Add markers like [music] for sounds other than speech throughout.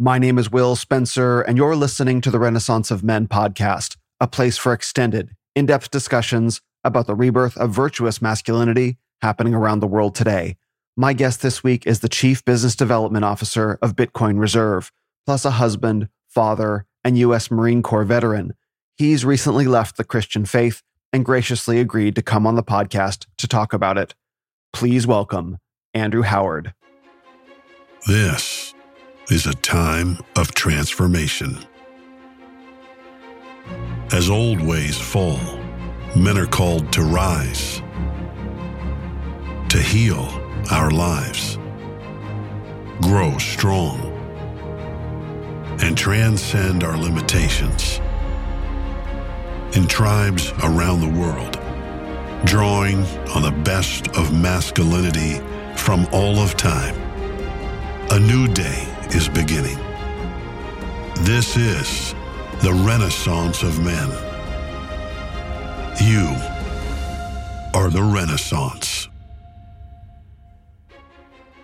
My name is Will Spencer, and you're listening to the Renaissance of Men podcast, a place for extended, in depth discussions about the rebirth of virtuous masculinity happening around the world today. My guest this week is the Chief Business Development Officer of Bitcoin Reserve, plus a husband, father, and U.S. Marine Corps veteran. He's recently left the Christian faith and graciously agreed to come on the podcast to talk about it. Please welcome Andrew Howard. This is a time of transformation. As old ways fall, men are called to rise, to heal our lives, grow strong, and transcend our limitations. In tribes around the world, drawing on the best of masculinity from all of time, a new day is beginning. This is the Renaissance of Men. You are the Renaissance.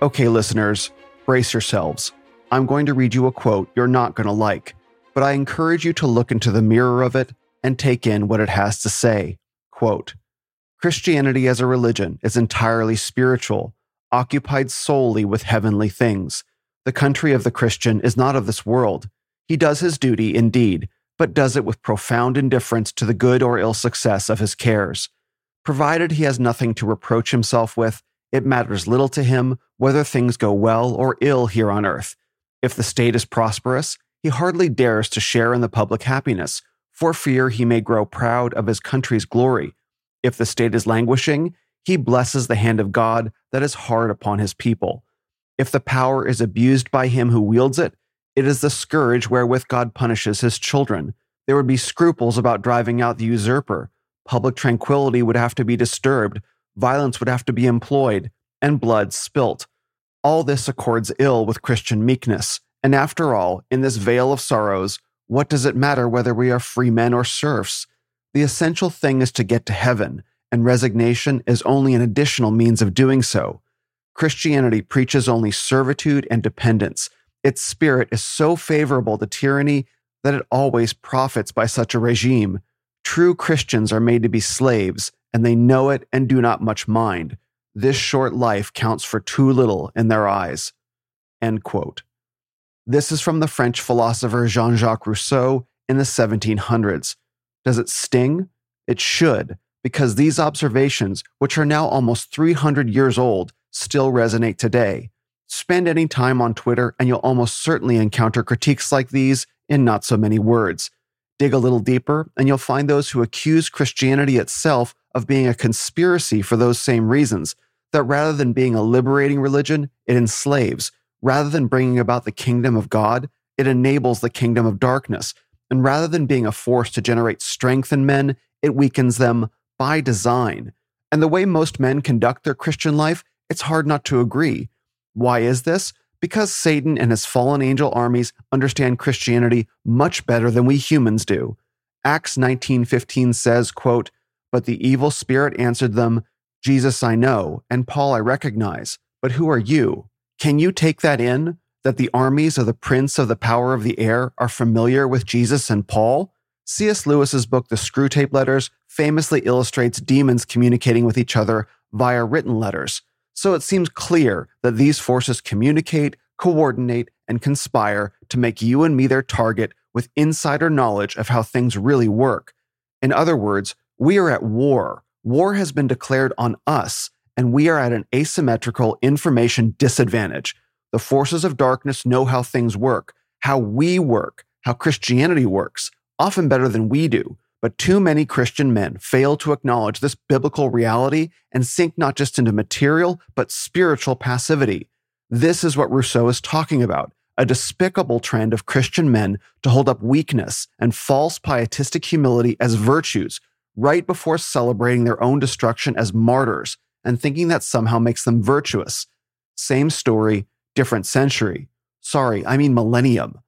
Okay, listeners, brace yourselves. I'm going to read you a quote you're not going to like, but I encourage you to look into the mirror of it and take in what it has to say. Quote Christianity as a religion is entirely spiritual, occupied solely with heavenly things. The country of the Christian is not of this world. He does his duty, indeed, but does it with profound indifference to the good or ill success of his cares. Provided he has nothing to reproach himself with, it matters little to him whether things go well or ill here on earth. If the state is prosperous, he hardly dares to share in the public happiness, for fear he may grow proud of his country's glory. If the state is languishing, he blesses the hand of God that is hard upon his people. If the power is abused by him who wields it, it is the scourge wherewith God punishes his children. There would be scruples about driving out the usurper. Public tranquility would have to be disturbed. Violence would have to be employed, and blood spilt. All this accords ill with Christian meekness. And after all, in this vale of sorrows, what does it matter whether we are free men or serfs? The essential thing is to get to heaven, and resignation is only an additional means of doing so. Christianity preaches only servitude and dependence. Its spirit is so favorable to tyranny that it always profits by such a regime. True Christians are made to be slaves, and they know it and do not much mind. This short life counts for too little in their eyes. End quote. This is from the French philosopher Jean Jacques Rousseau in the 1700s. Does it sting? It should, because these observations, which are now almost 300 years old, still resonate today. Spend any time on Twitter and you'll almost certainly encounter critiques like these in not so many words. Dig a little deeper and you'll find those who accuse Christianity itself of being a conspiracy for those same reasons, that rather than being a liberating religion, it enslaves. Rather than bringing about the kingdom of God, it enables the kingdom of darkness. And rather than being a force to generate strength in men, it weakens them by design. And the way most men conduct their Christian life it's hard not to agree. Why is this? Because Satan and his fallen angel armies understand Christianity much better than we humans do. Acts 19:15 says, quote, "But the evil spirit answered them, Jesus I know, and Paul I recognize, but who are you? Can you take that in? That the armies of the prince of the power of the air are familiar with Jesus and Paul? C.S. Lewis's book, The Screwtape Letters, famously illustrates demons communicating with each other via written letters. So it seems clear that these forces communicate, coordinate, and conspire to make you and me their target with insider knowledge of how things really work. In other words, we are at war. War has been declared on us, and we are at an asymmetrical information disadvantage. The forces of darkness know how things work, how we work, how Christianity works, often better than we do. But too many Christian men fail to acknowledge this biblical reality and sink not just into material, but spiritual passivity. This is what Rousseau is talking about a despicable trend of Christian men to hold up weakness and false pietistic humility as virtues right before celebrating their own destruction as martyrs and thinking that somehow makes them virtuous. Same story, different century. Sorry, I mean millennium.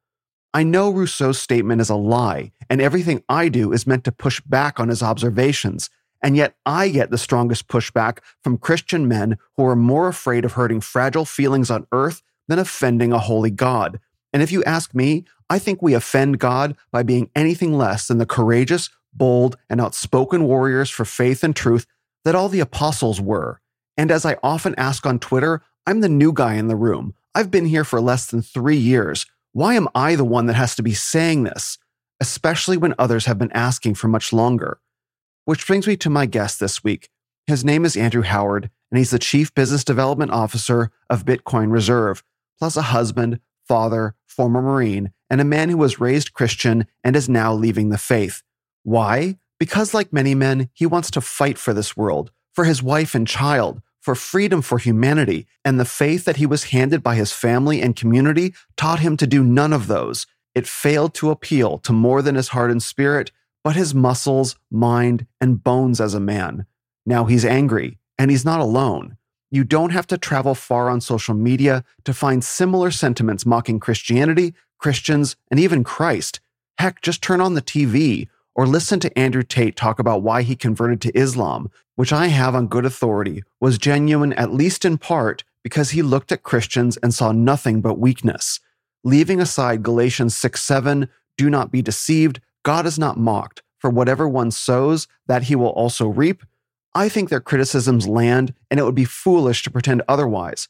I know Rousseau's statement is a lie, and everything I do is meant to push back on his observations. And yet I get the strongest pushback from Christian men who are more afraid of hurting fragile feelings on earth than offending a holy God. And if you ask me, I think we offend God by being anything less than the courageous, bold, and outspoken warriors for faith and truth that all the apostles were. And as I often ask on Twitter, I'm the new guy in the room. I've been here for less than three years. Why am I the one that has to be saying this? Especially when others have been asking for much longer. Which brings me to my guest this week. His name is Andrew Howard, and he's the Chief Business Development Officer of Bitcoin Reserve, plus a husband, father, former Marine, and a man who was raised Christian and is now leaving the faith. Why? Because, like many men, he wants to fight for this world, for his wife and child, for freedom for humanity, and the faith that he was handed by his family and community taught him to do none of those. It failed to appeal to more than his heart and spirit, but his muscles, mind, and bones as a man. Now he's angry, and he's not alone. You don't have to travel far on social media to find similar sentiments mocking Christianity, Christians, and even Christ. Heck, just turn on the TV or listen to Andrew Tate talk about why he converted to Islam, which I have on good authority was genuine, at least in part, because he looked at Christians and saw nothing but weakness. Leaving aside Galatians 6 7, do not be deceived, God is not mocked, for whatever one sows, that he will also reap. I think their criticisms land, and it would be foolish to pretend otherwise.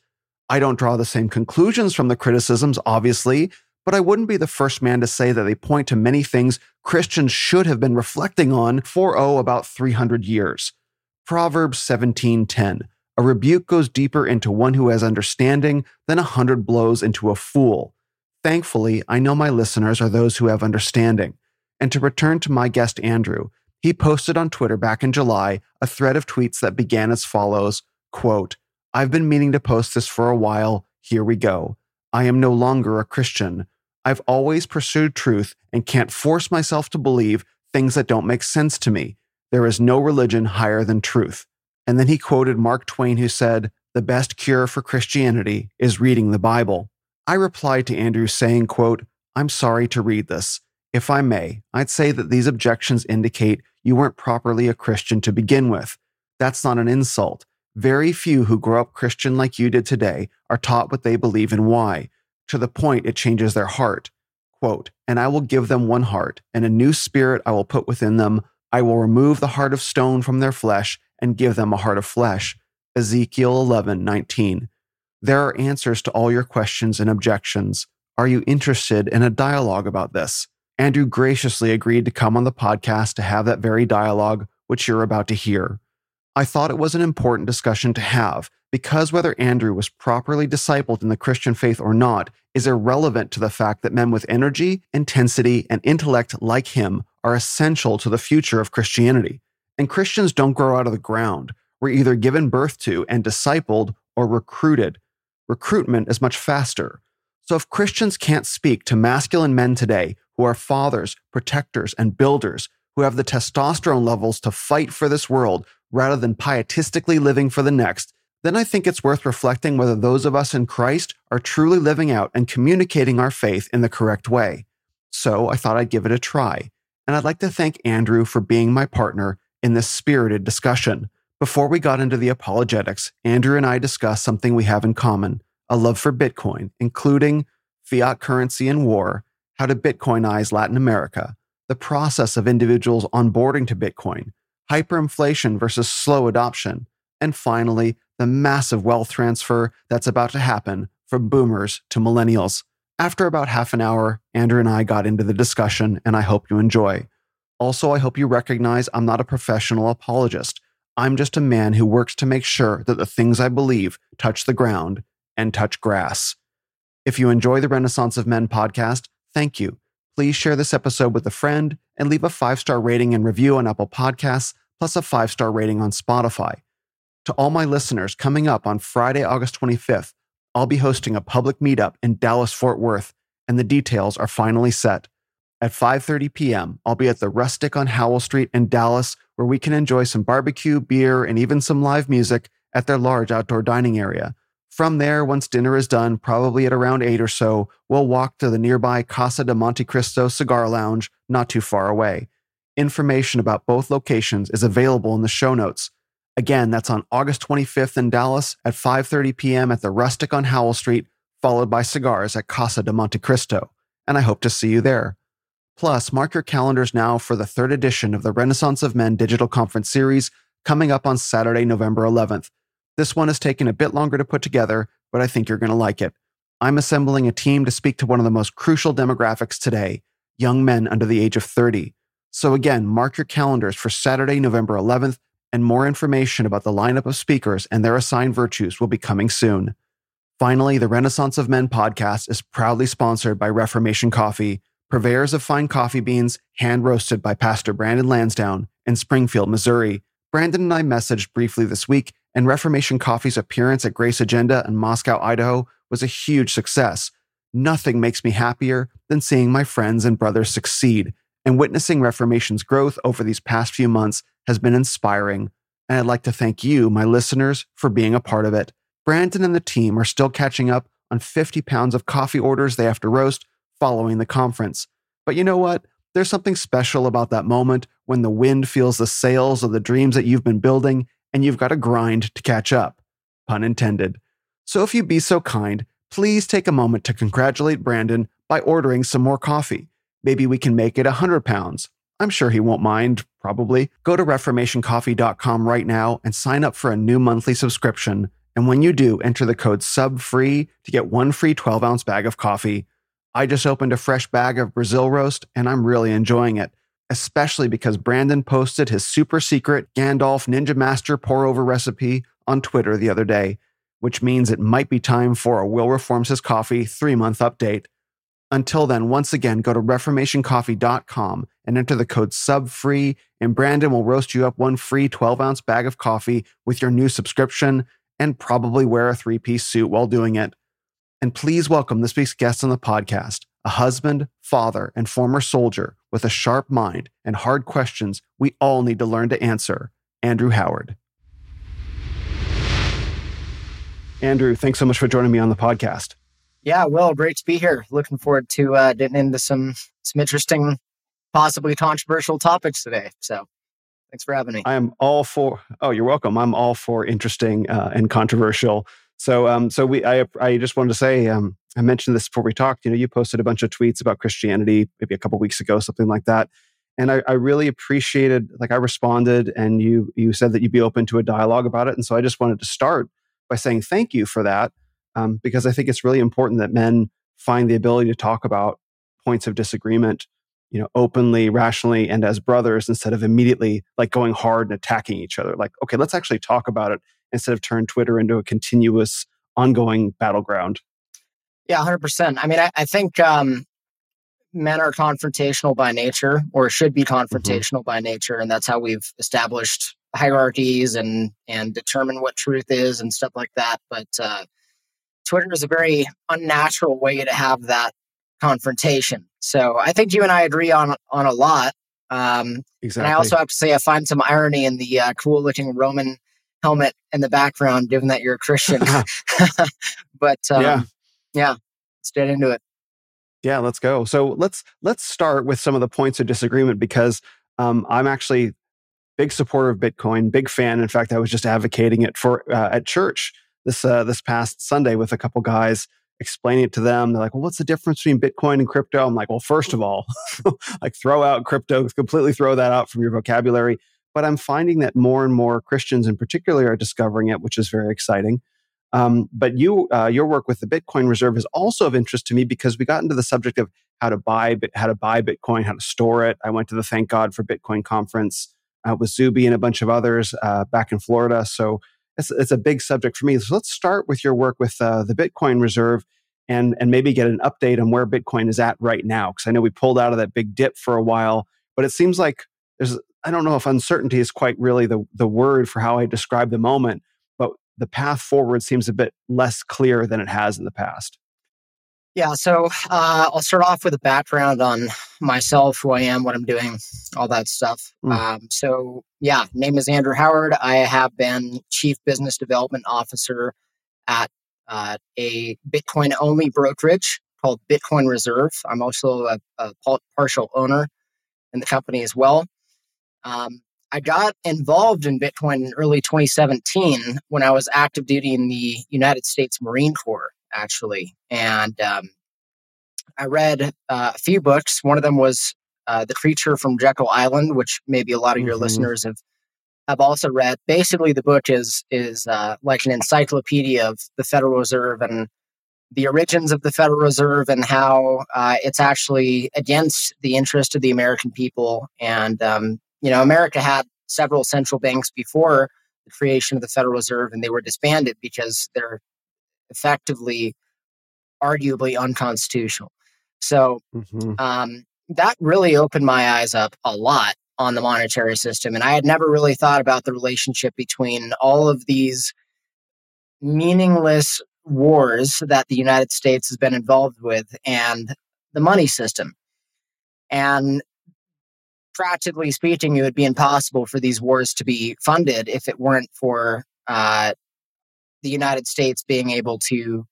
I don't draw the same conclusions from the criticisms, obviously, but I wouldn't be the first man to say that they point to many things Christians should have been reflecting on for, oh, about 300 years. Proverbs 17:10 A rebuke goes deeper into one who has understanding than a hundred blows into a fool. Thankfully, I know my listeners are those who have understanding. And to return to my guest Andrew, he posted on Twitter back in July a thread of tweets that began as follows quote, I've been meaning to post this for a while. Here we go. I am no longer a Christian. I've always pursued truth and can't force myself to believe things that don't make sense to me. There is no religion higher than truth. And then he quoted Mark Twain, who said, The best cure for Christianity is reading the Bible. I replied to Andrew saying, quote, I'm sorry to read this. If I may, I'd say that these objections indicate you weren't properly a Christian to begin with. That's not an insult. Very few who grow up Christian like you did today are taught what they believe and why, to the point it changes their heart. Quote, and I will give them one heart, and a new spirit I will put within them. I will remove the heart of stone from their flesh and give them a heart of flesh. Ezekiel 11, 19. There are answers to all your questions and objections. Are you interested in a dialogue about this? Andrew graciously agreed to come on the podcast to have that very dialogue, which you're about to hear. I thought it was an important discussion to have because whether Andrew was properly discipled in the Christian faith or not is irrelevant to the fact that men with energy, intensity, and intellect like him are essential to the future of Christianity. And Christians don't grow out of the ground. We're either given birth to and discipled or recruited. Recruitment is much faster. So if Christians can't speak to masculine men today who are fathers, protectors, and builders, who have the testosterone levels to fight for this world rather than pietistically living for the next, then I think it's worth reflecting whether those of us in Christ are truly living out and communicating our faith in the correct way. So I thought I'd give it a try. And I'd like to thank Andrew for being my partner in this spirited discussion. Before we got into the apologetics, Andrew and I discussed something we have in common a love for Bitcoin, including fiat currency and war, how to Bitcoinize Latin America, the process of individuals onboarding to Bitcoin, hyperinflation versus slow adoption, and finally, the massive wealth transfer that's about to happen from boomers to millennials. After about half an hour, Andrew and I got into the discussion, and I hope you enjoy. Also, I hope you recognize I'm not a professional apologist. I'm just a man who works to make sure that the things I believe touch the ground and touch grass. If you enjoy the Renaissance of Men podcast, thank you. Please share this episode with a friend and leave a five star rating and review on Apple Podcasts, plus a five star rating on Spotify. To all my listeners, coming up on Friday, August 25th, I'll be hosting a public meetup in Dallas Fort Worth, and the details are finally set. At 5:30 p.m., I'll be at the Rustic on Howell Street in Dallas, where we can enjoy some barbecue, beer, and even some live music at their large outdoor dining area. From there, once dinner is done, probably at around 8 or so, we'll walk to the nearby Casa de Montecristo cigar lounge, not too far away. Information about both locations is available in the show notes. Again, that's on August 25th in Dallas at 5:30 p.m. at the Rustic on Howell Street, followed by cigars at Casa de Montecristo, and I hope to see you there. Plus, mark your calendars now for the third edition of the Renaissance of Men digital conference series coming up on Saturday, November 11th. This one is taking a bit longer to put together, but I think you're going to like it. I'm assembling a team to speak to one of the most crucial demographics today young men under the age of 30. So, again, mark your calendars for Saturday, November 11th, and more information about the lineup of speakers and their assigned virtues will be coming soon. Finally, the Renaissance of Men podcast is proudly sponsored by Reformation Coffee, purveyors of fine coffee beans, hand roasted by Pastor Brandon Lansdowne in Springfield, Missouri. Brandon and I messaged briefly this week, and Reformation Coffee's appearance at Grace Agenda in Moscow, Idaho was a huge success. Nothing makes me happier than seeing my friends and brothers succeed, and witnessing Reformation's growth over these past few months has been inspiring. And I'd like to thank you, my listeners, for being a part of it. Brandon and the team are still catching up on 50 pounds of coffee orders they have to roast following the conference. But you know what? There's something special about that moment when the wind feels the sails of the dreams that you've been building and you've got to grind to catch up. Pun intended. So if you'd be so kind, please take a moment to congratulate Brandon by ordering some more coffee. Maybe we can make it 100 pounds. I'm sure he won't mind, probably. Go to reformationcoffee.com right now and sign up for a new monthly subscription. And when you do, enter the code SUBFREE to get one free 12 ounce bag of coffee. I just opened a fresh bag of Brazil roast and I'm really enjoying it, especially because Brandon posted his super secret Gandalf Ninja Master pour over recipe on Twitter the other day which means it might be time for a Will Reforms His Coffee three month update. Until then, once again, go to reformationcoffee.com and enter the code SUBFREE, and Brandon will roast you up one free 12 ounce bag of coffee with your new subscription and probably wear a three piece suit while doing it. And please welcome this week's guest on the podcast, a husband, father, and former soldier with a sharp mind and hard questions we all need to learn to answer, Andrew Howard. Andrew, thanks so much for joining me on the podcast. Yeah, well, great to be here. Looking forward to uh, getting into some some interesting, possibly controversial topics today. So, thanks for having me. I am all for. Oh, you're welcome. I'm all for interesting uh, and controversial. So, um, so we, I, I just wanted to say, um, I mentioned this before we talked. You know, you posted a bunch of tweets about Christianity maybe a couple weeks ago, something like that, and I, I really appreciated. Like, I responded, and you, you said that you'd be open to a dialogue about it, and so I just wanted to start by saying thank you for that, um, because I think it's really important that men find the ability to talk about points of disagreement, you know, openly, rationally, and as brothers instead of immediately like going hard and attacking each other. Like, okay, let's actually talk about it instead of turn Twitter into a continuous, ongoing battleground. Yeah, hundred percent. I mean, I, I think um, men are confrontational by nature, or should be mm-hmm. confrontational mm-hmm. by nature, and that's how we've established hierarchies and and determine what truth is and stuff like that. But uh, Twitter is a very unnatural way to have that confrontation. So I think you and I agree on on a lot. Um, exactly. And I also have to say I find some irony in the uh, cool looking Roman helmet in the background, given that you're a Christian. [laughs] [laughs] but um, yeah, yeah, let's get into it. Yeah, let's go. So let's let's start with some of the points of disagreement because um, I'm actually big supporter of Bitcoin, big fan. In fact, I was just advocating it for uh, at church this uh, this past Sunday with a couple guys, explaining it to them. They're like, "Well, what's the difference between Bitcoin and crypto?" I'm like, "Well, first of all, [laughs] like throw out crypto, completely throw that out from your vocabulary." But I'm finding that more and more Christians, in particular, are discovering it, which is very exciting. Um, but you, uh, your work with the Bitcoin Reserve is also of interest to me because we got into the subject of how to buy how to buy Bitcoin, how to store it. I went to the Thank God for Bitcoin conference uh, with Zuby and a bunch of others uh, back in Florida. So it's, it's a big subject for me. So let's start with your work with uh, the Bitcoin Reserve and, and maybe get an update on where Bitcoin is at right now. Because I know we pulled out of that big dip for a while, but it seems like there's, I don't know if uncertainty is quite really the, the word for how I describe the moment, but the path forward seems a bit less clear than it has in the past. Yeah, so uh, I'll start off with a background on myself, who I am, what I'm doing, all that stuff. Mm. Um, so, yeah, name is Andrew Howard. I have been Chief Business Development Officer at uh, a Bitcoin only brokerage called Bitcoin Reserve. I'm also a, a partial owner in the company as well. Um, I got involved in Bitcoin in early 2017 when I was active duty in the United States Marine Corps actually, and um, I read uh, a few books. One of them was uh, The Creature from Jekyll Island, which maybe a lot of your Mhm. listeners have have also read. Basically, the book is is uh, like an encyclopedia of the Federal Reserve and the origins of the Federal Reserve and how uh, it's actually against the interest of the American people. And um, you know, America had several central banks before the creation of the Federal Reserve, and they were disbanded because they're effectively, arguably unconstitutional. So Mhm. um, that really opened my eyes up a lot on the monetary system. And I had never really thought about the relationship between all of these meaningless wars that the United States has been involved with and the money system. And practically speaking, it would be impossible for these wars to be funded if it weren't for uh, the United States being able to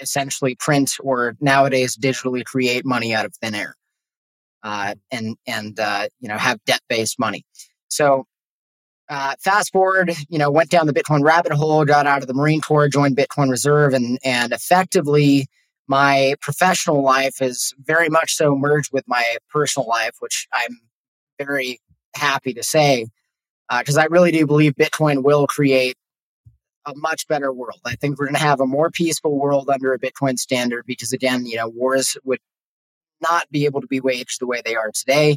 essentially print or nowadays digitally create money out of thin air uh, and and uh, you know have debt based money. So uh, fast forward, you know, went down the Bitcoin rabbit hole, got out of the Marine Corps, joined Bitcoin Reserve, and and effectively my professional life is very much so merged with my personal life, which I'm very happy to say because I really do believe Bitcoin will create a much better world. I think we're going to have a more peaceful world under a Bitcoin standard because, again, you know, wars would not be able to be waged the way they are today.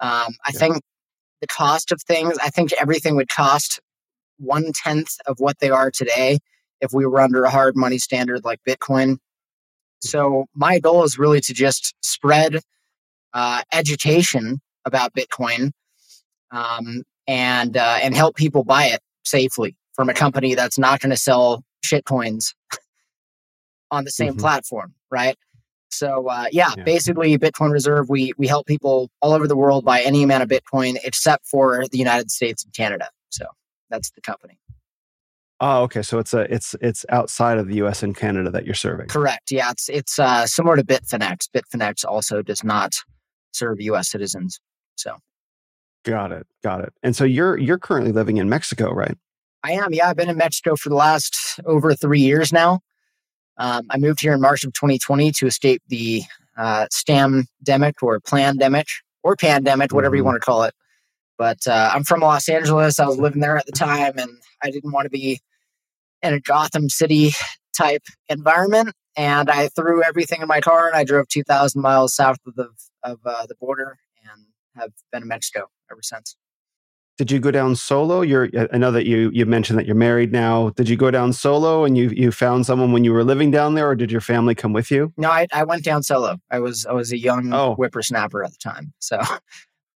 Um, I Yeah. think the cost of things, I think everything would cost one tenth of what they are today if we were under a hard money standard like Bitcoin. So my goal is really to just spread uh, education about Bitcoin um, and uh, and help people buy it safely from a company that's not going to sell shitcoins [laughs] on the same Mhm. platform, right? So uh, yeah, Yeah. basically, Bitcoin Reserve we we help people all over the world buy any amount of Bitcoin except for the United States and Canada. So that's the company. Oh, okay. So it's a it's it's outside of the U.S. and Canada that you're serving. Correct. Yeah, it's it's uh, similar to Bitfinex. Bitfinex also does not serve U.S. citizens. So Got it. Got it. And so you're you're currently living in Mexico, right? I am. Yeah, I've been in Mexico for the last over three years now. Um, I moved here in March of 2020 to escape the uh, scamdemic or plandemic or pandemic, whatever you Mhm. want to call it. But uh, I'm from Los Angeles. I was living there at the time, and I didn't want to be in a Gotham City type environment. And I threw everything in my car and I drove 2,000 miles south of the of uh, the border and have been in Mexico ever since. Did you go down solo? You're I know that you you mentioned that you're married now. Did you go down solo and you you found someone when you were living down there, or did your family come with you? No, I, I went down solo. I was I was a young Oh. whippersnapper at the time. So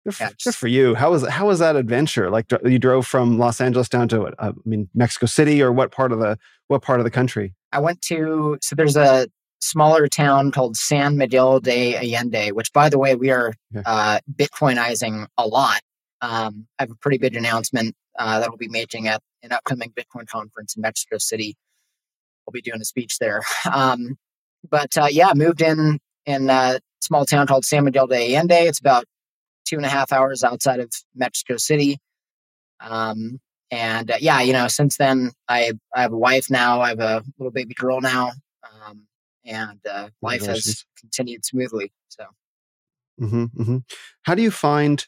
Good for, [laughs] Yeah, good just- for you. How was how was that adventure? Like you drove from Los Angeles down to uh, I mean Mexico City, or what part of the what part of the country? I went to so there's a smaller town called San Miguel de Allende, which by the way we are uh, Bitcoinizing a lot. Um, I have a pretty big announcement uh, that I'll be making at an upcoming Bitcoin conference in Mexico City. I'll be doing a speech there. [laughs] Um, but uh, yeah, moved in in a small town called San Miguel de Allende. It's about two and a half hours outside of Mexico City. Um, and uh, yeah, you know, since then I I have a wife now. I have a little baby girl now, um, and uh, life has continued smoothly. So hmm hmm How do you find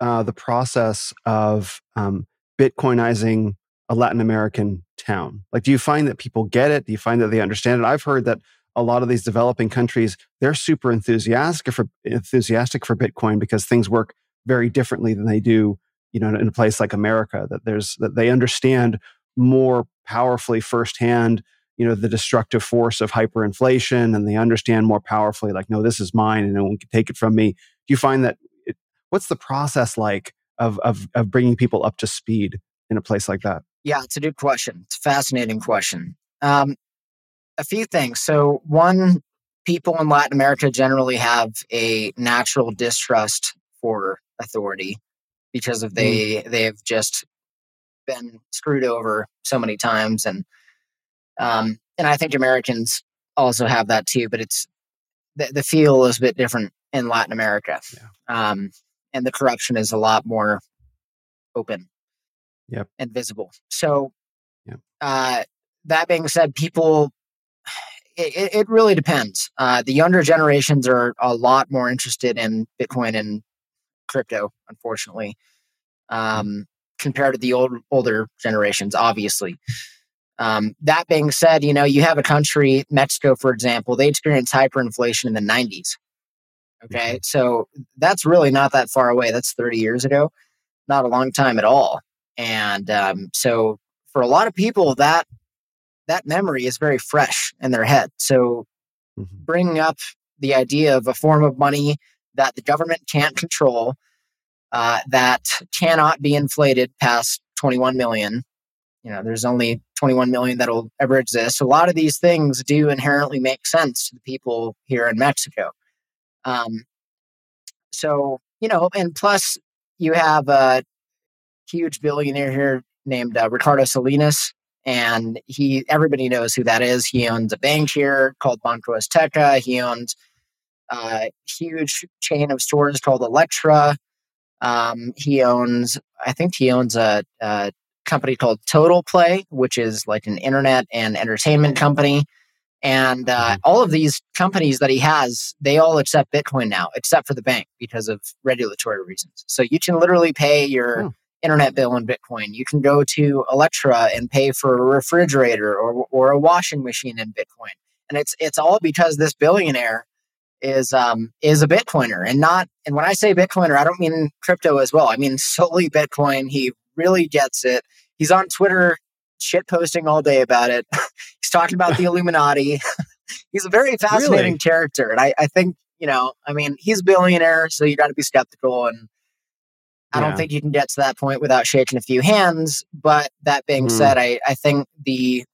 uh, the process of um, Bitcoinizing a Latin American town? Like, do you find that people get it? Do you find that they understand it? I've heard that a lot of these developing countries they're super enthusiastic for enthusiastic for Bitcoin because things work very differently than they do, you know, in a place like America. That there's that they understand more powerfully firsthand you know the destructive force of hyperinflation and they understand more powerfully like no this is mine and no one can take it from me do you find that what's the process like of, of of bringing people up to speed in a place like that yeah, it's a good question. It's a fascinating question. Um, a few things. So one, people in Latin America generally have a natural distrust for authority because of they they've just been screwed over so many times and um and I think Americans also have that too but it's the, the feel is a bit different in Latin America Yeah. um and the corruption is a lot more open Yep. and visible so Yep. uh that being said people [sighs] it, it really depends. Uh, the younger generations are a lot more interested in Bitcoin and crypto, unfortunately, um, compared to the old older generations. Obviously, um, that being said, you know you have a country, Mexico, for example, they experienced hyperinflation in the '90s. Okay, mm-hmm. so that's really not that far away. That's 30 years ago, not a long time at all. And um, so, for a lot of people, that that memory is very fresh in their head. So, mm-hmm. bringing up the idea of a form of money that the government can't control, uh, that cannot be inflated past 21 million. You know, there's only 21 million that'll ever exist. A lot of these things do inherently make sense to the people here in Mexico. Um, so, you know, and plus you have a huge billionaire here named uh, Ricardo Salinas, and he everybody knows who that is. He owns a bank here called Banco Azteca. He owns a huge chain of stores called Elektra. Um, he owns, I think he owns a, a, company called Total Play, which is like an internet and entertainment company. And uh, mm-hmm. all of these companies that he has, they all accept Bitcoin now, except for the bank because of regulatory reasons. So you can literally pay your oh internet bill in Bitcoin. You can go to Elektra and pay for a refrigerator or, or a washing machine in Bitcoin. And it's it's all because this billionaire is um is a Bitcoiner and not and when I say Bitcoiner, I don't mean crypto as well. I mean solely Bitcoin. He really gets it. He's on Twitter shit posting all day about it. [laughs] He's talking about the Illuminati. [laughs] he's a very fascinating really? character. And I, I think, you know, I mean, he's a billionaire, so you gotta be skeptical and I don't think you can get to that point without shaking a few hands. But that being mm. said, I, I think the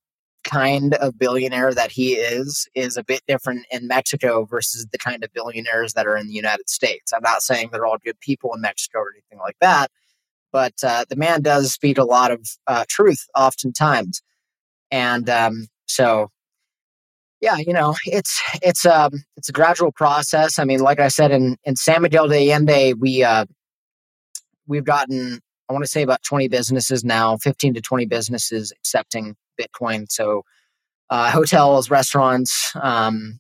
kind of billionaire that he is is a bit different in Mexico versus the kind of billionaires that are in the United States. I'm not saying they're all good people in Mexico or anything like that, but uh, the man does speak a lot of uh, truth oftentimes, and um, so yeah, you know, it's it's um it's a gradual process. I mean, like I said in in San Miguel de Allende, we uh, we've gotten, I want to say about 20 businesses now, 15 to 20 businesses accepting Bitcoin. So uh, hotels, restaurants, um,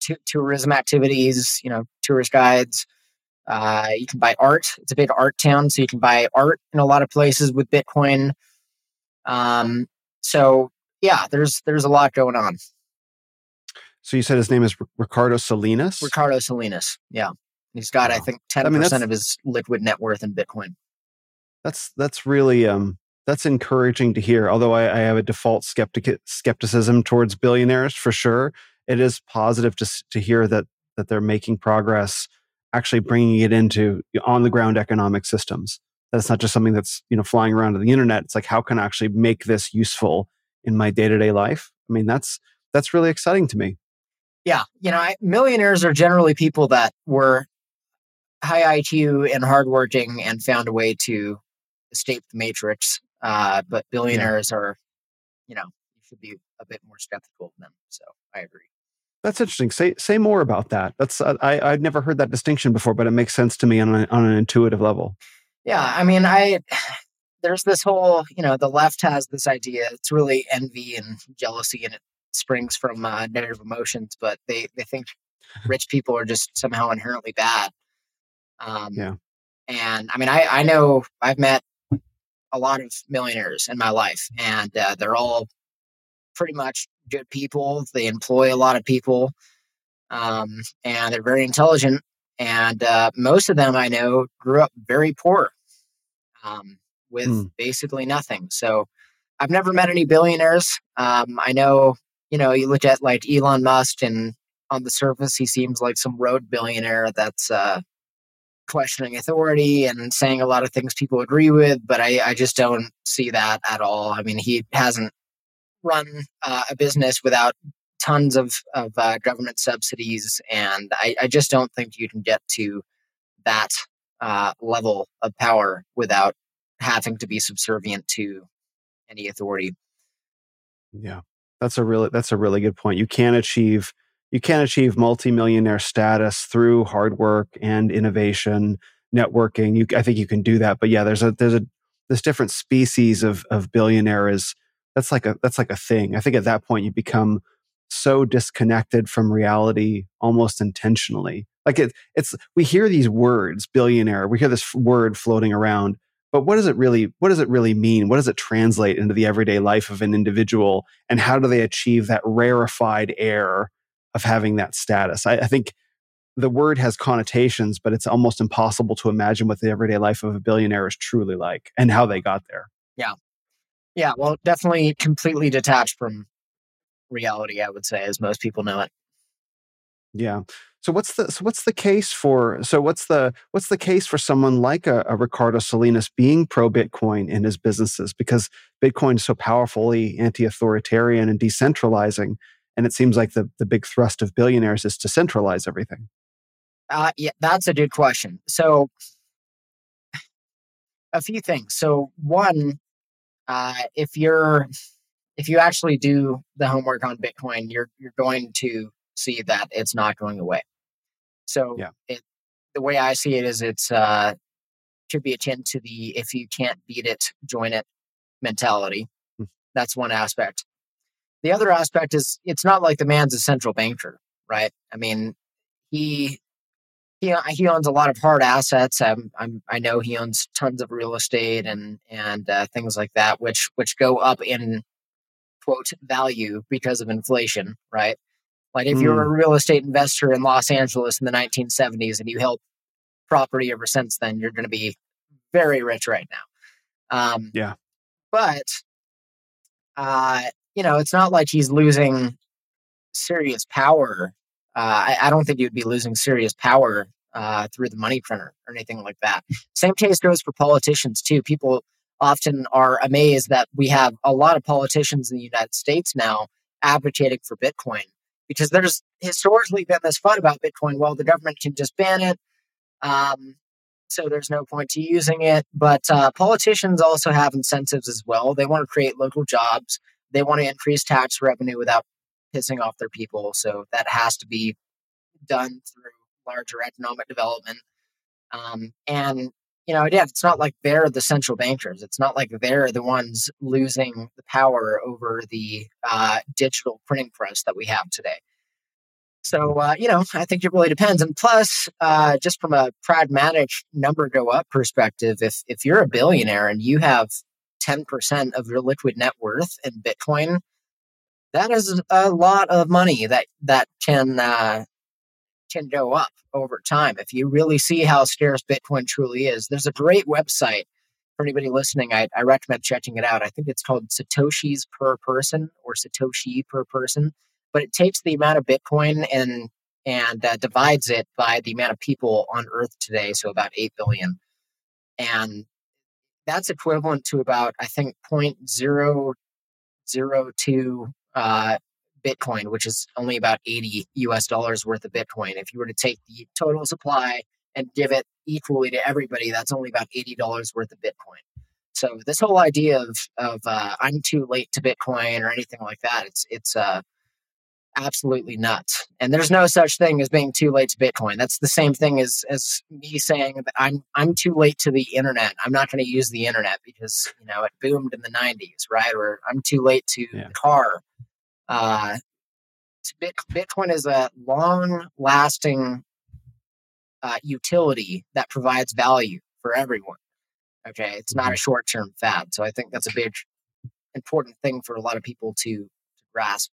t- tourism activities, you know, tourist guides. Uh, you can buy art. It's a big art town, so you can buy art in a lot of places with Bitcoin. Um, so yeah, there's there's a lot going on. So you said his name is Ricardo Salinas. Ricardo Salinas. Yeah. He's got, wow. I think, ten I mean, percent of his liquid net worth in Bitcoin. That's that's really um, that's encouraging to hear. Although I, I have a default skeptic skepticism towards billionaires for sure, it is positive to to hear that that they're making progress, actually bringing it into on the ground economic systems. That's not just something that's you know flying around on the internet. It's like how can I actually make this useful in my day to day life? I mean, that's that's really exciting to me. Yeah, you know, I, millionaires are generally people that were high IQ and hardworking and found a way to escape the matrix. Uh, but billionaires yeah. are, you know, you should be a bit more skeptical of them. So I agree. That's interesting. Say say more about that. That's uh, I I'd never heard that distinction before, but it makes sense to me on an, on an intuitive level. Yeah, I mean, I there's this whole you know the left has this idea. It's really envy and jealousy, and it springs from uh, negative emotions. But they they think [laughs] rich people are just somehow inherently bad. Um, yeah. And I mean, I, I know I've met a lot of millionaires in my life, and uh, they're all pretty much good people. They employ a lot of people, um, and they're very intelligent. And uh, most of them I know grew up very poor um, with mm. basically nothing. So I've never met any billionaires. Um, I know, you know, you look at like Elon Musk, and on the surface, he seems like some road billionaire that's uh, questioning authority and saying a lot of things people agree with, but I, I just don't see that at all. I mean, he hasn't run uh, a business without tons of, of uh, government subsidies, and I, I, just don't think you can get to that uh, level of power without having to be subservient to any authority. Yeah, that's a really that's a really good point. You can achieve you can achieve multimillionaire status through hard work and innovation, networking. You, I think you can do that. But yeah, there's a there's a this different species of of billionaire is that's like a that's like a thing. I think at that point you become so disconnected from reality almost intentionally. Like it, it's we hear these words, billionaire, we hear this word floating around, but what does it really what does it really mean? What does it translate into the everyday life of an individual? And how do they achieve that rarefied air of having that status? I, I think the word has connotations, but it's almost impossible to imagine what the everyday life of a billionaire is truly like and how they got there. Yeah. Yeah. Well, definitely completely detached from reality, I would say, as most people know it. Yeah. So what's the so what's the case for so what's the what's the case for someone like a, a Ricardo Salinas being pro Bitcoin in his businesses because Bitcoin is so powerfully anti-authoritarian and decentralizing, and it seems like the the big thrust of billionaires is to centralize everything. Uh, yeah, that's a good question. So a few things. So one, uh, if you're if you actually do the homework on Bitcoin, you're you're going to see that it's not going away. So yeah. it, the way I see it is it's uh, should be akin to the if you can't beat it, join it mentality. Mm. That's one aspect. The other aspect is it's not like the man's a central banker, right? I mean, he he he owns a lot of hard assets. I'm, I'm I know he owns tons of real estate and and uh, things like that, which which go up in quote value because of inflation, right? Like if mm. you're a hmm. real estate investor in Los Angeles in the 1970s and you held property ever since then, you're going to be very rich right now. Um, yeah. But, uh, you know, it's not like he's losing serious power. Uh, I, I, don't think you'd be losing serious power uh, through the money printer or anything like that. Same case goes for politicians too. People often are amazed that we have a lot of politicians in the United States now advocating for Bitcoin because there's historically been this FUD about Bitcoin. Well, the government can just ban it. Um, so there's no point to using it. But uh, politicians also have incentives as well. They want to create local jobs. They want to increase tax revenue without pissing off their people. So that has to be done through larger economic development. Um, and you know, again, it's not like they're the central bankers. It's not like they're the ones losing the power over the uh, digital printing press that we have today. So, uh, you know, I think it really depends. And plus, uh, just from a pragmatic number go up perspective, if if you're a billionaire and you have 10% of your liquid net worth in Bitcoin, that is a lot of money that that can uh, can go up over time. If you really see how scarce Bitcoin truly is, there's a great website for anybody listening. I, I recommend checking it out. I think it's called Satoshis per person or Satoshi per person, but it takes the amount of Bitcoin and and uh, divides it by the amount of people on Earth today, so about eight billion, and that's equivalent to about I think point zero zero two uh, Bitcoin, which is only about 80 US dollars worth of Bitcoin. If you were to take the total supply and give it equally to everybody, that's only about $80 worth of Bitcoin. So this whole idea of of uh, I'm too late to Bitcoin or anything like that, it's it's uh, absolutely nuts. And there's no such thing as being too late to Bitcoin. That's the same thing as as me saying that I'm I'm too late to the internet. I'm not going to use the internet because you know it boomed in the 90s, right? Or I'm too late to yeah. the car uh, Bitcoin is a long lasting uh, utility that provides value for everyone. Okay. It's not a short term fad. So I think that's a big, important thing for a lot of people to, to grasp.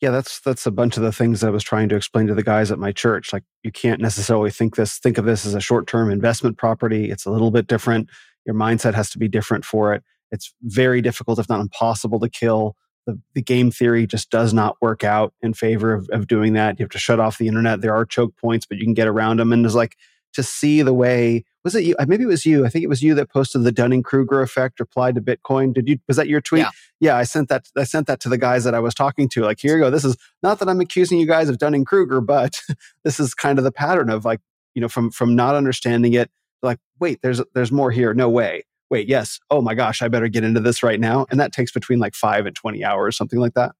Yeah, that's that's a bunch of the things I was trying to explain to the guys at my church. Like you can't necessarily think this think of this as a short-term investment property. It's a little bit different. Your mindset has to be different for it. It's very difficult, if not impossible, to kill the, the game theory just does not work out in favor of, of doing that. You have to shut off the internet. There are choke points, but you can get around them. And it's like to see the way was it you? Uh, maybe it was you. I think it was you that posted the Dunning Kruger effect applied to Bitcoin. Did you? Was that your tweet? Yeah. yeah, I sent that. I sent that to the guys that I was talking to. Like, here you go. This is not that I'm accusing you guys of Dunning Kruger, but [laughs] this is kind of the pattern of like you know from from not understanding it. Like, wait, there's there's more here. No way wait, yes, oh my gosh, I better get into this right now. And that takes between like five and 20 hours, something like that.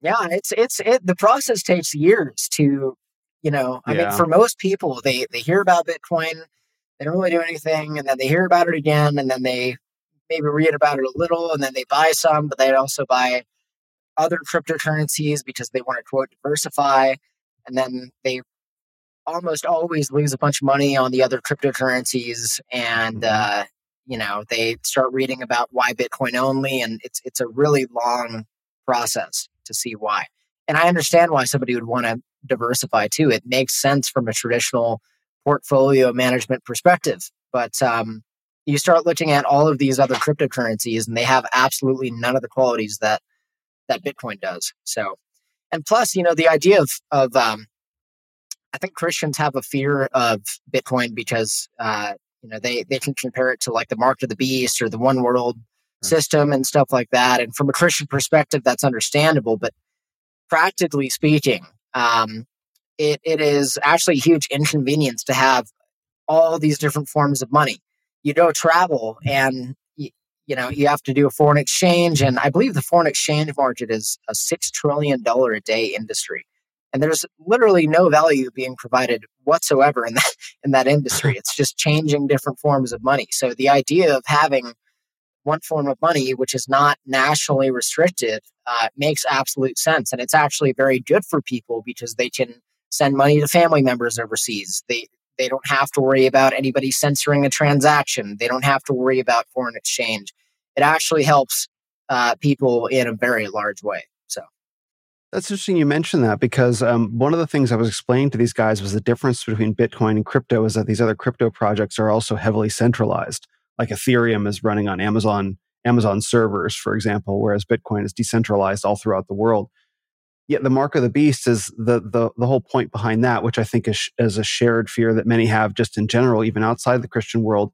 Yeah, it's, it's, it, the process takes years to, you know, I yeah. mean, for most people, they, they hear about Bitcoin, they don't really do anything, and then they hear about it again, and then they maybe read about it a little, and then they buy some, but they also buy other cryptocurrencies because they want to quote diversify, and then they almost always lose a bunch of money on the other cryptocurrencies, and mm-hmm. uh, you know they start reading about why Bitcoin only, and it's it's a really long process to see why. And I understand why somebody would want to diversify too. It makes sense from a traditional portfolio management perspective, but um, you start looking at all of these other cryptocurrencies, and they have absolutely none of the qualities that that Bitcoin does. So, and plus, you know, the idea of of um, I think Christians have a fear of Bitcoin because uh, you know they they can compare it to like the mark of the beast or the one world system and stuff like that. And from a Christian perspective, that's understandable. But practically speaking, um, it, it is actually a huge inconvenience to have all these different forms of money. You go travel and you, you know you have to do a foreign exchange, and I believe the foreign exchange market is a six trillion dollar a day industry, and there's literally no value being provided whatsoever in that [laughs] in that industry. [laughs] It's just changing different forms of money. So the idea of having one form of money, which is not nationally restricted, uh, makes absolute sense. And it's actually very good for people because they can send money to family members overseas. They they don't have to worry about anybody censoring a transaction. They don't have to worry about foreign exchange. It actually helps uh, people in a very large way. That's interesting you mentioned that because um, one of the things I was explaining to these guys was the difference between Bitcoin and crypto is that these other crypto projects are also heavily centralized like Ethereum is running on Amazon Amazon servers, for example, whereas Bitcoin is decentralized all throughout the world. Yet the mark of the beast is the the the whole point behind that, which I think is is a shared fear that many have just in general, even outside the Christian world,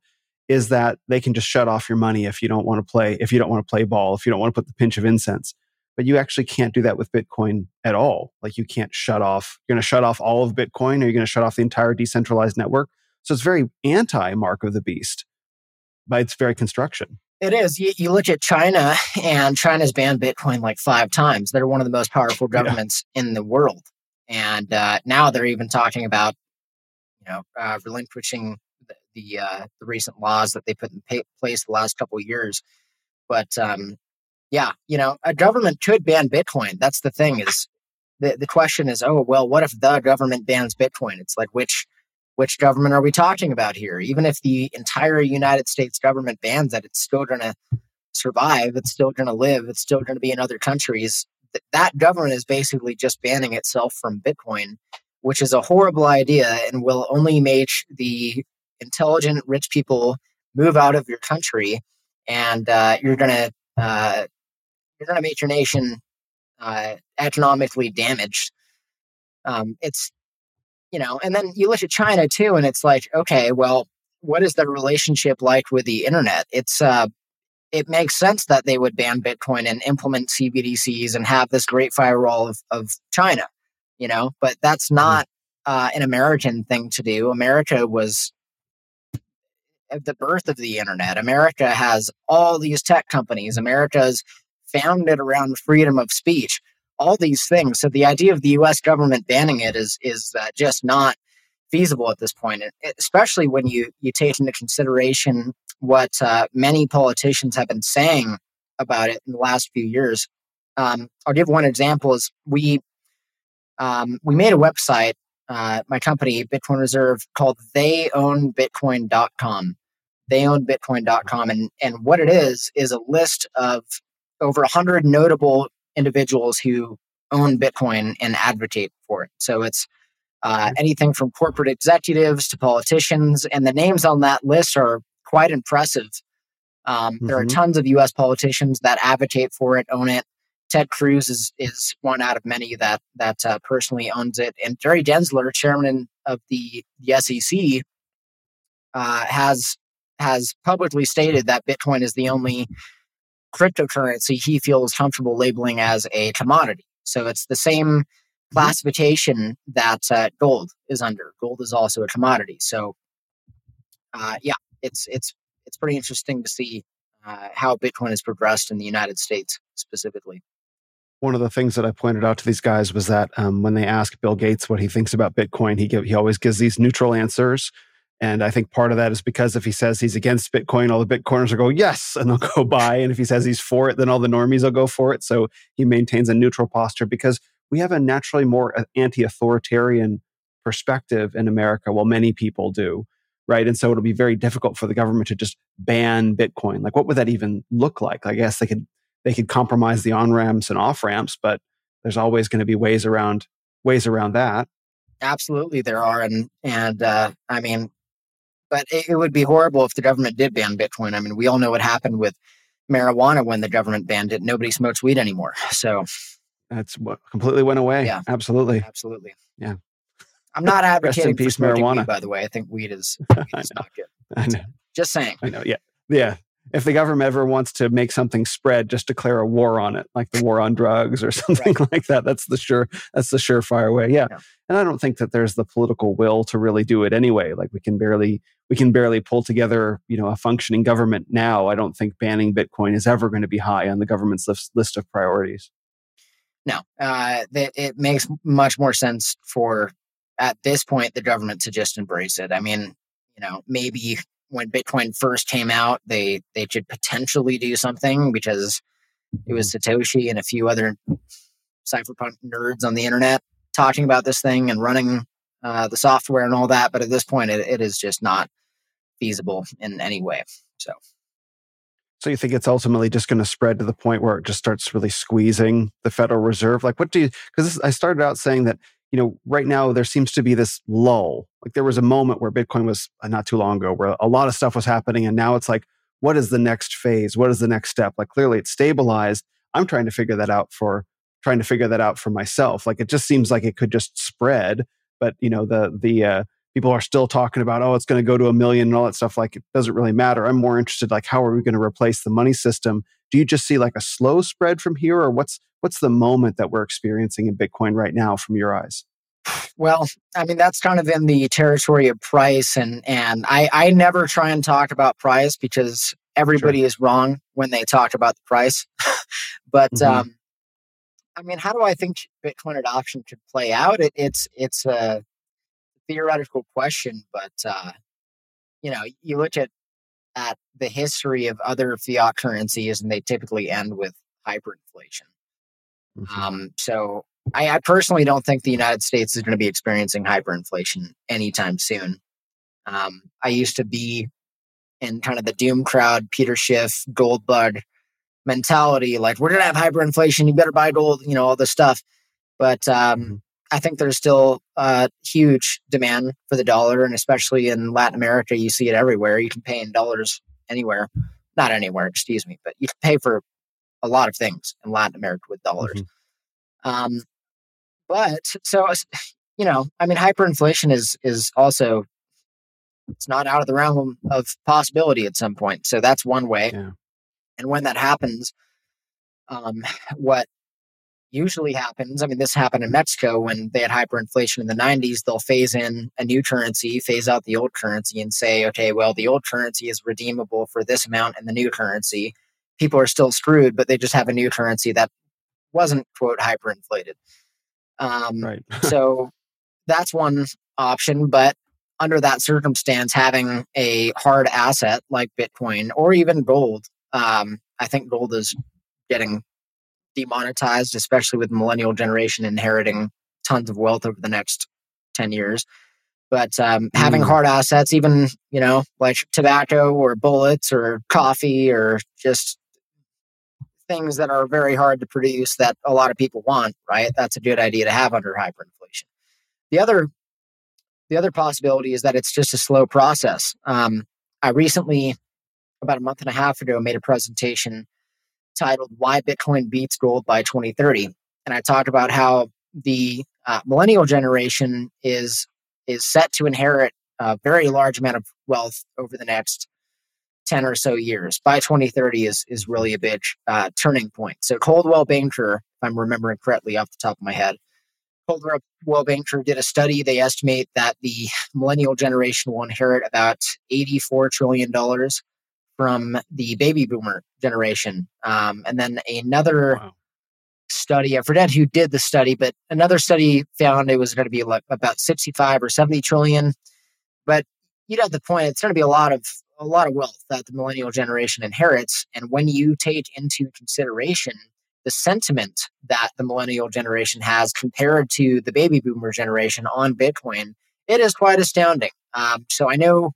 is that they can just shut off your money if you don't want to play if you don't want to play ball, if you don't want to put the pinch of incense. But you actually can't do that with Bitcoin at all. Like you can't shut off. You're going to shut off all of Bitcoin, or you're going to shut off the entire decentralized network. So it's very anti mark of the beast by its very construction. It is. You, you, look at China, and China's banned Bitcoin like five times. They're one of the most powerful governments yeah. in the world, and uh, now they're even talking about, you know, uh, relinquishing the the, uh, the, recent laws that they put in pay- place the last couple of years. But um, yeah, you know, a government could ban Bitcoin. That's the thing. Is the the question is, oh well, what if the government bans Bitcoin? It's like which which government are we talking about here? Even if the entire United States government bans it, it's still going to survive. It's still going to live. It's still going to be in other countries. Th- that government is basically just banning itself from Bitcoin, which is a horrible idea and will only make the intelligent, rich people move out of your country, and uh, you're going to uh, you're going to make your nation uh, economically damaged. Um, it's you know, and then you look at China too, and it's like, okay, well, what is the relationship like with the internet? It's uh, it makes sense that they would ban Bitcoin and implement CBDCs and have this great firewall of, of China, you know, but that's mm-hmm. not uh, an American thing to do. America was the birth of the internet. America has all these tech companies. America's founded around freedom of speech all these things. So the idea of the U.S. government banning it is is uh, just not feasible at this point, especially when you you take into consideration what uh, many politicians have been saying about it in the last few years. Um, I'll give one example: is we um, we made a website, uh, my company Bitcoin Reserve, called TheyOwnBitcoin.com. TheyOwnBitcoin.com, and and what it is is a list of over 100 notable individuals who own Bitcoin and advocate for it. So it's uh, mm-hmm. anything from corporate executives to politicians, and the names on that list are quite impressive. Um, mm-hmm. There are mm-hmm. tons of U.S. politicians that advocate for it, own it. Ted Cruz is is one out of many that that uh, personally owns it, and Jerry Gensler, chairman of the, the SEC, uh, has has publicly stated that Bitcoin is the only cryptocurrency he feels comfortable labeling as a commodity. So it's the same mm-hmm. classification that uh, gold is under. Gold is also a commodity. So uh, yeah, it's it's it's pretty interesting to see uh, how Bitcoin has progressed in the United States specifically. One of the things that I pointed out to these guys was that um, when they ask Bill Gates what he thinks about Bitcoin, he give, he always gives these neutral answers, And I think part of that is because if he says he's against Bitcoin, all the Bitcoiners will go, yes, and they'll [laughs] go buy. And if he says he's for it, then all the normies will go for it. So he maintains a neutral posture because we have a naturally more uh, anti authoritarian perspective in America. Well, many people do, right? And so it'll be very difficult for the government to just ban Bitcoin. Like, what would that even look like? I guess they could they could compromise the on ramps and off ramps, but there's always going to be ways around ways around that. Absolutely, there are, and and uh, I mean, but it, it would be horrible if the government did ban Bitcoin. I mean, we all know what happened with marijuana when the government banned it. Nobody smokes weed anymore. So that's what completely went away. Yeah, absolutely, absolutely. Yeah, I'm not [laughs] advocating for smoking marijuana. Weed, by the way. I think weed is, [laughs] weed is not good. [laughs] I know. Just saying. I know. Yeah, yeah if the government ever wants to make something spread, just declare a war on it, like the war on drugs or something right. like that. That's the sure that's the surefire way. Yeah. yeah. And I don't think that there's the political will to really do it anyway. Like we can barely we can barely pull together, you know, a functioning government now. I don't think banning Bitcoin is ever going to be high on the government's list, list of priorities. No, uh, that it makes much more sense for at this point the government to just embrace it. I mean, you know, maybe when Bitcoin first came out, they they should potentially do something because it was mm-hmm. Satoshi and a few other cypherpunk nerds on the internet talking about this thing and running uh, the software and all that. But at this point, it, it is just not feasible in any way. So. So you think it's ultimately just going to spread to the point where it just starts really squeezing the Federal Reserve? Like, what do you? Because I started out saying that you know, right now there seems to be this lull. Like there was a moment where Bitcoin was uh, not too long ago where a lot of stuff was happening. And now it's like, what is the next phase? What is the next step? Like clearly it's stabilized. I'm trying to figure that out for trying to figure that out for myself. Like it just seems like it could just spread, but you know, the, the, uh, people are still talking about, oh, it's going to go to a million and all that stuff. Like it doesn't really matter. I'm more interested, like, how are we going to replace the money system? Do you just see like a slow spread from here or what's, what's the moment that we're experiencing in Bitcoin right now from your eyes? Well, I mean that's kind of in the territory of price, and and I I never try and talk about price because everybody sure. is wrong when they talk about the price. [laughs] but mm-hmm. um, I mean, how do I think Bitcoin adoption could play out? It, it's it's a theoretical question, but uh, you know, you look at at the history of other fiat currencies, and they typically end with hyperinflation. Mm-hmm. Um, so I, I, personally don't think the United States is going to be experiencing hyperinflation anytime soon. Um, I used to be in kind of the doom crowd, Peter Schiff, gold bug mentality, like we're going to have hyperinflation, you better buy gold, you know, all this stuff. But um, mm-hmm. I think there's still a huge demand for the dollar, and especially in Latin America, you see it everywhere. You can pay in dollars anywhere, not anywhere, excuse me, but you can pay for a lot of things in Latin America with dollars. Mm-hmm. Um, but so you know, I mean, hyperinflation is is also it's not out of the realm of possibility at some point. So that's one way. Yeah. And when that happens, um, what usually happens, I mean, this happened in Mexico when they had hyperinflation in the 90s. They'll phase in a new currency, phase out the old currency, and say, okay, well, the old currency is redeemable for this amount in the new currency. People are still screwed, but they just have a new currency that wasn't, quote, hyperinflated. Um, right. so [laughs] that's one option. But under that circumstance, having a hard asset like Bitcoin or even gold, um, I think gold is getting demonetized, especially with the millennial generation inheriting tons of wealth over the next 10 years. But um, mm. having hard assets, even, you know, like tobacco or bullets or coffee or just things that are very hard to produce that a lot of people want, right? That's a good idea to have under hyperinflation. The other the other possibility is that it's just a slow process. Um, I recently, about a month and a half ago, made a presentation titled "Why Bitcoin Beats Gold by 2030," and I talked about how the uh, millennial generation is is set to inherit a very large amount of wealth over the next 10 or so years. By 2030 is, is really a big uh, turning point. So Coldwell Banker, if I'm remembering correctly off the top of my head, Coldwell Banker did a study. They estimate that the millennial generation will inherit about $84 trillion from the baby boomer generation. Um, and then another wow. study, I forget who did the study, but another study found it was going to be like about 65 or 70 trillion. But you'd have the point. It's going to be a lot of a lot of wealth that the millennial generation inherits, and when you take into consideration the sentiment that the millennial generation has compared to the baby boomer generation on Bitcoin, it is quite astounding. Um, so I know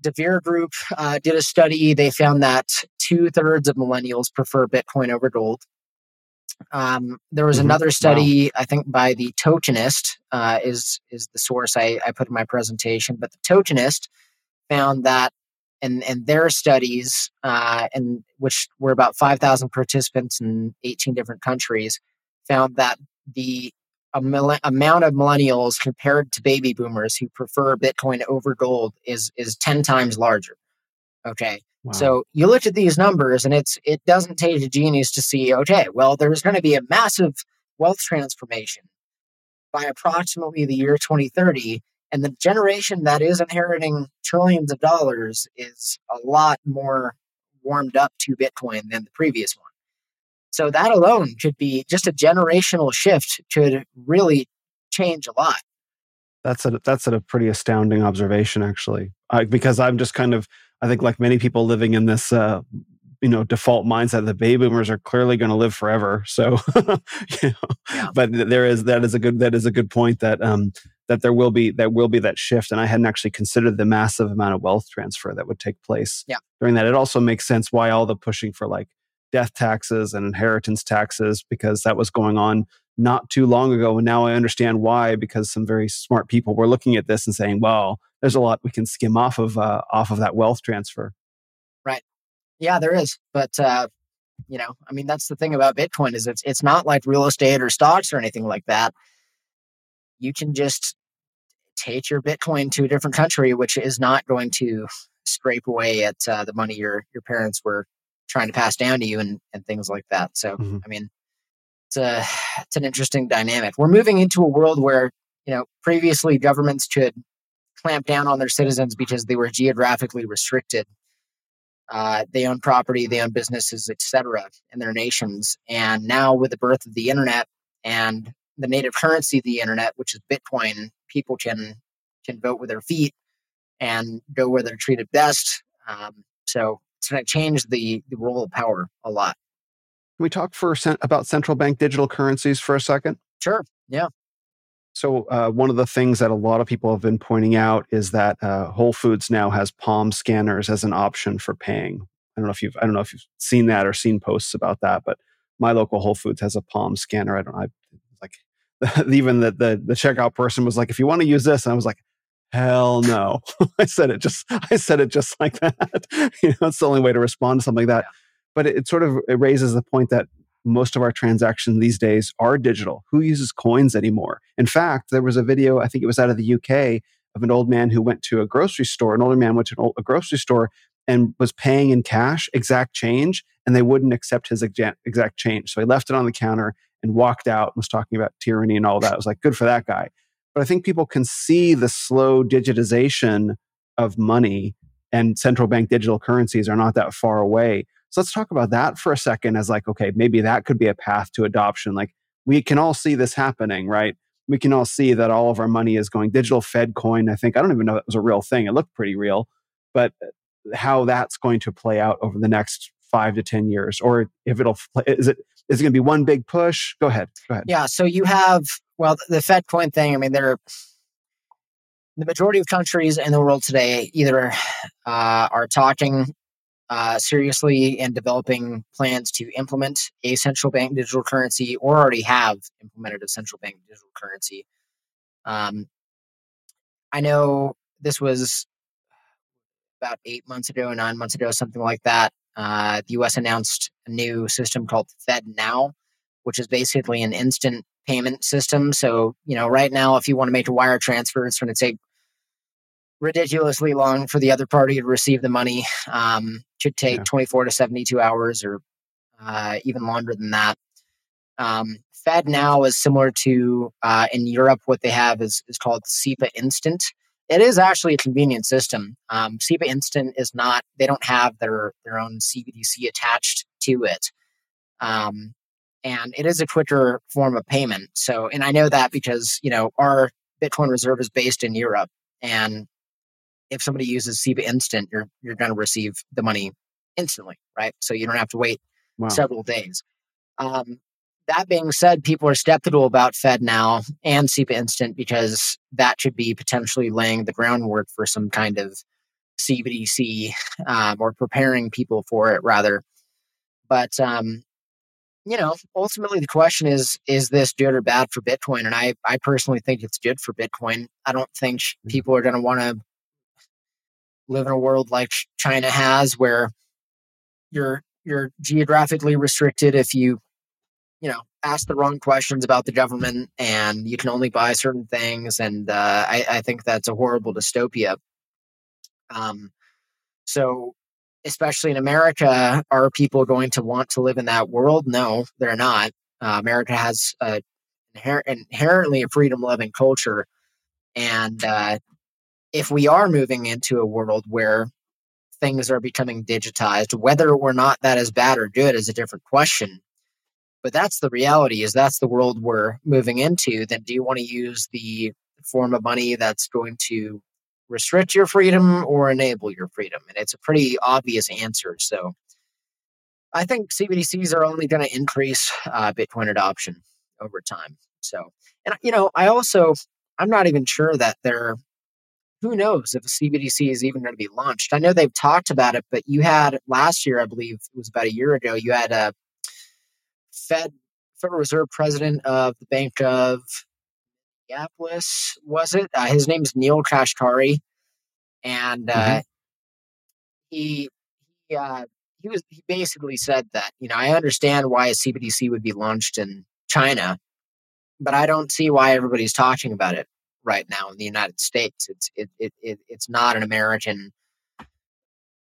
De Vere Group uh, did a study. They found that two thirds of millennials prefer Bitcoin over gold. Um, there was mm-hmm. another study, wow. I think, by the Tokenist uh, is is the source I, I put in my presentation. But the Tokenist found that in, in their studies, uh, and which were about five thousand participants in eighteen different countries, found that the amount of millennials compared to baby boomers who prefer Bitcoin over gold is is ten times larger. Okay, Wow. So you look at these numbers and it's it doesn't take a genius to see, okay, well, there's going to be a massive wealth transformation by approximately the year 2030. And the generation that is inheriting trillions of dollars is a lot more warmed up to Bitcoin than the previous one. So that alone could be just a generational shift could really change a lot. That's a that's a pretty astounding observation, actually, uh, because I'm just kind of I think like many people living in this uh, you know default mindset the baby boomers are clearly going to live forever so [laughs] you know, yeah. but there is that is a good that is a good point that um that there will be that will be that shift and i hadn't actually considered the massive amount of wealth transfer that would take place yeah. during that it also makes sense why all the pushing for like death taxes and inheritance taxes because that was going on not too long ago and now i understand why because some very smart people were looking at this and saying well there's a lot we can skim off of uh, off of that wealth transfer. Right. Yeah, there is. But uh, you know, I mean, that's the thing about Bitcoin is it's it's not like real estate or stocks or anything like that. You can just take your Bitcoin to a different country, which is not going to scrape away at uh, the money your your parents were trying to pass down to you and and things like that. So, mm-hmm. I mean, it's a it's an interesting dynamic. We're moving into a world where you know previously governments could clamp down on their citizens because they were geographically restricted. Uh, they own property, they own businesses, etc., in their nations. And now, with the birth of the internet and the native currency of the internet, which is Bitcoin, people can can vote with their feet and go where they're treated best. Um, so it's going to change the the role of power a lot. Can we talk for about central bank digital currencies for a second? Sure. Yeah. So uh, one of the things that a lot of people have been pointing out is that uh, Whole Foods now has palm scanners as an option for paying. I don't know if you've I don't know if you've seen that or seen posts about that, but my local Whole Foods has a palm scanner. I don't I like [laughs] even the, the the checkout person was like, if you want to use this, and I was like, hell no. [laughs] I said it just I said it just [laughs] like that. [laughs] you know, it's the only way to respond to something like that. But it, it sort of it raises the point that most of our transactions these days are digital. Who uses coins anymore? In fact, there was a video, I think it was out of the UK, of an old man who went to a grocery store. An older man went to old, a grocery store and was paying in cash, exact change, and they wouldn't accept his exact, exact change. So he left it on the counter and walked out and was talking about tyranny and all that. I was like, good for that guy. But I think people can see the slow digitization of money and central bank digital currencies are not that far away. So let's talk about that for a second as like, okay, maybe that could be a path to adoption. Like we can all see this happening, right? We can all see that all of our money is going digital Fed coin. I think, I don't even know that was a real thing. It looked pretty real, but uh, how that's going to play out over the next five to 10 years, or if it'll, is it, is it going to be one big push? Go ahead. Go ahead. Yeah. So you have, well, the Fed coin thing, I mean, there are, the majority of countries in the world today either uh, are talking uh, seriously and developing plans to implement a central bank digital currency or already have implemented a central bank digital currency. Um, I know this was about eight months ago, nine months ago, something like that. Uh, the US announced a new system called FedNow, which is basically an instant payment system. So, you know, right now, if you want to make a wire transfer, it's going to take ridiculously long for the other party to receive the money. Um, should take yeah. 24 to 72 hours or uh, even longer than that. Um, FedNow is similar to uh, in Europe, what they have is, is called SEPA Instant. It is actually a convenient system. Um, SEPA Instant is not, they don't have their, their own CBDC attached to it. Um, and it is a quicker form of payment. So, and I know that because, you know, our Bitcoin reserve is based in Europe and if somebody uses SEPA Instant, you're you're going to receive the money instantly, right? So you don't have to wait wow. several days. Um, that being said, people are skeptical about FedNow and SEPA Instant because that should be potentially laying the groundwork for some kind of CBDC um, or preparing people for it, rather. But um, you know, ultimately the question is: Is this good or bad for Bitcoin? And I, I personally think it's good for Bitcoin. I don't think mm-hmm. people are going to want to live in a world like China has, where you're you're geographically restricted if you you know ask the wrong questions about the government and you can only buy certain things and uh, I, I, think that's a horrible dystopia um, so especially in america are people going to want to live in that world? No they're not. Uh, america has inher- inherently a freedom loving culture. And uh, if we are moving into a world where things are becoming digitized whether or not that is bad or good is a different question. But that's the reality is that's the world we're moving into then do you want to use the form of money that's going to restrict your freedom or enable your freedom and it's a pretty obvious answer so i think cbdc's are only going to increase uh, bitcoin adoption over time so and you know i also i'm not even sure that they're who knows if a CBDC is even going to be launched? I know they've talked about it, but you had last year, I believe it was about a year ago, you had a Fed Federal Reserve President of the Bank of Minneapolis, was it? Uh, his name's Neel Kashkari, and uh, mm-hmm. he he uh, he was he basically said that you know I understand why a CBDC would be launched in China, but I don't see why everybody's talking about it right now in the United States. It's it, it, it it's not an American.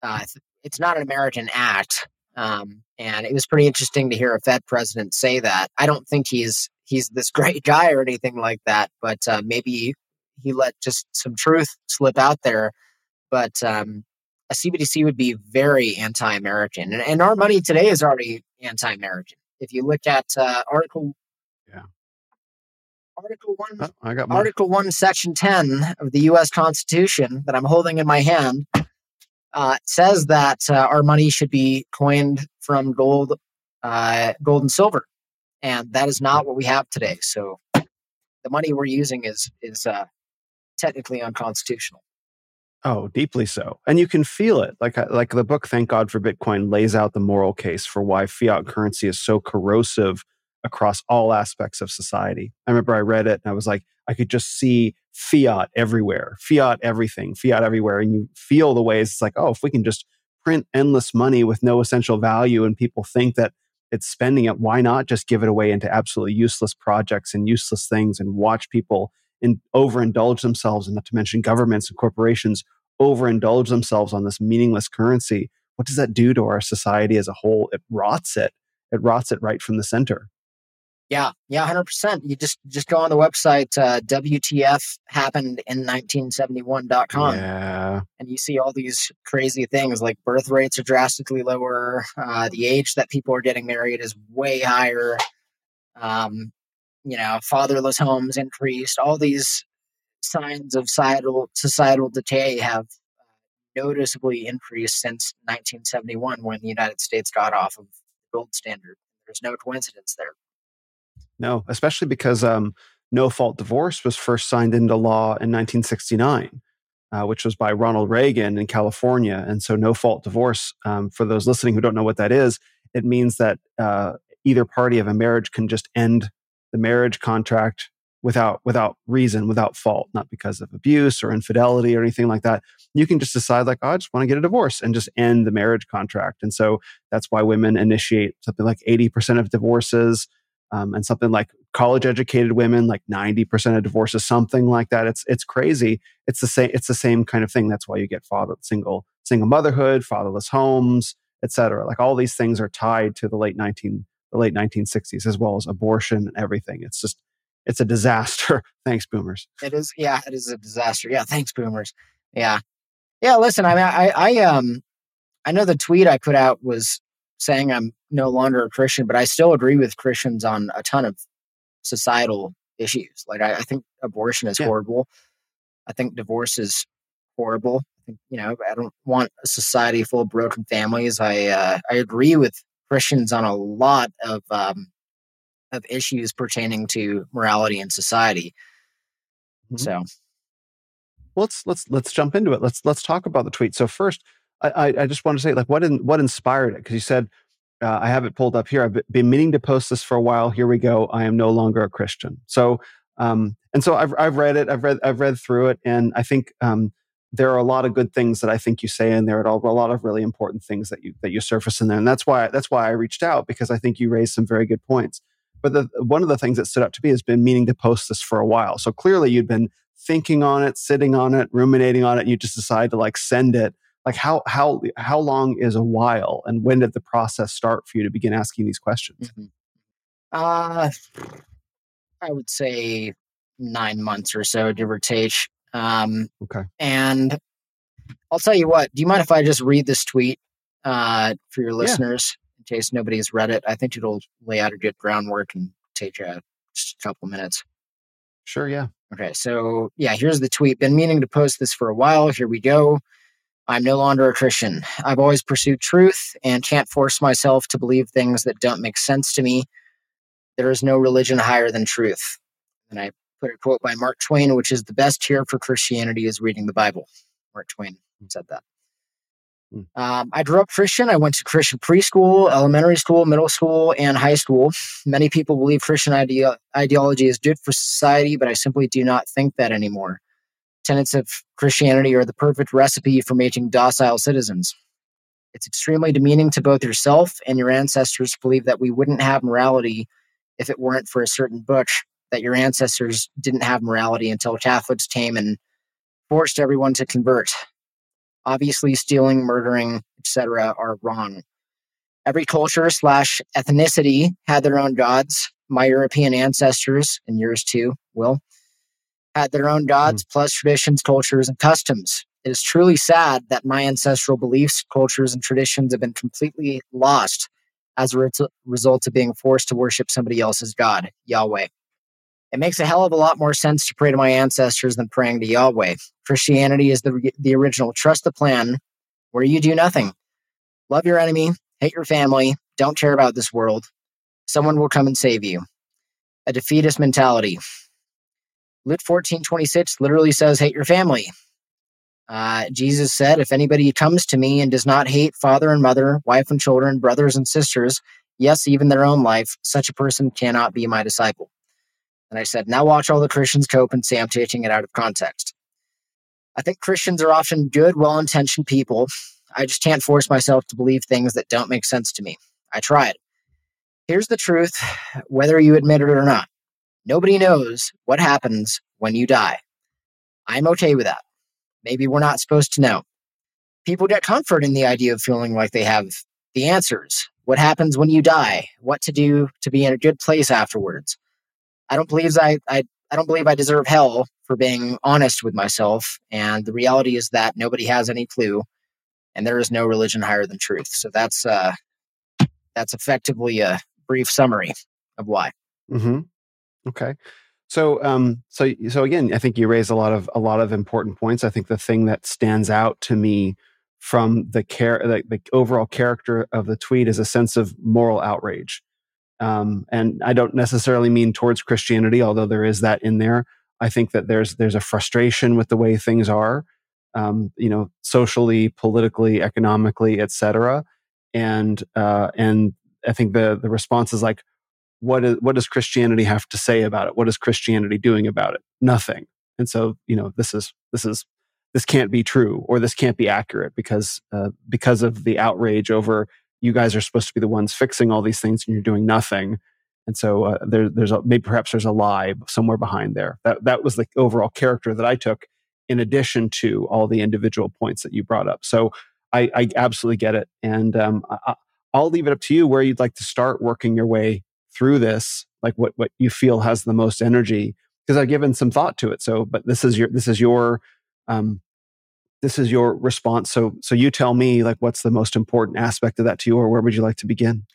Uh, it's not an American act. Um, and it was pretty interesting to hear a Fed president say that. I don't think he's he's this [laughs] great guy or anything like that, but uh, maybe he let just some truth slip out there. But um, a CBDC would be very anti-American, and, and, our money today is already anti-American. If you look at uh, Article, yeah, Article one, oh, I got Article one, Section ten of the U.S. Constitution that I'm holding in my hand uh, says that uh, our money should be coined from gold, uh, gold and silver, and that is not what we have today. So the money we're using is is uh, technically unconstitutional. Oh, deeply so, and you can feel it. Like uh, like the book "Thank God for Bitcoin" lays out the moral case for why fiat currency is so corrosive across all aspects of society. I remember I read it and I was like, I could just see fiat everywhere, fiat everything, fiat everywhere. And you feel the ways it's like, oh, if we can just print endless money with no essential value and people think that it's spending it, why not just give it away into absolutely useless projects and useless things and watch people in, overindulge themselves, and not to mention governments and corporations overindulge themselves on this meaningless currency? What does that do to our society as a whole? It rots it. It rots it right from the center. Yeah, yeah, hundred percent. You just just go on the website uh, WTF happened in 1971.com. Yeah, and you see all these crazy things like birth rates are drastically lower. Uh, the age that people are getting married is way higher. Um, you know, fatherless homes increased. All these signs of societal societal decay have noticeably increased since 1971 when the United States got off of the gold standard. There's no coincidence there. No, especially because um, no fault divorce was first signed into law in 1969, uh, which was by Ronald Reagan in California. And so, no fault divorce, um, for those listening who don't know what that is, it means that uh, either party of a marriage can just end the marriage contract without without reason, without fault, not because of abuse or infidelity or anything like that. You can just decide like, oh, I just want to get a divorce and just end the marriage contract. And so that's why women initiate something like 80% of divorces um, and something like college educated women like 90% of divorces something like that. It's it's crazy. It's the same it's the same kind of thing. That's why you get father single single motherhood fatherless homes etc like all these things are tied to the late 19 the late 1960s as well as abortion and everything. It's just it's a disaster. [laughs] Thanks boomers. It is yeah it is a disaster. Yeah thanks boomers. Yeah. Yeah listen i mean i i um i know the tweet i put out was saying I'm no longer a Christian, but I still agree with Christians on a ton of societal issues. Like I, I think abortion is yeah. horrible. I think divorce is horrible. You know, I don't want a society full of broken families. I uh, I agree with Christians on a lot of um, of issues pertaining to morality and society. Mm-hmm. So, let's let's let's jump into it. Let's let's talk about the tweet. So first, I I just want to say like what in, what inspired it because you said uh, I have it pulled up here. I've been meaning to post this for a while. Here we go. I am no longer a Christian. So um, and so I've I've read it. I've read I've read through it, and I think um, there are a lot of good things that I think you say in there. At all, A lot of really important things that you that you surface in there, and that's why that's why I reached out because I think you raised some very good points. But the, one of the things that stood out to me has been meaning to post this for a while. So clearly, you'd been thinking on it, sitting on it, ruminating on it. And you just decided to like send it. Like how how how long is a while, and when did the process start for you to begin asking these questions? Mm-hmm. Uh, I would say nine months or so, give or take. Um, okay. And I'll tell you what. Do you mind if I just read this tweet uh, for your listeners yeah. in case nobody's read it? I think it'll lay out a good groundwork and take uh, just a couple minutes. Sure. Yeah. Okay. So yeah, here's the tweet. Been meaning to post this for a while. Here we go. I'm no longer a Christian. I've always pursued truth and can't force myself to believe things that don't make sense to me. There is no religion higher than truth. And I put a quote by Mark Twain, which is the best cure for Christianity is reading the Bible. Mark Twain said that. Hmm. Um, I grew up Christian. I went to Christian preschool, elementary school, middle school, and high school. Many people believe Christian ideology is good for society, but I simply do not think that anymore. Tenets of Christianity are the perfect recipe for making docile citizens. It's extremely demeaning to both yourself and your ancestors to believe that we wouldn't have morality if it weren't for a certain book that your ancestors didn't have morality until Catholics came and forced everyone to convert. Obviously, stealing, murdering, etc., are wrong. Every culture slash ethnicity had their own gods. My European ancestors, and yours too, Will, had their own gods, mm. plus traditions, cultures, and customs. It is truly sad that my ancestral beliefs, cultures, and traditions have been completely lost as a result of being forced to worship somebody else's God, Yahweh. It makes a hell of a lot more sense to pray to my ancestors than praying to Yahweh. Christianity is the, the original trust the plan where you do nothing. Love your enemy, hate your family, don't care about this world. Someone will come and save you. A defeatist mentality. Luke 14 26 literally says, hate your family. Uh, Jesus said, If anybody comes to me and does not hate father and mother, wife and children, brothers and sisters, yes, even their own life, such a person cannot be my disciple. And I said, now watch all the Christians cope and say I'm taking it out of context. I think Christians are often good, well intentioned people. I just can't force myself to believe things that don't make sense to me. I tried. Here's the truth, whether you admit it or not. Nobody knows what happens when you die. I'm okay with that. Maybe we're not supposed to know. People get comfort in the idea of feeling like they have the answers. What happens when you die? What to do to be in a good place afterwards? I don't believe I, I I don't believe I deserve hell for being honest with myself. And the reality is that nobody has any clue, and there is no religion higher than truth. So that's uh, that's effectively a brief summary of why. Mm-hmm. Okay. So, um, so, so again, I think you raise a lot of a lot of important points. I think the thing that stands out to me from the care, the, the overall character of the tweet is a sense of moral outrage. Um, and I don't necessarily mean towards Christianity, although there is that in there. I think that there's there's a frustration with the way things are, um, you know, socially, politically, economically, etc. And uh, and I think the the response is like, what is what does Christianity have to say about it? What is Christianity doing about it? Nothing. And so you know, this is this is this can't be true or this can't be accurate because uh, because of the outrage over you guys are supposed to be the ones fixing all these things and you're doing nothing and so uh, there, there's a, maybe perhaps there's a lie somewhere behind there that that was the overall character that i took in addition to all the individual points that you brought up so i, I absolutely get it and um, I, i'll leave it up to you where you'd like to start working your way through this like what what you feel has the most energy because i've given some thought to it so but this is your this is your um, this is your response. So, so you tell me, like, what's the most important aspect of that to you, or where would you like to begin?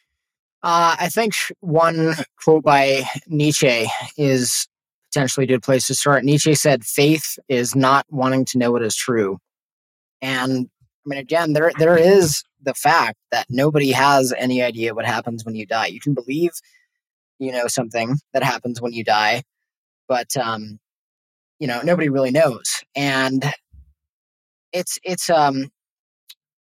Uh, I think one quote by Nietzsche is potentially a good place to start. Nietzsche said, "Faith is not wanting to know what is true; And I mean, again, there there is the fact that nobody has any idea what happens when you die. You can believe, you know, something that happens when you die, but um, you know, nobody really knows. And it's it's um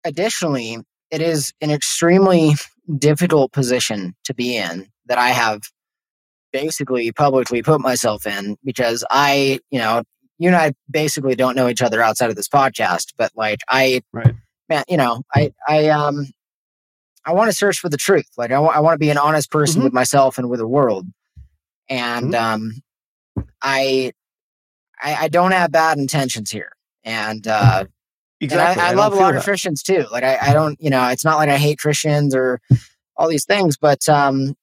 additionally, it is an extremely difficult position to be in that I have basically publicly put myself in because I, you know, you and I basically don't know each other outside of this podcast, but like I, right. man, you know, I, I, um, I want to search for the truth. Like I, w- I want to be an honest person mm-hmm. with myself and with the world. And, mm-hmm. um, I, I, I don't have bad intentions here. And, uh, Exactly. I, I, I love a lot that. of Christians too. Like I, I don't, you know, it's not like I hate Christians or all these things, but um,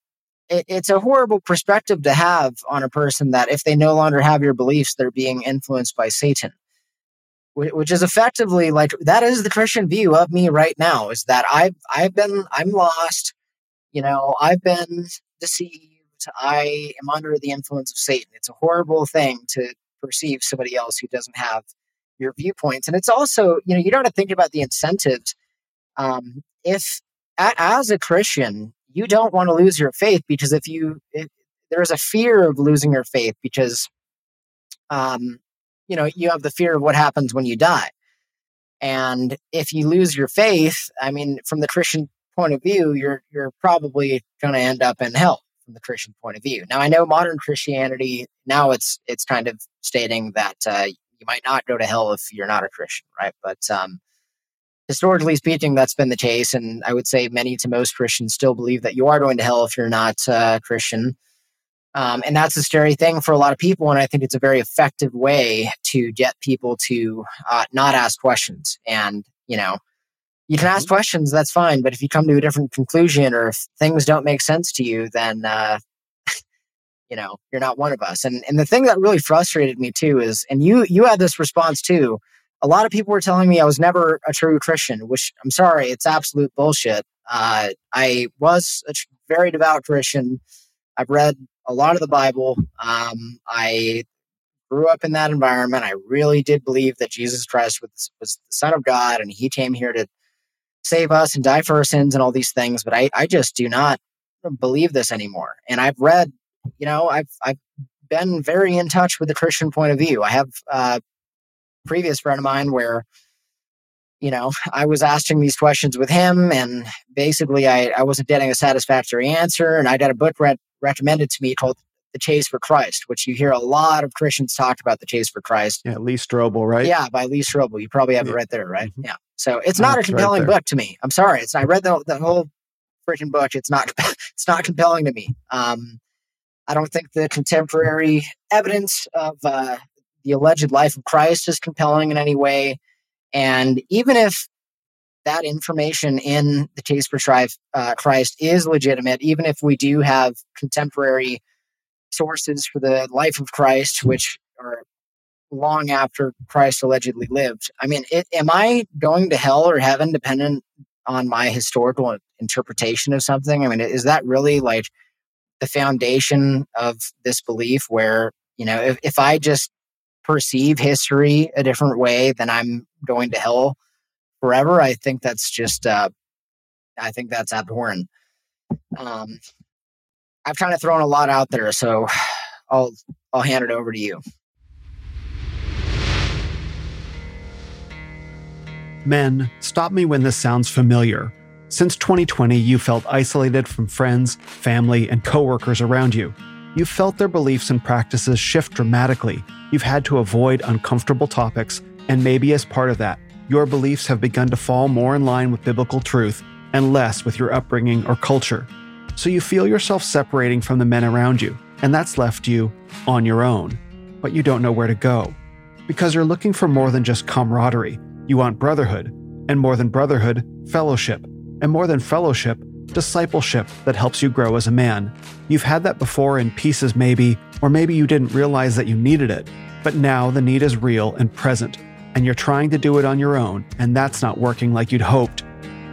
it, it's a horrible perspective to have on a person that if they no longer have your beliefs, they're being influenced by Satan, which is effectively like that is the Christian view of me right now. Is that I've I've been I'm lost, you know, I've been deceived. I am under the influence of Satan. It's a horrible thing to perceive somebody else who doesn't have your viewpoints. And it's also, you know, you don't have to think about the incentives. Um, if as a Christian, you don't want to lose your faith because if you, if, there's a fear of losing your faith because, um, you know, you have the fear of what happens when you die. And if you lose your faith, I mean, from the Christian point of view, you're you're probably going to end up in hell from the Christian point of view. Now, I know modern Christianity now it's it's kind of stating that uh, you might not go to hell if you're not a Christian, right? But um, historically speaking, that's been the case. And I would say many to most Christians still believe that you are going to hell if you're not uh, Christian. Um, and that's a scary thing for a lot of people. And I think it's a very effective way to get people to uh, not ask questions. And, you know, you can ask mm-hmm. questions, that's fine. But if you come to a different conclusion or if things don't make sense to you, then uh, [laughs] you know you're not one of us and and the thing that really frustrated me too is and you you had this response too a lot of people were telling me i was never a true christian which i'm sorry it's absolute bullshit uh, i was a very devout christian i've read a lot of the bible um, i grew up in that environment i really did believe that jesus christ was, was the son of god and he came here to save us and die for our sins and all these things but i, I just do not believe this anymore and i've read you know, I've I've been very in touch with the Christian point of view. I have a previous friend of mine where, you know, I was asking these questions with him, and basically I, I wasn't getting a satisfactory answer. And I got a book re- recommended to me called The Chase for Christ, which you hear a lot of Christians talk about the Chase for Christ. Yeah, Lee Strobel, right? Yeah, by Lee Strobel. You probably have yeah. it right there, right? Mm-hmm. Yeah. So it's not a compelling right book to me. I'm sorry. It's I read the, the whole freaking book. It's not [laughs] it's not compelling to me. Um, I don't think the contemporary evidence of uh, the alleged life of Christ is compelling in any way. And even if that information in the case for uh, Christ is legitimate, even if we do have contemporary sources for the life of Christ, which are long after Christ allegedly lived. I mean, it, am I going to hell or heaven dependent on my historical interpretation of something? I mean, is that really like the foundation of this belief where, you know, if, if I just perceive history a different way, then I'm going to hell forever. I think that's just, uh, I think that's abhorrent. Um, I've kind of thrown a lot out there, so I'll I'll hand it over to you. Men, stop me when this sounds familiar. Since 2020, you felt isolated from friends, family, and coworkers around you. You've felt their beliefs and practices shift dramatically. You've had to avoid uncomfortable topics, and maybe as part of that, your beliefs have begun to fall more in line with biblical truth and less with your upbringing or culture. So you feel yourself separating from the men around you, and that's left you on your own. But you don't know where to go. Because you're looking for more than just camaraderie. You want brotherhood, and more than brotherhood, fellowship and more than fellowship, discipleship that helps you grow as a man. You've had that before in pieces, maybe, or maybe you didn't realize that you needed it. But now the need is real and present, and you're trying to do it on your own, and that's not working like you'd hoped.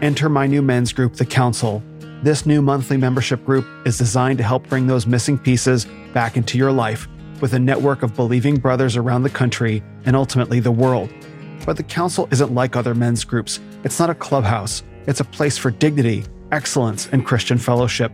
Enter my new men's group, The Council. This new monthly membership group is designed to help bring those missing pieces back into your life with a network of believing brothers around the country and ultimately the world. But the council isn't like other men's groups. It's not a clubhouse, it's a place for dignity, excellence, and Christian fellowship.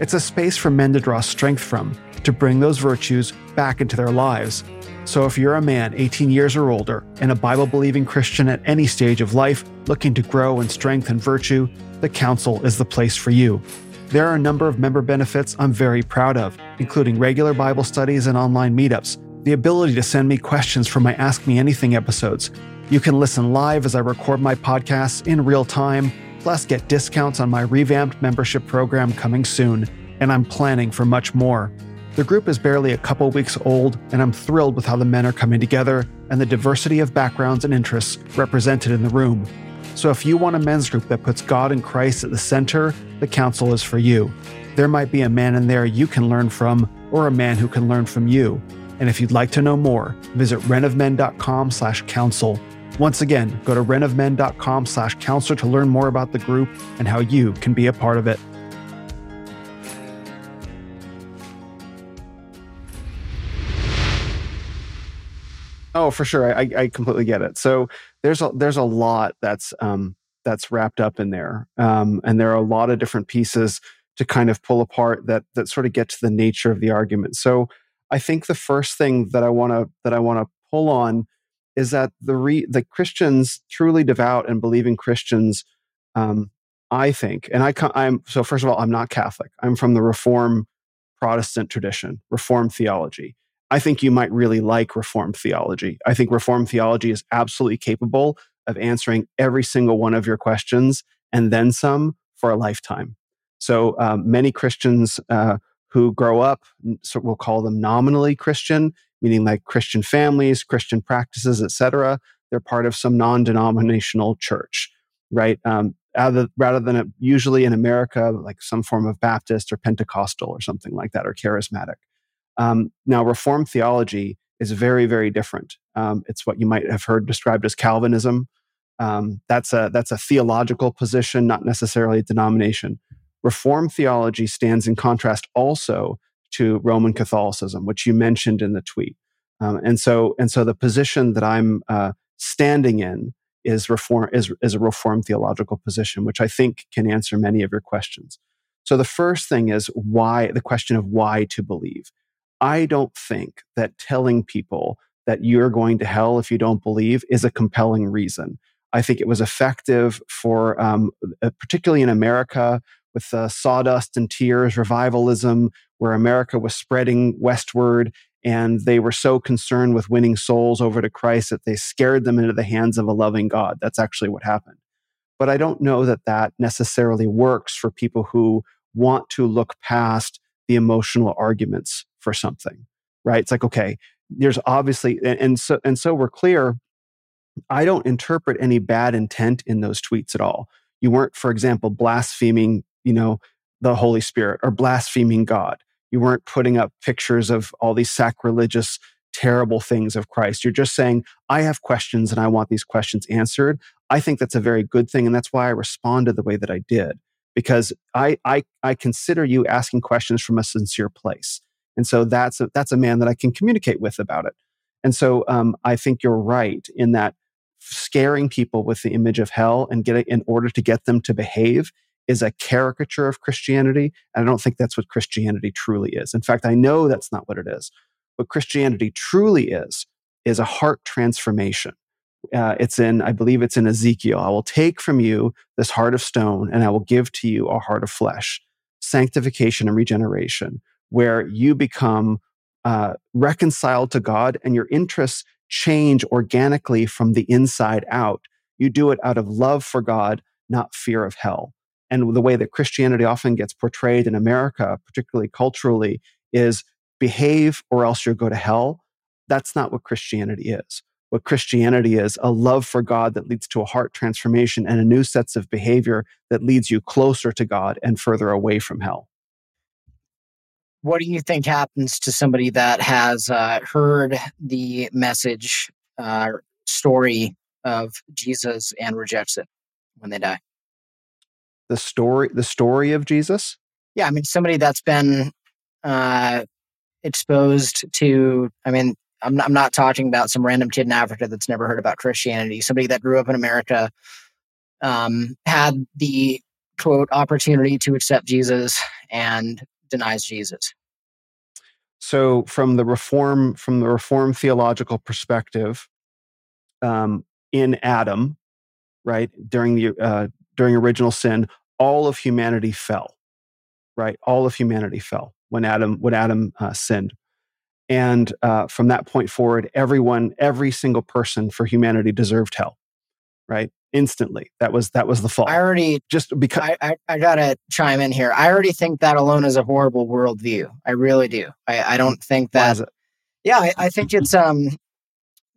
It's a space for men to draw strength from, to bring those virtues back into their lives. So if you're a man 18 years or older and a Bible believing Christian at any stage of life looking to grow in strength and virtue, the Council is the place for you. There are a number of member benefits I'm very proud of, including regular Bible studies and online meetups, the ability to send me questions for my Ask Me Anything episodes. You can listen live as I record my podcasts in real time, plus get discounts on my revamped membership program coming soon, and I'm planning for much more. The group is barely a couple weeks old, and I'm thrilled with how the men are coming together and the diversity of backgrounds and interests represented in the room. So, if you want a men's group that puts God and Christ at the center, the council is for you. There might be a man in there you can learn from, or a man who can learn from you. And if you'd like to know more, visit renofmen.com slash council. Once again, go to renofmen.com slash council to learn more about the group and how you can be a part of it. Oh, for sure. I, I completely get it. So there's a there's a lot that's um, that's wrapped up in there, um, and there are a lot of different pieces to kind of pull apart that that sort of get to the nature of the argument. So I think the first thing that I want to that I want to pull on is that the re, the Christians, truly devout and believing Christians, um, I think, and I I'm so first of all, I'm not Catholic. I'm from the Reform Protestant tradition, Reform theology. I think you might really like Reformed theology. I think Reformed theology is absolutely capable of answering every single one of your questions and then some for a lifetime. So um, many Christians uh, who grow up, so we'll call them nominally Christian, meaning like Christian families, Christian practices, etc. They're part of some non-denominational church, right? Um, rather, rather than a, usually in America, like some form of Baptist or Pentecostal or something like that, or charismatic. Um, now, Reformed theology is very, very different. Um, it's what you might have heard described as Calvinism. Um, that's a that's a theological position, not necessarily a denomination. Reformed theology stands in contrast also to Roman Catholicism, which you mentioned in the tweet. Um, and so, and so, the position that I'm uh, standing in is reform is, is a reformed theological position, which I think can answer many of your questions. So, the first thing is why the question of why to believe. I don't think that telling people that you're going to hell if you don't believe is a compelling reason. I think it was effective for, um, uh, particularly in America, with uh, sawdust and tears revivalism, where America was spreading westward and they were so concerned with winning souls over to Christ that they scared them into the hands of a loving God. That's actually what happened. But I don't know that that necessarily works for people who want to look past the emotional arguments for something, right? It's like, okay, there's obviously, and, and so, and so we're clear. I don't interpret any bad intent in those tweets at all. You weren't, for example, blaspheming, you know, the Holy Spirit or blaspheming God. You weren't putting up pictures of all these sacrilegious, terrible things of Christ. You're just saying, I have questions and I want these questions answered. I think that's a very good thing. And that's why I responded the way that I did, because I, I, I consider you asking questions from a sincere place. And so that's a, that's a man that I can communicate with about it. And so um, I think you're right in that scaring people with the image of hell and getting in order to get them to behave is a caricature of Christianity. And I don't think that's what Christianity truly is. In fact, I know that's not what it is. What Christianity truly is, is a heart transformation. Uh, it's in, I believe it's in Ezekiel. I will take from you this heart of stone and I will give to you a heart of flesh. Sanctification and regeneration, where you become uh, reconciled to God and your interests change organically from the inside out. You do it out of love for God, not fear of hell. And the way that Christianity often gets portrayed in America, particularly culturally, is behave or else you'll go to hell. That's not what Christianity is. What Christianity is a love for God that leads to a heart transformation and a new sets of behavior that leads you closer to God and further away from hell what do you think happens to somebody that has uh, heard the message uh, story of Jesus and rejects it when they die? The story, the story of Jesus. Yeah, I mean somebody that's been uh, exposed to. I mean, I'm not, I'm not talking about some random kid in Africa that's never heard about Christianity. Somebody that grew up in America um, had the quote opportunity to accept Jesus and denies Jesus. So, from the reform from the reform theological perspective, um, in Adam, right during the uh, during original sin, all of humanity fell. Right, all of humanity fell when Adam when Adam uh, sinned, and uh, from that point forward, everyone, every single person for humanity deserved hell. Right, instantly. That was that was the fault. I already just because I, I, I, gotta chime in here. I already think that alone is a horrible worldview. I really do. I, I don't think that. Yeah, I, I, think it's um.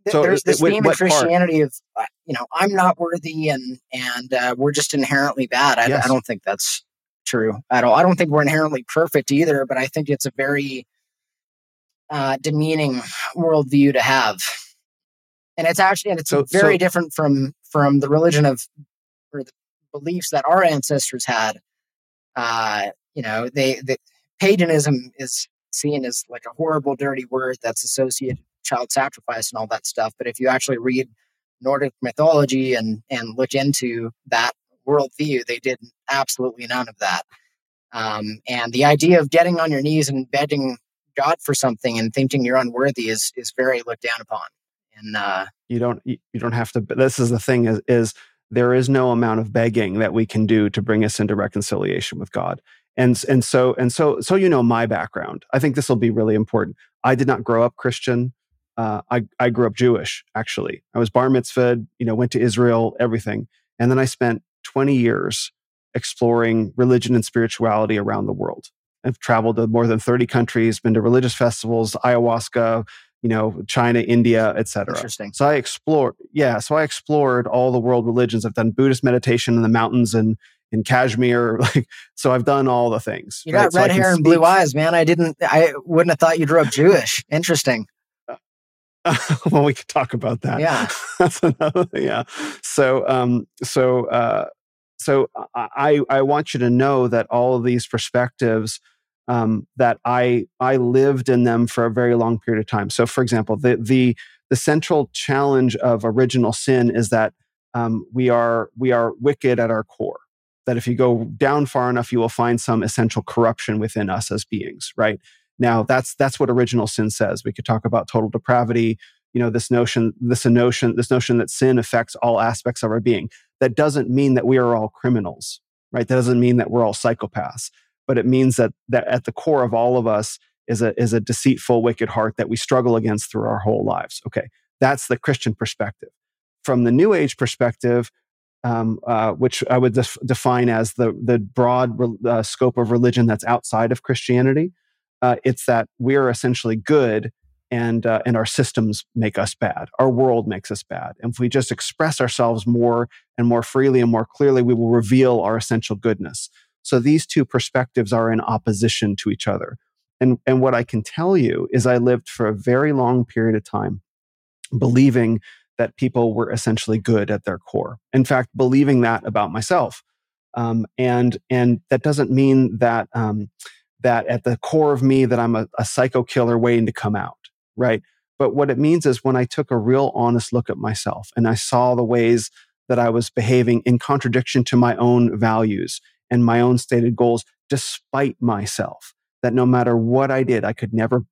so there's this theme in Christianity part? of uh, you know I'm not worthy and and uh, we're just inherently bad. I, yes. I don't think that's true at all. I don't think we're inherently perfect either, but I think it's a very uh, demeaning worldview to have and it's actually and it's so, very so, different from from the religion of or the beliefs that our ancestors had. Uh, you know, they the paganism is seen as like a horrible, dirty word that's associated with child sacrifice and all that stuff. But if you actually read Nordic mythology and and look into that worldview, they did absolutely none of that. Um, and the idea of getting on your knees and begging God for something and thinking you're unworthy is is very looked down upon and uh, you don't you, don't have to this is the thing is is there is no amount of begging that we can do to bring us into reconciliation with god. And and so and so so you know my background. I think this will be really important. I did not grow up christian. Uh, I, I grew up jewish actually. I was bar mitzvahed you know went to israel everything. And then i spent 20 years exploring religion and spirituality around the world. I've traveled to more than 30 countries been to religious festivals ayahuasca you know, China, India, etc. Interesting. So I explored, yeah. So I explored all the world religions. I've done Buddhist meditation in the mountains and in Kashmir. [laughs] Like, so I've done all the things. You right? got red so hair and blue eyes, man. I didn't, I wouldn't have thought you grew up Jewish. Interesting. [laughs] well, we could talk about that. Yeah. [laughs] That's another thing. Yeah. So, um, so, uh, so I, I want you to know that all of these perspectives um, that I I lived in them for a very long period of time. So, for example, the the the central challenge of original sin is that um, we are we are wicked at our core. That if you go down far enough, you will find some essential corruption within us as beings. Right now, that's that's what original sin says. We could talk about total depravity. You know, this notion, this notion, this notion that sin affects all aspects of our being. That doesn't mean that we are all criminals, right? That doesn't mean that we're all psychopaths but it means that that at the core of all of us is a is a deceitful, wicked heart that we struggle against through our whole lives. Okay, that's the Christian perspective. From the New Age perspective, um, uh, which I would def- define as the the broad re- uh, scope of religion that's outside of Christianity, uh, it's that we're essentially good and uh, and our systems make us bad. Our world makes us bad. And if we just express ourselves more and more freely and more clearly, we will reveal our essential goodness. So these two perspectives are in opposition to each other. And, and what I can tell you is I lived for a very long period of time believing that people were essentially good at their core. In fact, believing that about myself. Um, and and that doesn't mean that um, that at the core of me that I'm a, a psycho killer waiting to come out, right? But what it means is when I took a real honest look at myself and I saw the ways that I was behaving in contradiction to my own values and my own stated goals despite myself. That no matter what I did, I could never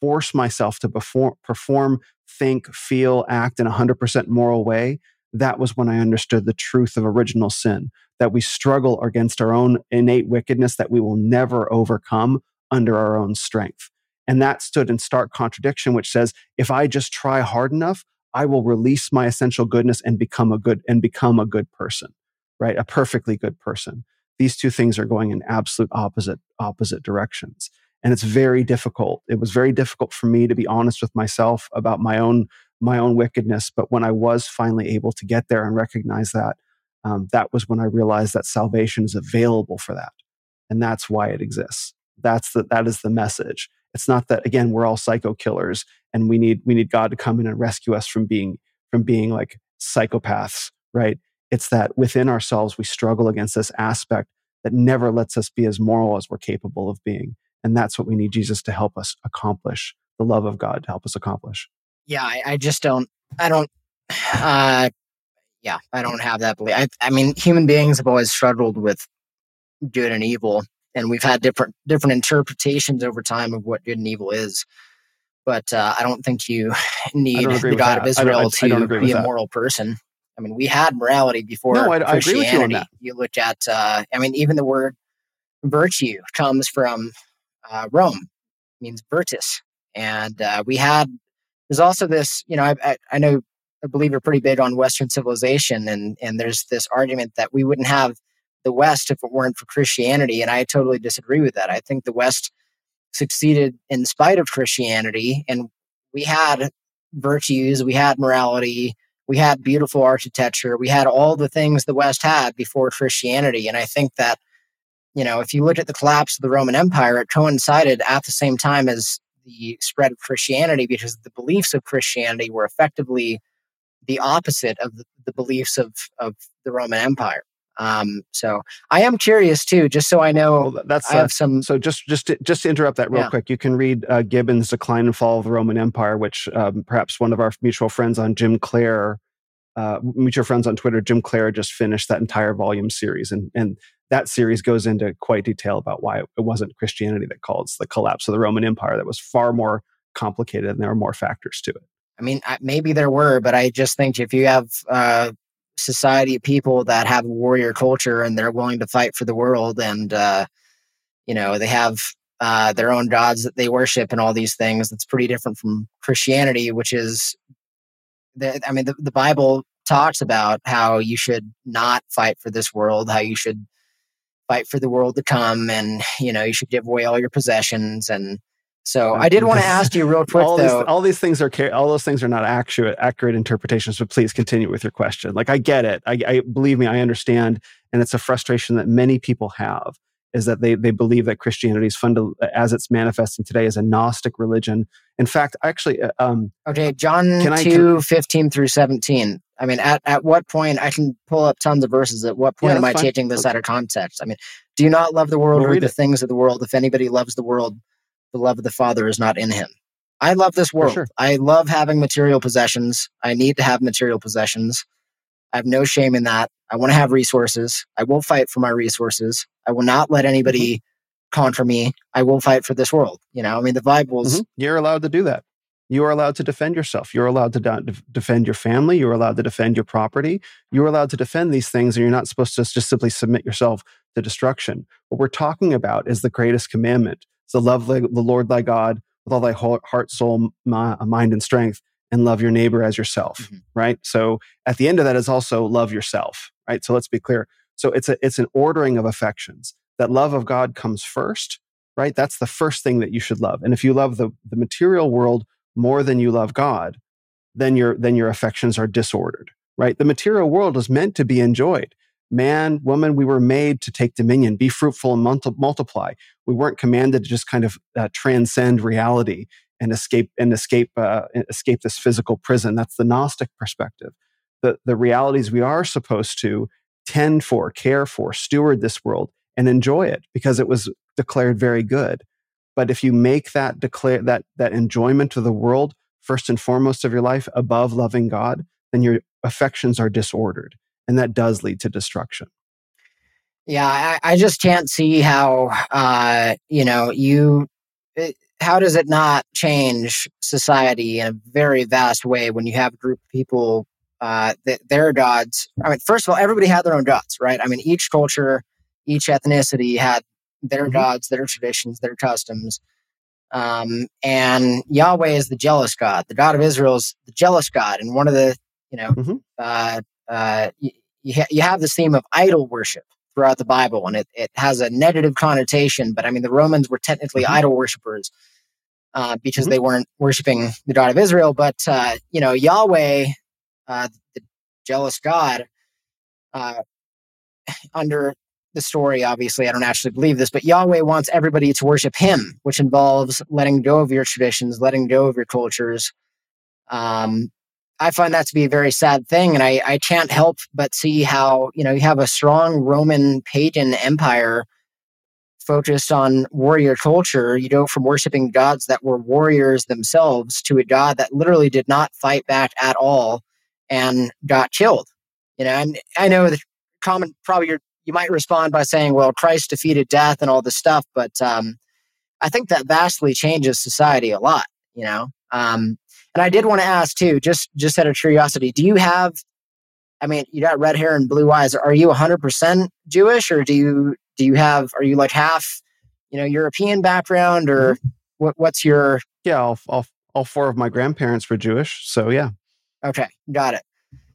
force myself to perform, perform think, feel, act in a 100% moral way. That was when I understood the truth of original sin, that we struggle against our own innate wickedness that we will never overcome under our own strength. And that stood in stark contradiction, which says, if I just try hard enough, I will release my essential goodness and become a good and become a good person, right? A perfectly good person these two things are going in absolute opposite opposite directions. And it's very difficult. It was very difficult for me to be honest with myself about my own my own wickedness. But when i was finally able to get there and recognize that um, that was when i realized that salvation is available for that. And that's why it exists. That's the that is the message. It's not that again we're all psycho killers and we need we need god to come in and rescue us from being from being like psychopaths right it's that within ourselves, we struggle against this aspect that never lets us be as moral as we're capable of being. And that's what we need Jesus to help us accomplish, the love of God to help us accomplish. Yeah, I, I just don't. I don't. Uh, yeah, I don't have that belief. I, I mean, human beings have always struggled with good and evil, and we've had different different interpretations over time of what good and evil is. But uh, I don't think you need the God of Israel to be a moral person. I mean, we had morality before no, I, I agree with you on that. You look at, uh, I mean, even the word virtue comes from uh, Rome, means virtus, and uh, we had. There's also this, you know, I, I, I know, I believe you're pretty big on Western civilization, and and there's this argument that we wouldn't have the West if it weren't for Christianity, and I totally disagree with that. I think the West succeeded in spite of Christianity, and we had virtues, we had morality, we had beautiful architecture, we had all the things the West had before Christianity. And I think that, you know, if you look at the collapse of the Roman Empire, it coincided at the same time as the spread of Christianity because the beliefs of Christianity were effectively the opposite of the, beliefs of, of the Roman Empire. Um, so I am curious too, just so I know. Well, that's I have uh, some. So just just to, just to interrupt that real yeah. quick, you can read uh, Gibbon's "Decline and Fall of the Roman Empire," which um, perhaps one of our mutual friends on Jim Clare, uh, mutual friends on Twitter, Jim Clare just finished that entire volume series, and and that series goes into quite detail about why it wasn't Christianity that caused the collapse of the Roman Empire. That was far more complicated, and there are more factors to it. I mean, maybe there were, but I just think if you have uh, society of people that have a warrior culture and they're willing to fight for the world and uh, you know they have uh, their own gods that they worship and all these things that's pretty different from christianity which is the, i mean the, the bible talks about how you should not fight for this world how you should fight for the world to come and you know you should give away all your possessions and so I did want to [laughs] ask you real quick all though. These, all these things are all those things are not accurate accurate interpretations. But please continue with your question. Like I get it. I, I believe me. I understand, and it's a frustration that many people have is that they they believe that Christianity is fundamental as it's manifesting today as a Gnostic religion. In fact, actually, uh, um, okay, John can 2, I, 15 through seventeen. I mean, at, at what point I can pull up tons of verses. At what point yeah, am I fine. taking this okay. out of context? I mean, do you not love the world we'll or the it. things of the world? If anybody loves the world, the love of the Father is not in him. I love this world. Sure. I love having material possessions. I need to have material possessions. I have no shame in that. I want to have resources. I will fight for my resources. I will not let anybody mm-hmm. conquer me. I will fight for this world. You know, I mean, the Bible's. Mm-hmm. You're allowed to do that. You are allowed to defend yourself. You're allowed to de- defend your family. You're allowed to defend your property. You're allowed to defend these things, and you're not supposed to just simply submit yourself to destruction. What we're talking about is the greatest commandment so love the, Lord thy God with all thy heart, soul, mind, and strength, and love your neighbor as yourself. Mm-hmm. Right. So at the end of that is also love yourself. Right. So let's be clear. So it's a it's an ordering of affections. That love of God comes first. Right. That's the first thing that you should love. And if you love the the material world more than you love God, then your then your affections are disordered. Right. The material world is meant to be enjoyed man, woman, we were made to take dominion, be fruitful and multiply. We weren't commanded to just kind of uh, transcend reality and escape and escape uh, escape this physical prison. That's the Gnostic perspective. The the realities we are supposed to tend for, care for, steward this world and enjoy it because it was declared very good. But if you make that declare that that enjoyment of the world first and foremost of your life above loving God, then your affections are disordered and that does lead to destruction yeah i, I just can't see how uh, you know you it, how does it not change society in a very vast way when you have a group of people uh, that their gods i mean first of all everybody had their own gods right i mean each culture each ethnicity had their mm-hmm. gods their traditions their customs um, and yahweh is the jealous god the god of israel is the jealous god and one of the you know mm-hmm. uh, uh, you, ha- you have this theme of idol worship throughout the Bible, and it, it has a negative connotation. But I mean, the Romans were technically mm-hmm. idol worshippers uh, because mm-hmm. they weren't worshiping the God of Israel. But uh, you know, Yahweh, uh, the jealous God, uh, [sighs] under the story, obviously, I don't actually believe this, but Yahweh wants everybody to worship Him, which involves letting go of your traditions, letting go of your cultures, um, I find that to be a very sad thing. And I, I can't help but see how, you know, you have a strong Roman pagan empire focused on warrior culture. You go from worshiping gods that were warriors themselves to a god that literally did not fight back at all and got killed. You know, and I know the common probably you you might respond by saying, "Well, Christ defeated death and all this stuff," but um, I think that vastly changes society a lot. You know, um, and I did want to ask too, just just out of curiosity, do you have? I mean, you got red hair and blue eyes. Are you 100% Jewish, or do you do you have? Are you like half, you know, European background, or mm-hmm. what, what's your? Yeah, all, all all four of my grandparents were Jewish, so yeah. Okay, got it.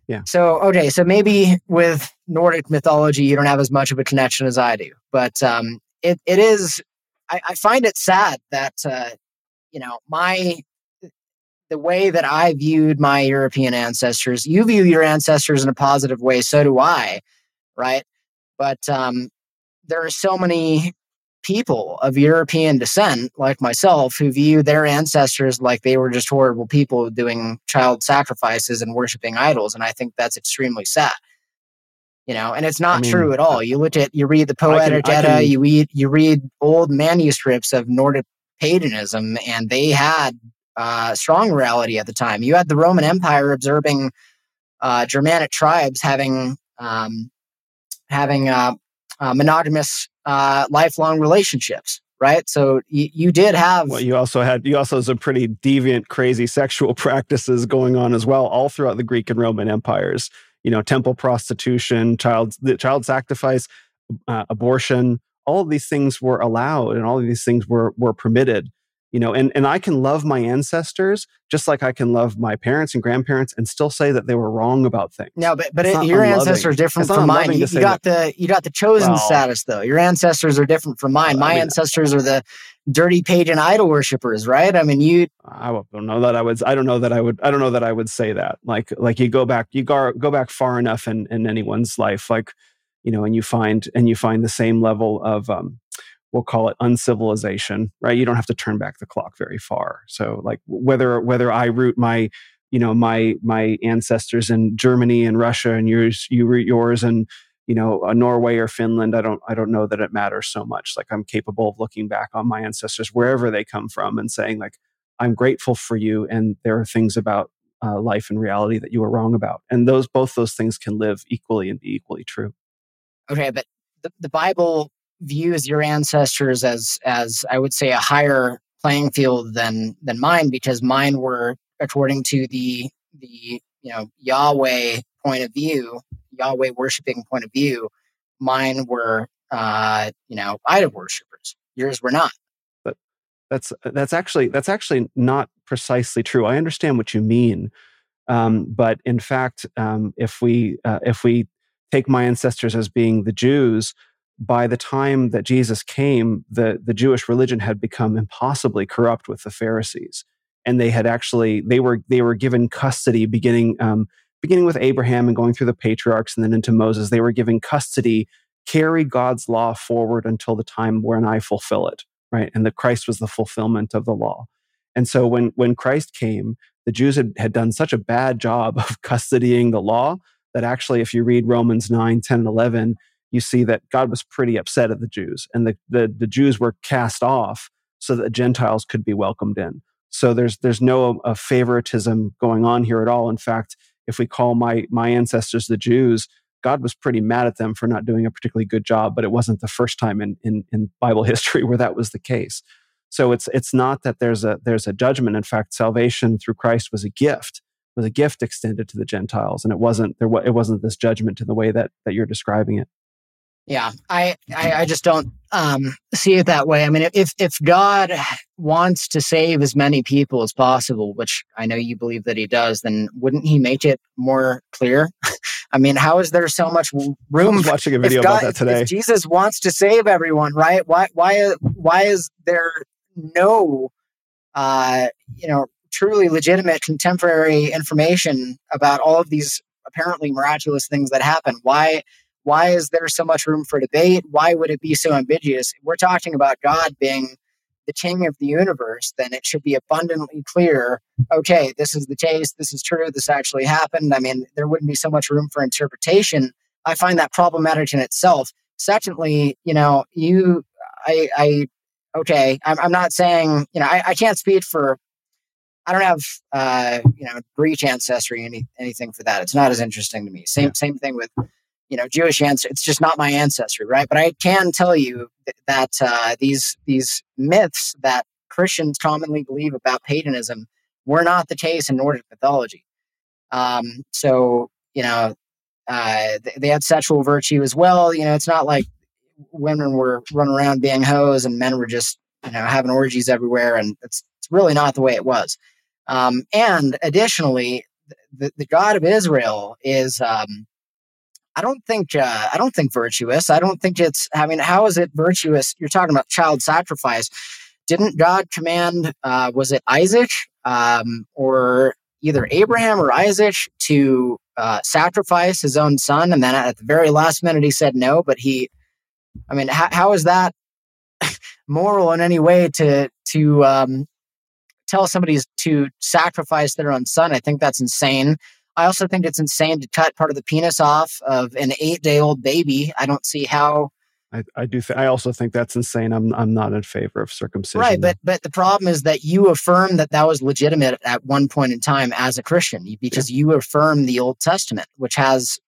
Yeah. So okay, so maybe with Nordic mythology, you don't have as much of a connection as I do, but um, it it is. I, I find it sad that uh, you know my the way that I viewed my European ancestors. You view your ancestors in a positive way, so do I, right? But um, there are so many people of European descent, like myself, who view their ancestors like they were just horrible people doing child sacrifices and worshiping idols. And I think that's extremely sad. You know, and it's not I mean, true at all. You look at, you read the Poetic Edda, you read, you read old manuscripts of Nordic paganism, and they had uh, strong reality at the time. You had the Roman Empire observing uh, Germanic tribes having um, having uh, uh monogamous uh, lifelong relationships right? So y- you did have well you also had you also had some pretty deviant crazy [laughs] sexual practices going on as well all throughout the greek and roman empires. You know temple prostitution child child sacrifice uh, abortion all of these things were allowed and all of these things were were permitted you know and and i can love my ancestors just like i can love my parents and grandparents and still say that they were wrong about things. No but but it, your ancestors are different from mine. you, you got that. the you got the chosen well, status though. Your ancestors are different from mine. My I mean, ancestors are the dirty pagan idol worshippers right? I mean you i don't know that i would i don't know that i would i don't know that i would say that. Like like you go back you go, go back far enough in in anyone's life like you know and you find and you find the same level of um we'll call it uncivilization right? You don't have to turn back the clock very far. So like whether whether i root my you know my my ancestors in germany and russia and yours you root yours and you know uh, norway or finland i don't i don't know that it matters so much. Like i'm capable of looking back on my ancestors wherever they come from and saying like i'm grateful for you and there are things about uh, life and reality that you were wrong about. And those both those things can live equally and be equally true. Okay but the, the bible views your ancestors as as I would say a higher playing field than than mine because mine were according to the the you know Yahweh point of view, Yahweh worshiping point of view, mine were uh, you know idol worshippers. Yours were not. But that's that's actually that's actually not precisely true. I understand what you mean, um, but in fact, um, if we uh, if we take my ancestors as being the Jews, by the time that Jesus came, the, the Jewish religion had become impossibly corrupt with the Pharisees. And they had actually, they were, they were given custody beginning, um, beginning with Abraham and going through the patriarchs and then into Moses. They were given custody, carry God's law forward until the time when I fulfill it, right? And that Christ was the fulfillment of the law. And so when, when Christ came, the Jews had, had done such a bad job [laughs] of custodying the law that actually, if you read Romans 9, 10, and 11, you see that God was pretty upset at the Jews, and the, the, the Jews were cast off so that Gentiles could be welcomed in. So there's there's no uh, favoritism going on here at all. In fact, if we call my my ancestors the Jews, God was pretty mad at them for not doing a particularly good job, but it wasn't the first time in, in, in Bible [laughs] history where that was the case. So it's it's not that there's a there's a judgment. In fact, salvation through Christ was a gift, was a gift extended to the Gentiles, and it wasn't there. It wasn't this judgment in the way that that you're describing it. Yeah, I, I, I just don't um, see it that way. I mean, if if God wants to save as many people as possible, which I know you believe that He does, then wouldn't He make it more clear? [laughs] I mean, how is there so much room? I was watching a video God, about that today. If Jesus wants to save everyone, right? Why why why is there no, uh, you know, truly legitimate contemporary information about all of these apparently miraculous things that happen? Why why is there so much room for debate? Why would it be so ambiguous? If we're talking about God being the king of the universe, then it should be abundantly clear okay, this is the case, this is true, this actually happened. I mean, there wouldn't be so much room for interpretation. I find that problematic in itself. Secondly, you know, you I, I okay, I'm, I'm not saying you know I, I can't speak for. I don't have uh, you know Greek ancestry any anything for that. It's not as interesting to me. Same same thing with you know Jewish ancestry. It's just not my ancestry, right? But I can tell you that uh, these these myths that Christians commonly believe about paganism were not the case in Nordic mythology. Um, so you know uh, they, they had sexual virtue as well. You know, it's not like women were running around being hoes and men were just you know having orgies everywhere, and it's, it's really not the way it was. Um, and additionally, the, the God of Israel is um, I don't think uh, I don't think virtuous. I don't think it's. I mean, how is it virtuous? You're talking about child sacrifice. Didn't God command? Uh, was it Isaac um, or either Abraham or Isaac to uh, sacrifice his own son? And then at the very last minute, he said no. But he, I mean, how, how is that [laughs] moral in any way to to um, tell somebody to sacrifice their own son? I think that's insane. I also think it's insane to cut part of the penis off of an eight day old baby. I don't see how. I, I do. Th- I also think that's insane. I'm I'm not in favor of circumcision. Right, but but the problem is that you affirm that that was legitimate at one point in time as a Christian because yeah. you affirm the Old Testament, which has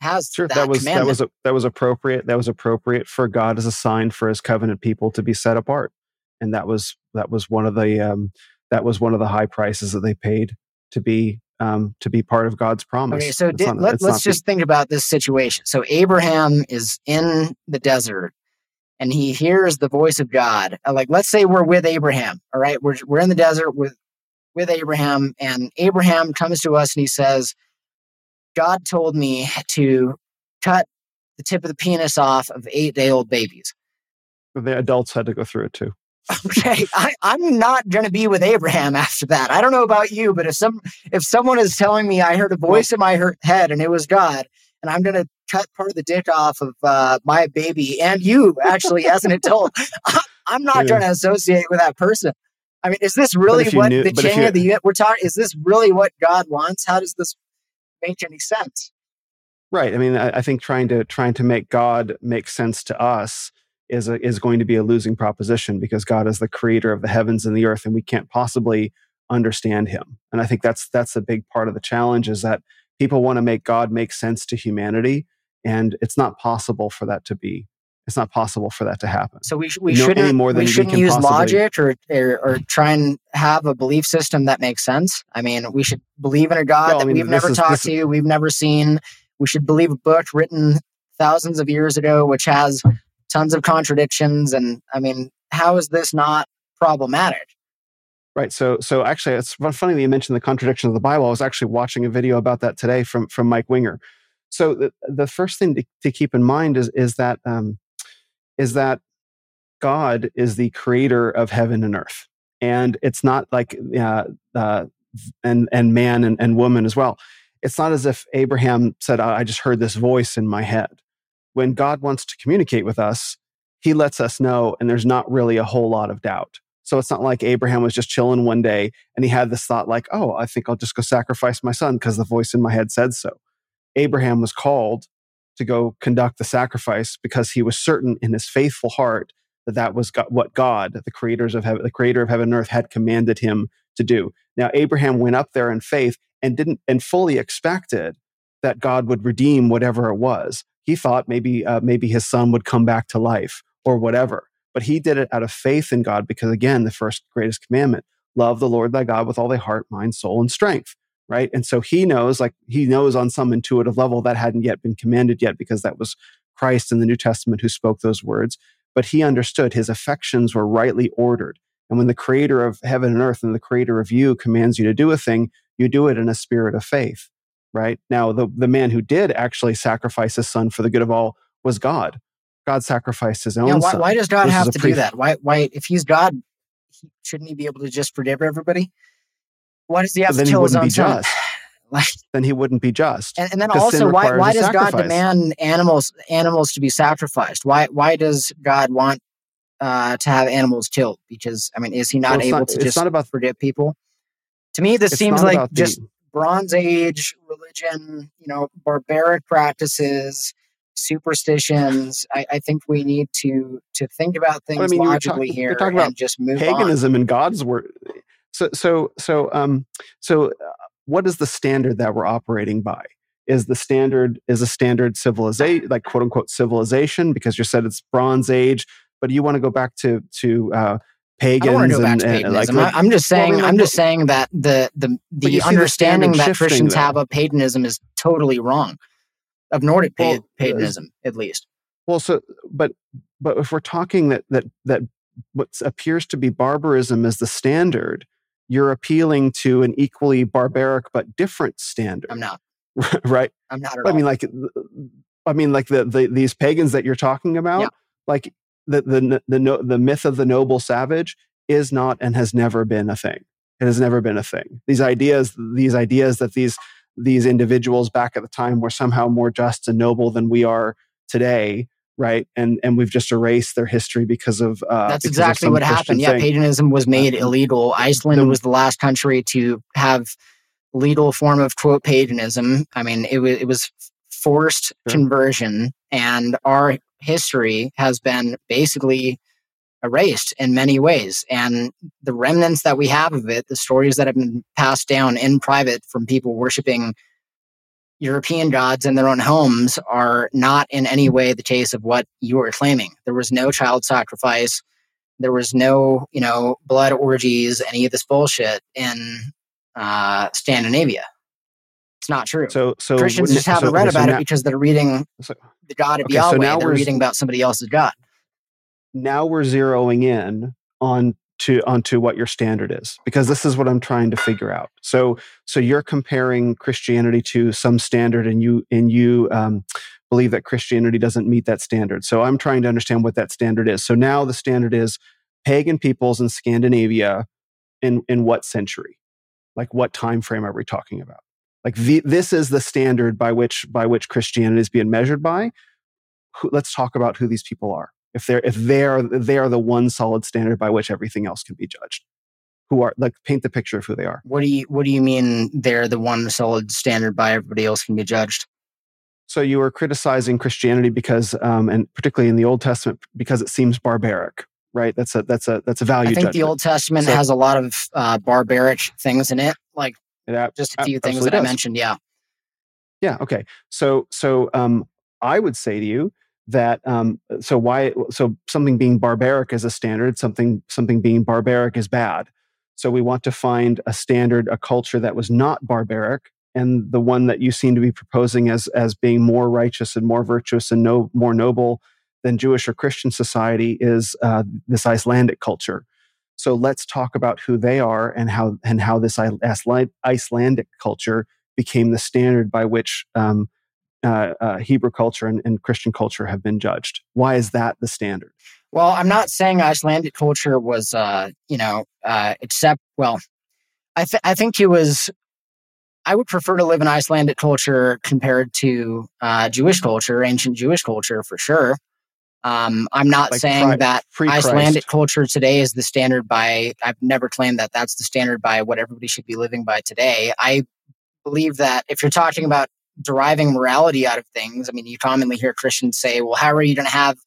has sure that, that was that was a, that was appropriate. That was appropriate for God as a sign for His covenant people to be set apart, and that was that was one of the um, that was one of the high prices that they paid to be um, to be part of God's promise. Okay, so did, not, let, us just think about this situation. So Abraham is in the desert and he hears the voice of God. Uh, like, let's say we're with Abraham. All right, we're we're in the desert with with Abraham, and Abraham comes to us and he says, "God told me to cut the tip of the penis off of eight day old babies." The adults had to go through it too. Okay, I, I'm not going to be with Abraham after that. I don't know about you, but if some if someone is telling me I heard a voice in my head and it was God, and I'm going to cut part of the dick off of uh, my baby and you actually as an adult, I'm not going to associate with that person. I mean, is this really what knew, the king of the we're talking? Is this really what God wants? How does this make any sense? Right. I mean, I, I think trying to trying to make God make sense to us is a, is going to be a losing proposition because God is the creator of the heavens and the earth, and we can't possibly understand Him. And I think that's that's a big part of the challenge is that people want to make God make sense to humanity, and it's not possible for that to be. It's not possible for that to happen. So we, sh- we shouldn't, more than we shouldn't we use possibly... logic or, or, or try and have a belief system that makes sense. I mean, we should believe in a God that I mean, we've never is, talked to, we've never seen. We should believe a book written thousands of years ago, which has tons of contradictions. And I mean, how is this not problematic? Right. So, so actually, it's funny that you mentioned the contradiction of the Bible. I was actually watching a video about that today from from Mike Winger. So, the, the first thing to, to keep in mind is is that um, is that God is the creator of heaven and earth, and it's not like uh, uh, and and man and, and woman as well. It's not as if Abraham said, "I just heard this voice in my head." When God wants to communicate with us, he lets us know, and there's not really a whole lot of doubt. So it's not like Abraham was just chilling one day and he had this thought, like, oh, I think I'll just go sacrifice my son because the voice in my head said so. Abraham was called to go conduct the sacrifice because he was certain in his faithful heart that that was what God, the creators of heaven, the creator of heaven and earth, had commanded him to do. Now Abraham went up there in faith and didn't and fully expected that God would redeem whatever it was he thought maybe uh, maybe his son would come back to life or whatever. But he did it out of faith in God because again, the first greatest commandment: love the Lord thy God with all thy heart, mind, soul, and strength. Right, and so he knows, like he knows on some intuitive level that hadn't yet been commanded yet because that was Christ in the New Testament who spoke those words. But he understood his affections were rightly ordered. And when the creator of heaven and earth and the creator of you commands you to do a thing, you do it in a spirit of faith right? Now, the, the man who did actually sacrifice his son for the good of all was God. God sacrificed his own yeah, why, son. Why does God this have to pre- do that? Why, why, if he's God, shouldn't he be able to just forgive everybody? Why does he have to kill his own son? [laughs] Like, then he wouldn't be just. And, and then also, why, why does God demand animals animals to be sacrificed? Why why does God want uh, to have animals killed? Because I mean, is he not well, able not, to just not about, forgive people? To me, this seems like just Bronze Age religion, you know, barbaric practices, superstitions. I, I, think we need to to think about things I mean, logically talking, here talking about just move paganism on. and God's word. So so so um so uh, what is the standard that we're operating by? Is the standard is a standard civilization like quote unquote civilization because you said it's Bronze Age, but you want to go back to to uh, pagans and, and, like, like, I'm just saying well, I I'm just saying that the the the understanding the that Christians though. have of paganism is totally wrong of Nordic well, uh, paganism, at least. Well, so but but if we're talking that that that what appears to be barbarism as the standard, you're appealing to an equally barbaric but different standard. I'm not. [laughs] right. I'm not. I all. mean, like, I mean, like the, the these pagans that you're talking about, yeah. like the the the the myth of the noble savage is not and has never been a thing. It has never been a thing. These ideas, these ideas that these these individuals back at the time were somehow more just and noble than we are today right and and we've just erased their history because of uh, that's because exactly of what happened yeah paganism was made uh, illegal iceland the, was the last country to have legal form of quote paganism i mean it was it was forced sure. conversion and our history has been basically erased in many ways. And the remnants that we have of it, the stories that have been passed down in private from people worshiping European gods in their own homes, are not in any way the case of what you are claiming. There was no child sacrifice. There was no, you know, blood orgies, any of this bullshit in uh, Scandinavia. It's not true. So, so Christians just haven't so, read about so now, it because they're reading the God of okay, Yahweh. So now we're reading about somebody else's God. Now we're zeroing in on to onto what your standard is because this is what i'm trying to figure out. So so you're comparing christianity to some standard and you and you um, believe that christianity doesn't meet that standard. So i'm trying to understand what that standard is. So now the standard is pagan peoples in scandinavia in in what century? Like what time frame are we talking about like the, this is the standard by which by which christianity is being measured by. Who, let's talk about who these people are. If they're if they are they are the one solid standard by which everything else can be judged. Who are like paint the picture of who they are. What do you what do you mean they're the one solid standard by everybody else can be judged? So you were criticizing christianity because um, and particularly in the old testament because it seems barbaric right? That's a that's a that's a value i think judgment. the old testament so, has a lot of uh, barbaric things in it like it, just a few things that does. i mentioned yeah. Yeah okay. So so um, i would say to you that um, so why so something being barbaric is a standard something something being barbaric is bad. So we want to find a standard a culture that was not barbaric and the one that you seem to be proposing as as being more righteous and more virtuous and no more noble than jewish or christian society is uh, this icelandic culture so let's talk about who they are and how and how this icelandic culture became the standard by which um, uh, uh, Hebrew culture and, and, Christian culture have been judged. Why is that the standard? Well, I'm not saying Icelandic culture was, uh, you know, uh, except, well, I, th- I think he was, I would prefer to live in Icelandic culture compared to uh, Jewish culture, ancient Jewish culture for sure. Um, I'm not like saying pri- that Icelandic culture today is the standard by, I've never claimed that that's the standard by what everybody should be living by today. I believe that if you're talking about deriving morality out of things. I mean, you commonly hear Christians say, well, how are you going to have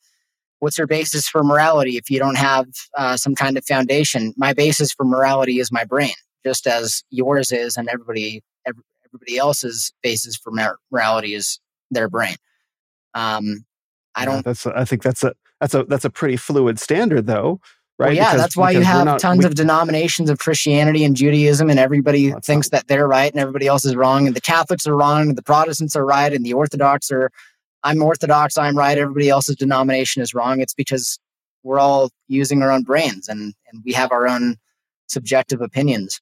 what's your basis for morality if you don't have uh, some kind of foundation? My basis for morality is my brain, just as yours is, and everybody everybody else's basis for morality is their brain. Um, I don't. Yeah, that's. A, I think that's a that's a that's a pretty fluid standard, though right? Well, yeah, because, that's why you have not, tons we, of denominations of Christianity and Judaism, and everybody thinks not, that they're right and everybody else is wrong, and the Catholics are wrong, and the Protestants are right, and the Orthodox are, I'm Orthodox, I'm right, everybody else's denomination is wrong. It's because we're all using our own brains and, and we have our own subjective opinions.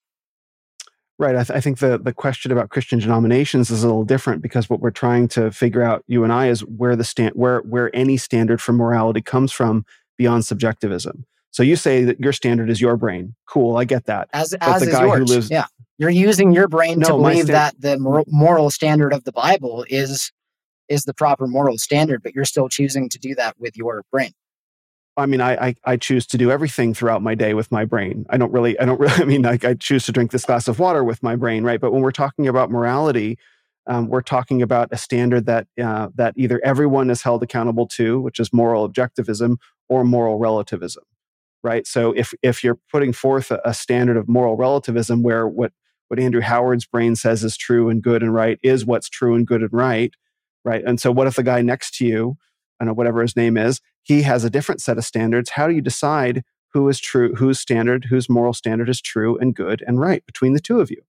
Right. I, th- I, think the, the question about Christian denominations is a little different because what we're trying to figure out, you and I, is where the stand where where any standard for morality comes from beyond subjectivism. So you say that your standard is your brain. Cool, I get that. As but as the guy yours. who lives, yeah, you're using your brain no, to believe sta- that the moral standard of the Bible is is the proper moral standard, but you're still choosing to do that with your brain. I mean, I, I, I choose to do everything throughout my day with my brain. I don't really, I don't really. [laughs] I mean, like I choose to drink this glass of water with my brain, right? But when we're talking about morality, um, we're talking about a standard that uh, that either everyone is held accountable to, which is moral objectivism, or moral relativism, right? So if if you're putting forth a, a standard of moral relativism, where what what Andrew Howard's brain says is true and good and right is what's true and good and right, right? And so what if the guy next to you, Know whatever his name is, he has a different set of standards? How do you decide who is true, whose standard, whose moral standard is true and good and right between the two of you?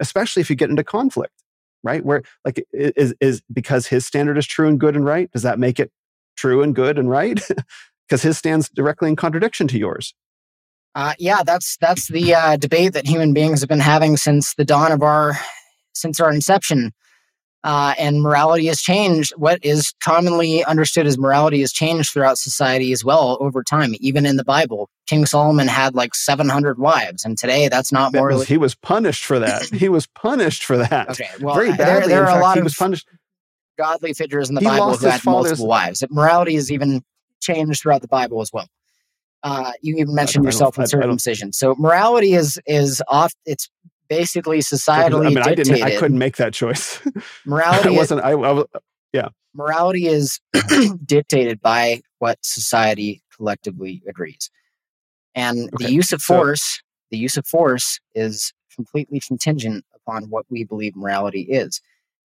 Especially if you get into conflict right? Where like is is because his standard is true and good and right, does that make it true and good and right? [laughs] because his stands directly in contradiction to yours. Uh, yeah, that's that's the uh, debate that human beings have been having since the dawn of our since our inception uh, and morality has changed. What is commonly understood as morality has changed throughout society as well over time. Even in the Bible, King Solomon had like 700 wives, and today that's not morally. He was punished for that. [laughs] he was punished for that. Okay, well, Very badly. there, there are fact, a lot he of was punished. godly figures in the he Bible who had multiple wives. Morality has even changed throughout the Bible as well. Uh, you even mentioned yourself in circumcision. So morality is is off. It's basically societally I mean, dictated. I, didn't, I couldn't make that choice. [laughs] Morality wasn't. I, I, yeah. Morality is [clears throat] [clears throat] dictated by what society collectively agrees, and okay. the use of force. So, the use of force is completely contingent upon what we believe morality is.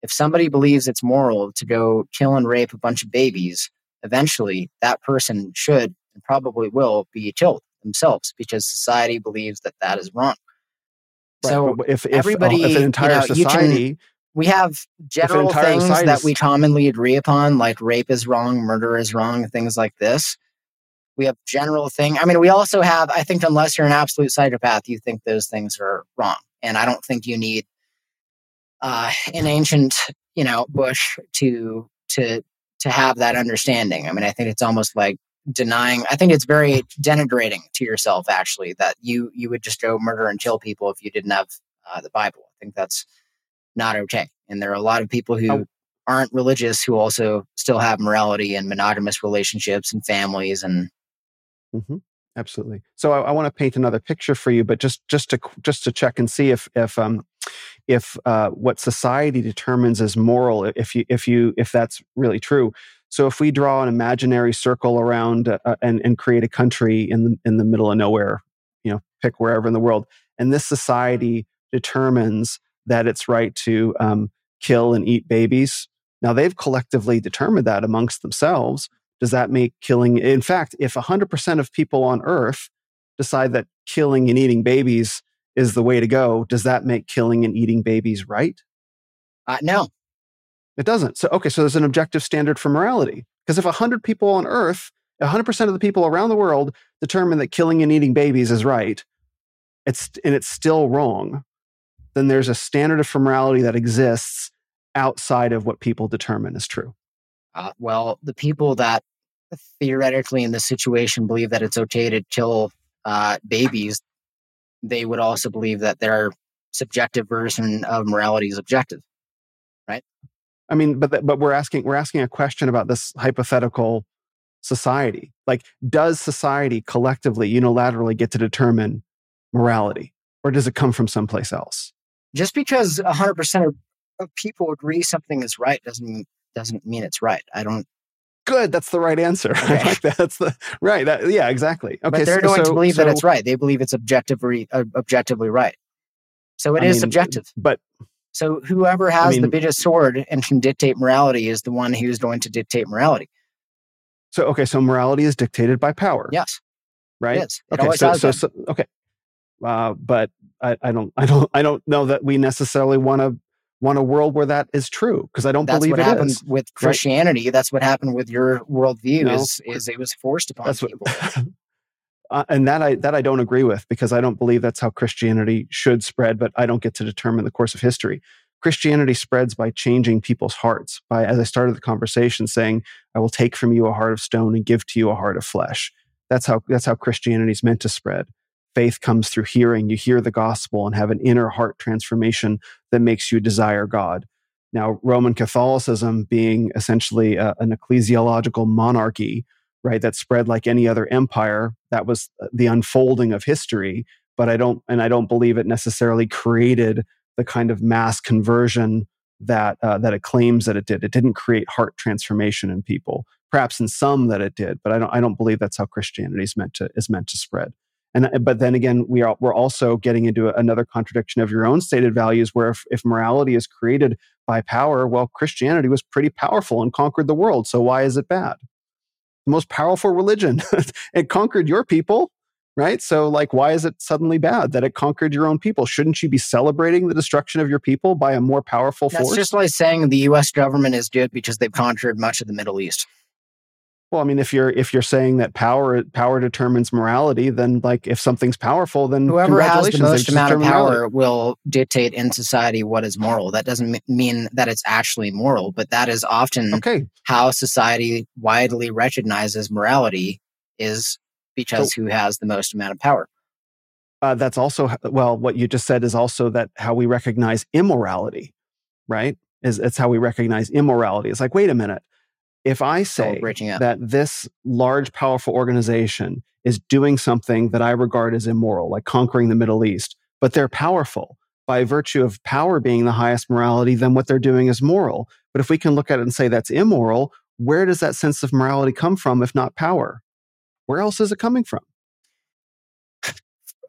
If somebody believes it's moral to go kill and rape a bunch of babies, eventually that person should and probably will be killed themselves because society believes that that is wrong. Right. So if, if everybody, uh, if an entire you know, society, can, we have general things that we commonly agree upon, like rape is wrong, murder is wrong, things like this. We have general thing. I mean, we also have. I think unless you're an absolute psychopath, you think those things are wrong, and I don't think you need uh, an ancient, you know, bush to to to have that understanding. I mean, I think it's almost like denying i think it's very denigrating to yourself actually that you you would just go murder and kill people if you didn't have uh, the bible i think that's not okay and there are a lot of people who oh. aren't religious who also still have morality and monogamous relationships and families and mm-hmm. absolutely so i, I want to paint another picture for you but just just to just to check and see if if um if uh, what society determines as moral if you if you if that's really true so if we draw an imaginary circle around uh, uh, and, and create a country in the, in the middle of nowhere, you know, pick wherever in the world, and this society determines that it's right to um, kill and eat babies. Now they've collectively determined that amongst themselves. Does that make killing? In fact, if 100% of people on Earth decide that killing and eating babies is the way to go, does that make killing and eating babies right? Uh, no, it doesn't. So, okay, so there's an objective standard for morality. Because if 100 people on Earth, 100% of the people around the world determine that killing and eating babies is right, it's, and it's still wrong, then there's a standard of morality that exists outside of what people determine is true. Uh, well, the people that theoretically in this situation believe that it's okay to kill uh, babies, they would also believe that their subjective version of morality is objective? I mean, but but we're asking we're asking a question about this hypothetical society. Like, does society collectively, unilaterally get to determine morality, or does it come from someplace else? Just because hundred percent of people agree something is right doesn't doesn't mean it's right. I don't. Good, that's the right answer. [laughs] Okay. Like that. That's the right. That, yeah, exactly. Okay, but they're so, going to believe so, that it's right. They believe it's objectively uh, objectively right. So it I is mean, subjective. But so whoever has I mean, the biggest sword and can dictate morality is the one who's going to dictate morality. So okay, so morality is dictated by power. Yes. Right. It okay. So, so, so, okay. Uh, but I, I don't I don't I don't know that we necessarily want to want a world where that is true because I don't that's believe what it happened is. with Christianity. Right? That's what happened with your worldview. No. Is is it was forced upon that's people. What, [laughs] uh, and that I that I don't agree with because I don't believe that's how Christianity should spread. But I don't get to determine the course of history. Christianity spreads by changing people's hearts. By as I started the conversation saying, "I will take from you a heart of stone and give to you a heart of flesh." That's how that's how Christianity is meant to spread. Faith comes through hearing. You hear the gospel and have an inner heart transformation that makes you desire God. Now, Roman Catholicism being essentially a, an ecclesiological monarchy, right, that spread like any other empire, that was uh, the unfolding of history. But I don't, and I don't believe it necessarily created the kind of mass conversion that uh, that it claims that it did. It didn't create heart transformation in people. Perhaps in some that it did, but I don't I don't believe that's how Christianity is meant to is meant to spread. And uh, but then again, we are we're also getting into another contradiction of your own stated values, where if, if morality is created by power, well, Christianity was pretty powerful and conquered the world. So why is it bad? The most powerful religion. [laughs] it conquered your people right? So, like, why is it suddenly bad that it conquered your own people? Shouldn't you be celebrating the destruction of your people by a more powerful That's force? just like saying the U.S. government is good because they've conquered much of the Middle East. Well, I mean, if you're if you're saying that power power determines morality, then like if something's powerful, then whoever has the most amount of power morality. will dictate in society what is moral. That doesn't mean that it's actually moral, but that is often okay. how society widely recognizes morality is because so, who has the most amount of power. Uh, that's also well, what you just said is also that how we recognize immorality, right? Is it's how we recognize immorality. It's like, wait a minute, if I say that this large, powerful organization is doing something that I regard as immoral, like conquering the Middle East, but they're powerful by virtue of power being the highest morality, then what they're doing is moral. But if we can look at it and say that's immoral, where does that sense of morality come from if not power? Where else is it coming from?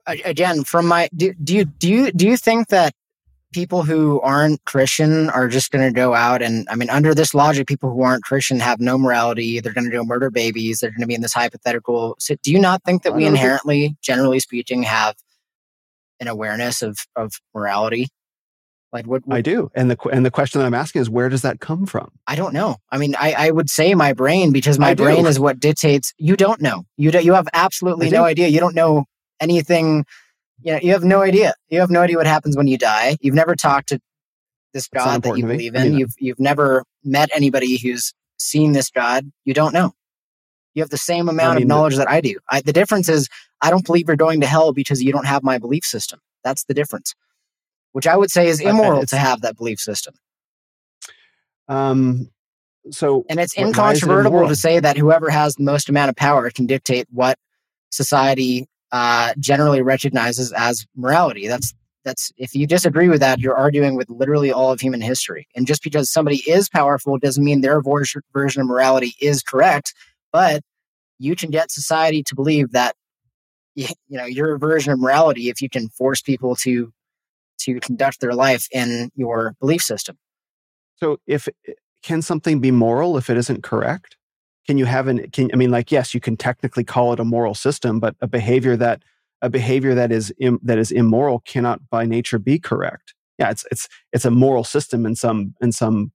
Again, from my do, do you do you do you think that people who aren't Christian are just going to go out and I mean, under this logic, people who aren't Christian have no morality. They're going to go murder babies. They're going to be in this hypothetical. So do you not think that we inherently, generally speaking, have an awareness of of morality? Like what, what, I do, and the and the question that I'm asking is, where does that come from? I don't know. I mean, I, I would say my brain because my brain is what dictates. You don't know. You do, you have absolutely no idea. You don't know anything. You know, you have no idea. You have no idea what happens when you die. You've never talked to this God that you believe in. You've you've never met anybody who's seen this God. You don't know. You have the same amount I mean, of knowledge that I do. I, the difference is, I don't believe you're going to hell because you don't have my belief system. That's the difference which I would say is immoral to have that belief system. Um, so and it's incontrovertible it to say that whoever has the most amount of power can dictate what society uh, generally recognizes as morality. That's that's if you disagree with that, you're arguing with literally all of human history. And just because somebody is powerful doesn't mean their version of morality is correct. But you can get society to believe that you know your version of morality if you can force people to to conduct their life in your belief system. So if can something be moral if it isn't correct? Can you have an can I mean like yes, you can technically call it a moral system, but a behavior that a behavior that is Im, that is immoral cannot by nature be correct. Yeah, it's it's it's a moral system in some in some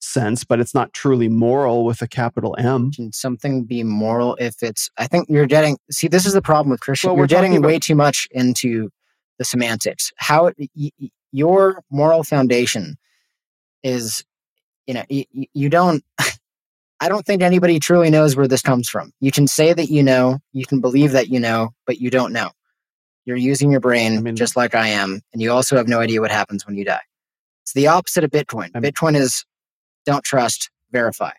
sense, but it's not truly moral with a capital M. Can something be moral if it's I think you're getting see this is the problem with Christian. Well, you're getting about, way too much into the semantics. How y- your moral foundation is, you know, y- you don't. [laughs] I don't think anybody truly knows where this comes from. You can say that you know, you can believe that you know, but you don't know. You're using your brain I mean, just like I am, and you also have no idea what happens when you die. It's the opposite of Bitcoin. I mean, Bitcoin is don't trust, verify.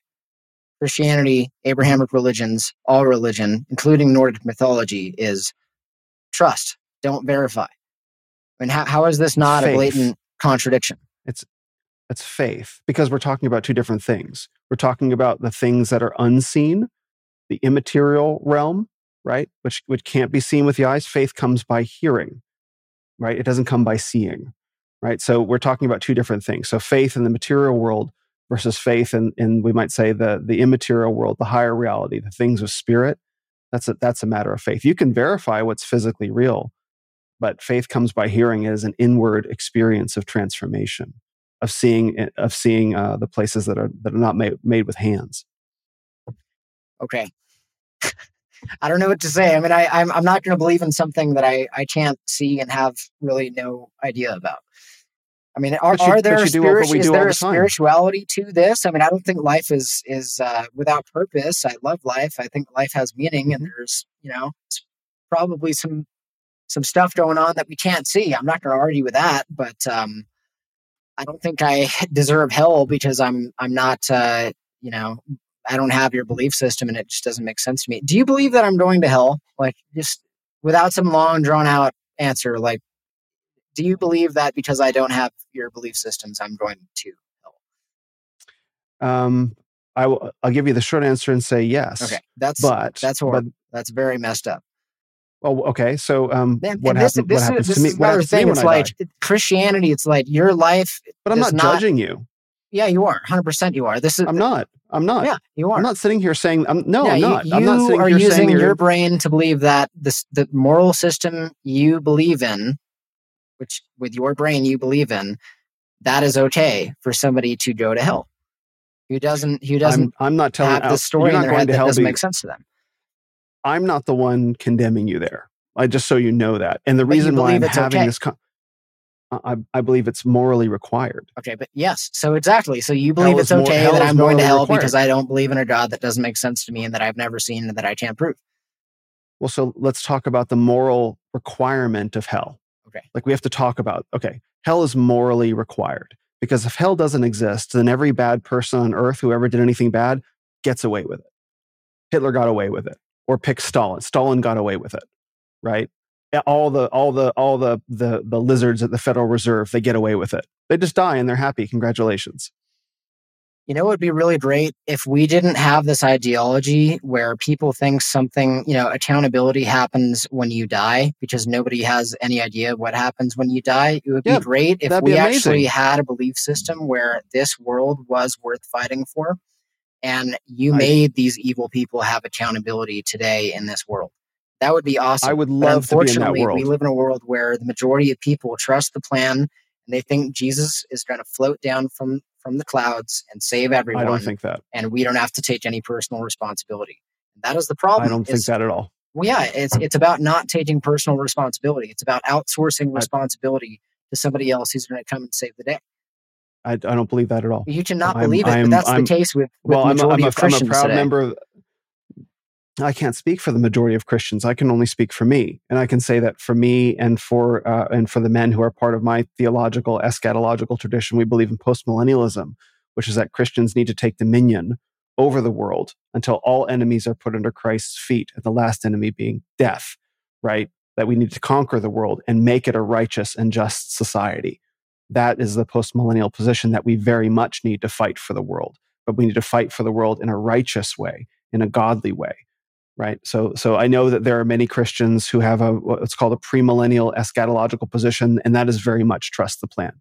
Christianity, Abrahamic religions, all religion, including Nordic mythology, is trust, don't verify. I mean, how, how is this not faith. a blatant contradiction? It's it's faith because we're talking about two different things. We're talking about the things that are unseen, the immaterial realm, right? Which which can't be seen with the eyes. Faith comes by hearing, right? It doesn't come by seeing, right? So we're talking about two different things. So faith in the material world versus faith in, in we might say the the immaterial world, the higher reality, the things of spirit. That's a, that's a matter of faith. You can verify what's physically real, but faith comes by hearing as an inward experience of transformation of seeing eh, of seeing uh, the places that are that are not made, made with hands. Okay. I don't know what to say. I mean I, i'm, I'm not going to believe in something that I, I can't see and have really no idea about. I mean are, you, are there spirit, is there the a spirituality to this? I mean i don't think life is is uh, without purpose. I love life. I think life has meaning and there's you know probably some some stuff going on that we can't see. I'm not going to argue with that, but um, I don't think I [laughs] deserve hell because I'm I'm not uh, you know I don't have your belief system and it just doesn't make sense to me. Do you believe that I'm going to hell? Like just without some long drawn out answer, like do you believe that because I don't have your belief systems, I'm going to hell? Um, I will. I'll give you the short answer and say yes. Okay, that's but that's but- that's very messed up. Well, okay. So, um, And, what, and this, happen- this, what happens is, this to me? is What another happens to me thing. It's like? Christianity. It's like your life. But I'm not, not- judging you. Yeah, you are. Hundred percent, you are. This is. I'm not. I'm not. Yeah, you are. I'm not sitting here saying. I'm, no, yeah, I'm not. You, I'm not sitting are here using your you're- brain to believe that this the moral system you believe in, which with your brain you believe in, that is okay for somebody to go to hell. Who doesn't? Who doesn't I'm, I'm not telling. have this story you're in not their going head to that hell. doesn't be- make sense to them? I'm not the one condemning you there. I just so you know that. And the But reason why I'm having okay. this, con- I, I believe it's morally required. Okay, but yes, so exactly. So you believe Hell it's more- okay hell that I'm going to hell required. because I don't believe in a God that doesn't make sense to me and that I've never seen and that I can't prove. Well, so let's talk about the moral requirement of hell. Okay. Like we have to talk about, okay, hell is morally required because if hell doesn't exist, then every bad person on earth who ever did anything bad gets away with it. Hitler got away with it, or pick Stalin. Stalin got away with it, right? All the all the all the the the lizards at the Federal Reserve they get away with it. They just die and they're happy. Congratulations. You know, it would be really great if we didn't have this ideology where people think something, you know, accountability happens when you die because nobody has any idea what happens when you die. It would Yeah, be great if we actually had a belief system where this world was worth fighting for and you I- made these evil people have accountability today in this world. That would be awesome. I would love to be in that unfortunately, world. we live in a world where the majority of people trust the plan and they think Jesus is going to float down from from the clouds and save everyone I don't think that. and we don't have to take any personal responsibility. That is the problem. I don't think that at all. Well, yeah, it's it's about not taking personal responsibility. It's about outsourcing I- responsibility to somebody else who's going to come and save the day. I, I don't believe that at all. You cannot I'm- believe it, I'm- but that's I'm- the case with, with well, I'm a, majority I'm, a, I'm a proud today. member of. I can't speak for the majority of Christians. I can only speak for me, and I can say that for me and for uh, and for the men who are part of my theological eschatological tradition, we believe in postmillennialism, which is that Christians need to take dominion over the world until all enemies are put under Christ's feet, and the last enemy being death. Right? That we need to conquer the world and make it a righteous and just society. That is the postmillennial position that we very much need to fight for the world but we need to fight for the world in a righteous way, in a godly way, right? So, so I know that there are many Christians who have a what's called a premillennial eschatological position, and that is very much trust the plan.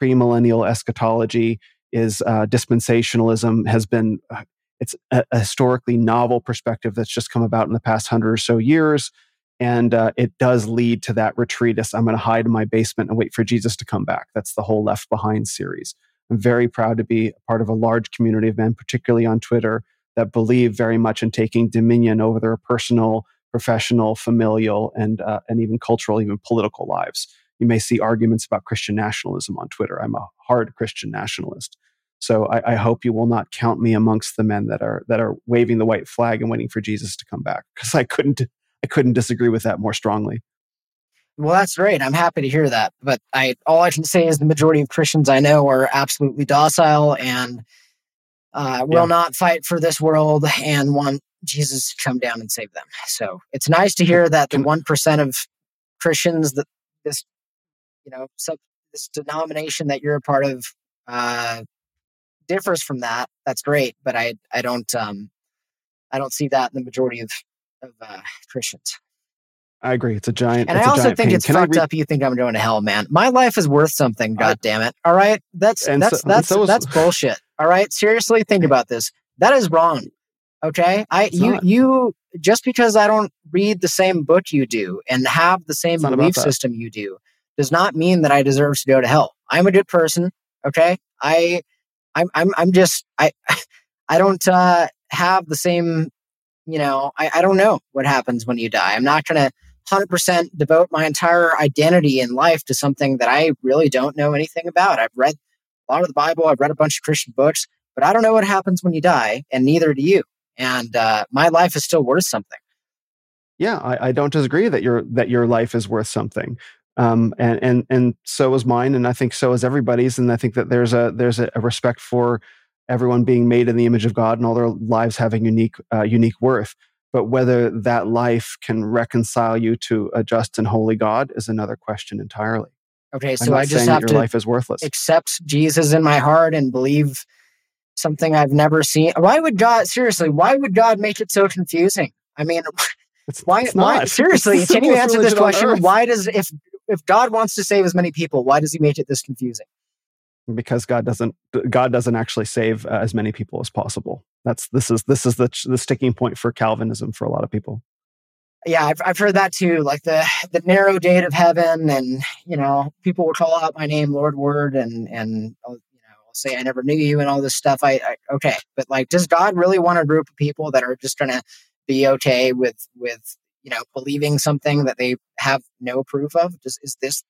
Premillennial eschatology is uh, dispensationalism has been uh, it's a, a historically novel perspective that's just come about in the past hundred or so years. And uh, it does lead to that retreatist. I'm going to hide in my basement and wait for Jesus to come back. That's the whole Left Behind series. I'm very proud to be a part of a large community of men, particularly on Twitter, that believe very much in taking dominion over their personal, professional, familial, and uh, and even cultural, even political lives. You may see arguments about Christian nationalism on Twitter. I'm a hard Christian nationalist, so I, I hope you will not count me amongst the men that are that are waving the white flag and waiting for Jesus to come back, because I couldn't I couldn't disagree with that more strongly. Well, that's great. I'm happy to hear that. But I all I can say is the majority of Christians I know are absolutely docile and uh, will Yeah. not fight for this world and want Jesus to come down and save them. So it's nice to hear that the one percent of Christians that this you know sub, this denomination that you're a part of uh, differs from that. That's great, but I I don't um I don't see that in the majority of of uh, Christians. I agree. It's a giant. And it's I also think pain. it's Can fucked read- up. You think I'm going to hell, man? My life is worth something. I- God damn it! All right, that's that's so- that's so that's bullshit. All right, seriously, think about this. That is wrong. Okay, I you not. you just because I don't read the same book you do and have the same belief system you do does not mean that I deserve to go to hell. I'm a good person. Okay, I I'm I'm I'm just I [laughs] I don't uh, have the same. You know, I, I don't know what happens when you die. I'm not going to 100% devote my entire identity in life to something that I really don't know anything about. I've read a lot of the Bible, I've read a bunch of Christian books, but I don't know what happens when you die, and neither do you. And uh, my life is still worth something. yeah I, I don't disagree that your that your life is worth something um, and and and so is mine and i think so is everybody's and i think that there's a there's a, a respect for everyone being made in the image of god and all their lives having unique uh, unique worth but whether that life can reconcile you to a just and holy god is another question entirely Okay, so I just have your to life is worthless accept Jesus in my heart and believe something I've never seen. Why would God seriously? Why would God make it so confusing? I mean, [laughs] It's, why? it's why [laughs] seriously? It's Can you answer this question? Why does if if God wants to save as many people, why does He make it this confusing? Because God doesn't God doesn't actually save uh, as many people as possible. That's this is this is the the sticking point for Calvinism for a lot of people. Yeah, I've I've heard that too. Like the the narrow gate of heaven, and you know, people will call out my name, Lord, Word, and and I'll, you know, I'll say I never knew you, and all this stuff. I, I okay, but like, does God really want a group of people that are just gonna be okay with with you know believing something that they have no proof of? Just is this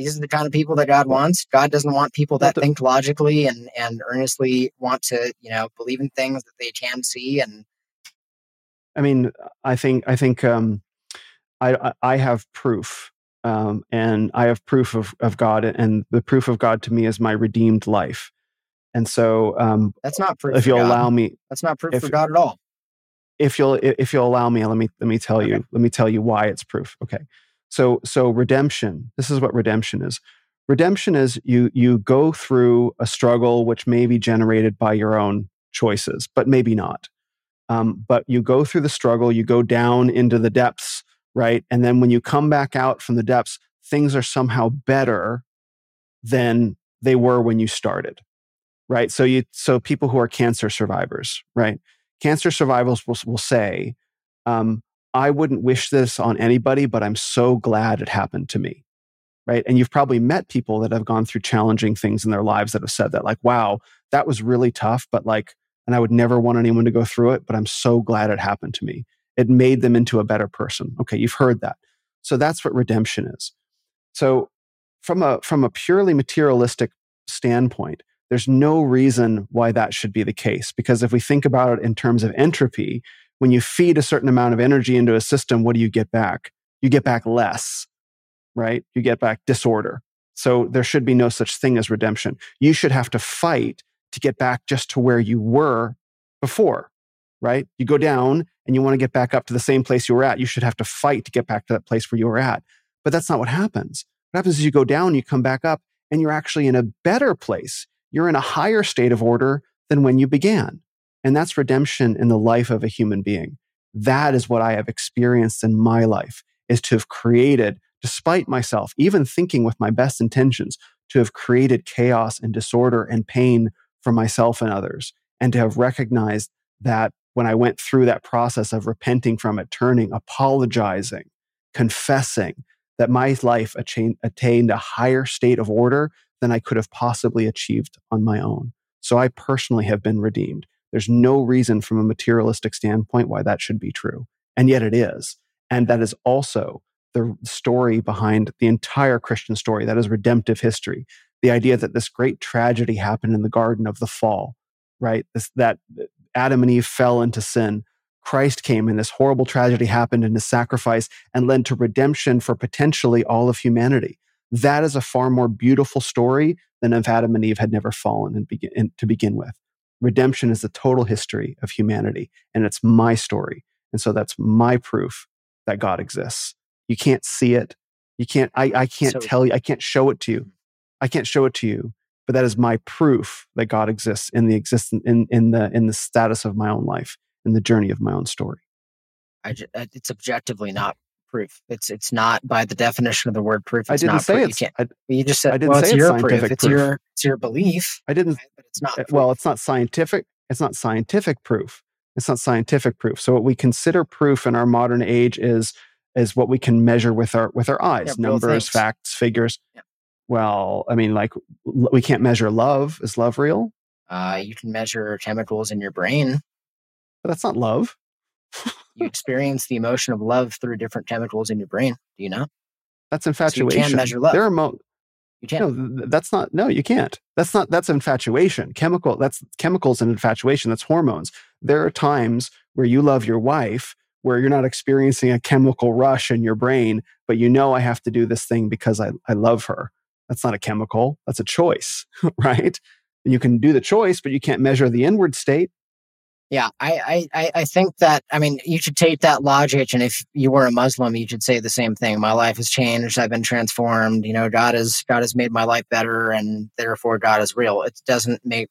these are the kind of people that God wants. God doesn't want people that think logically and and earnestly want to you know believe in things that they can see and I mean, I think I think um, I I- have proof, um, and I have proof of of God, and the proof of God to me is my redeemed life. And so, um, that's not proof. if you'll allow me, That's not proof if- for God at all. if you'll if you'll allow me let me let me tell Okay. you let me tell you why it's proof okay so so redemption this is what redemption is. Redemption is you you go through a struggle which may be generated by your own choices but maybe not. Um, but you go through the struggle you go down into the depths right? And then when you come back out from the depths things are somehow better than they were when you started right? So you so people who are cancer survivors right? Cancer survivors will, will say, um, I wouldn't wish this on anybody, but I'm so glad it happened to me. Right. And you've probably met people that have gone through challenging things in their lives that have said that, like, wow, that was really tough, but like, and I would never want anyone to go through it, but I'm so glad it happened to me. It made them into a better person. Okay. You've heard that. So that's what redemption is. So from a, from a purely materialistic standpoint, there's no reason why that should be the case. Because if we think about it in terms of entropy, when you feed a certain amount of energy into a system, what do you get back? You get back less, right? You get back disorder. So there should be no such thing as redemption. You should have to fight to get back just to where you were before, right? You go down and you want to get back up to the same place you were at. You should have to fight to get back to that place where you were at. But that's not what happens. What happens is you go down, you come back up, and you're actually in a better place you're in a higher state of order than when you began. And that's redemption in the life of a human being. That is what I have experienced in my life is to have created, despite myself, even thinking with my best intentions, to have created chaos and disorder and pain for myself and others. And to have recognized that when I went through that process of repenting from it, turning, apologizing, confessing, that my life attained, a higher state of order than I could have possibly achieved on my own. So I personally have been redeemed. There's no reason from a materialistic standpoint why that should be true. And yet it is. And that is also the story behind the entire Christian story. That is redemptive history. The idea that this great tragedy happened in the garden of the fall, right? This, that Adam and Eve fell into sin. Christ came and this horrible tragedy happened in his sacrifice and led to redemption for potentially all of humanity that is a far more beautiful story than if Adam and Eve had never fallen begin, in, to begin with. Redemption is the total history of humanity, and it's my story. And so that's my proof that God exists. You can't see it. You can't, I, I can't So- tell you, I can't show it to you. I can't show it to you, but that is my proof that God exists in the existence, in, in the, in the status of my own life, in the journey of my own story. I uh, it's objectively not proof. It's it's not by the definition of the word proof. I didn't not say proof. it's, You, I, you just said I didn't well, say it's it's your proof. scientific It's your it's your belief, I didn't right? but it's not. Uh, proof. well it's not scientific it's not scientific proof it's not scientific proof so what we consider proof in our modern age is is what we can measure with our with our eyes Yeah, numbers facts figures Yeah. well i mean like we can't measure love is love real uh, you can measure chemicals in your brain. but that's not love You experience the emotion of love through different chemicals in your brain. Do you know? that's infatuation. you can't measure love. there are mo- You can't. no th- th- that's not no you can't that's not that's infatuation chemical that's chemicals and infatuation that's hormones there are times where you love your wife where you're not experiencing a chemical rush in your brain but you know i have to do this thing because i, I love her that's not a chemical that's a choice [laughs] right you can do the choice but you can't measure the inward state Yeah, I, I, I- think that I mean you should take that logic, and if you were a Muslim, you should say the same thing. My life has changed. I've been transformed. You know, God has God has made my life better, and therefore God is real. It doesn't make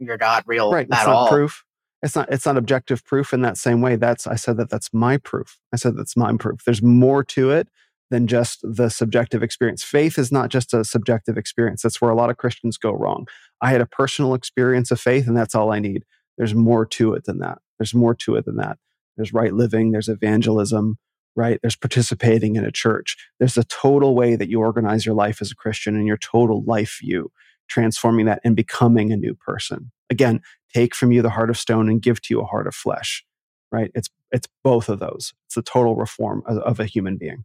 your God real right. It's at not all. proof. It's not. It's not objective proof in that same way. That's. I said that. That's my proof. I said that's my proof. There's more to it than just the subjective experience. Faith is not just a subjective experience. That's where a lot of Christians go wrong. I had a personal experience of faith, and that's all I need. There's more to it than that. There's more to it than that. There's right living. There's evangelism. Right. There's participating in a church. There's a total way that you organize your life as a Christian and your total life view, transforming that and becoming a new person. Again, take from you the heart of stone and give to you a heart of flesh right it's it's both of those it's the total reform of, of a human being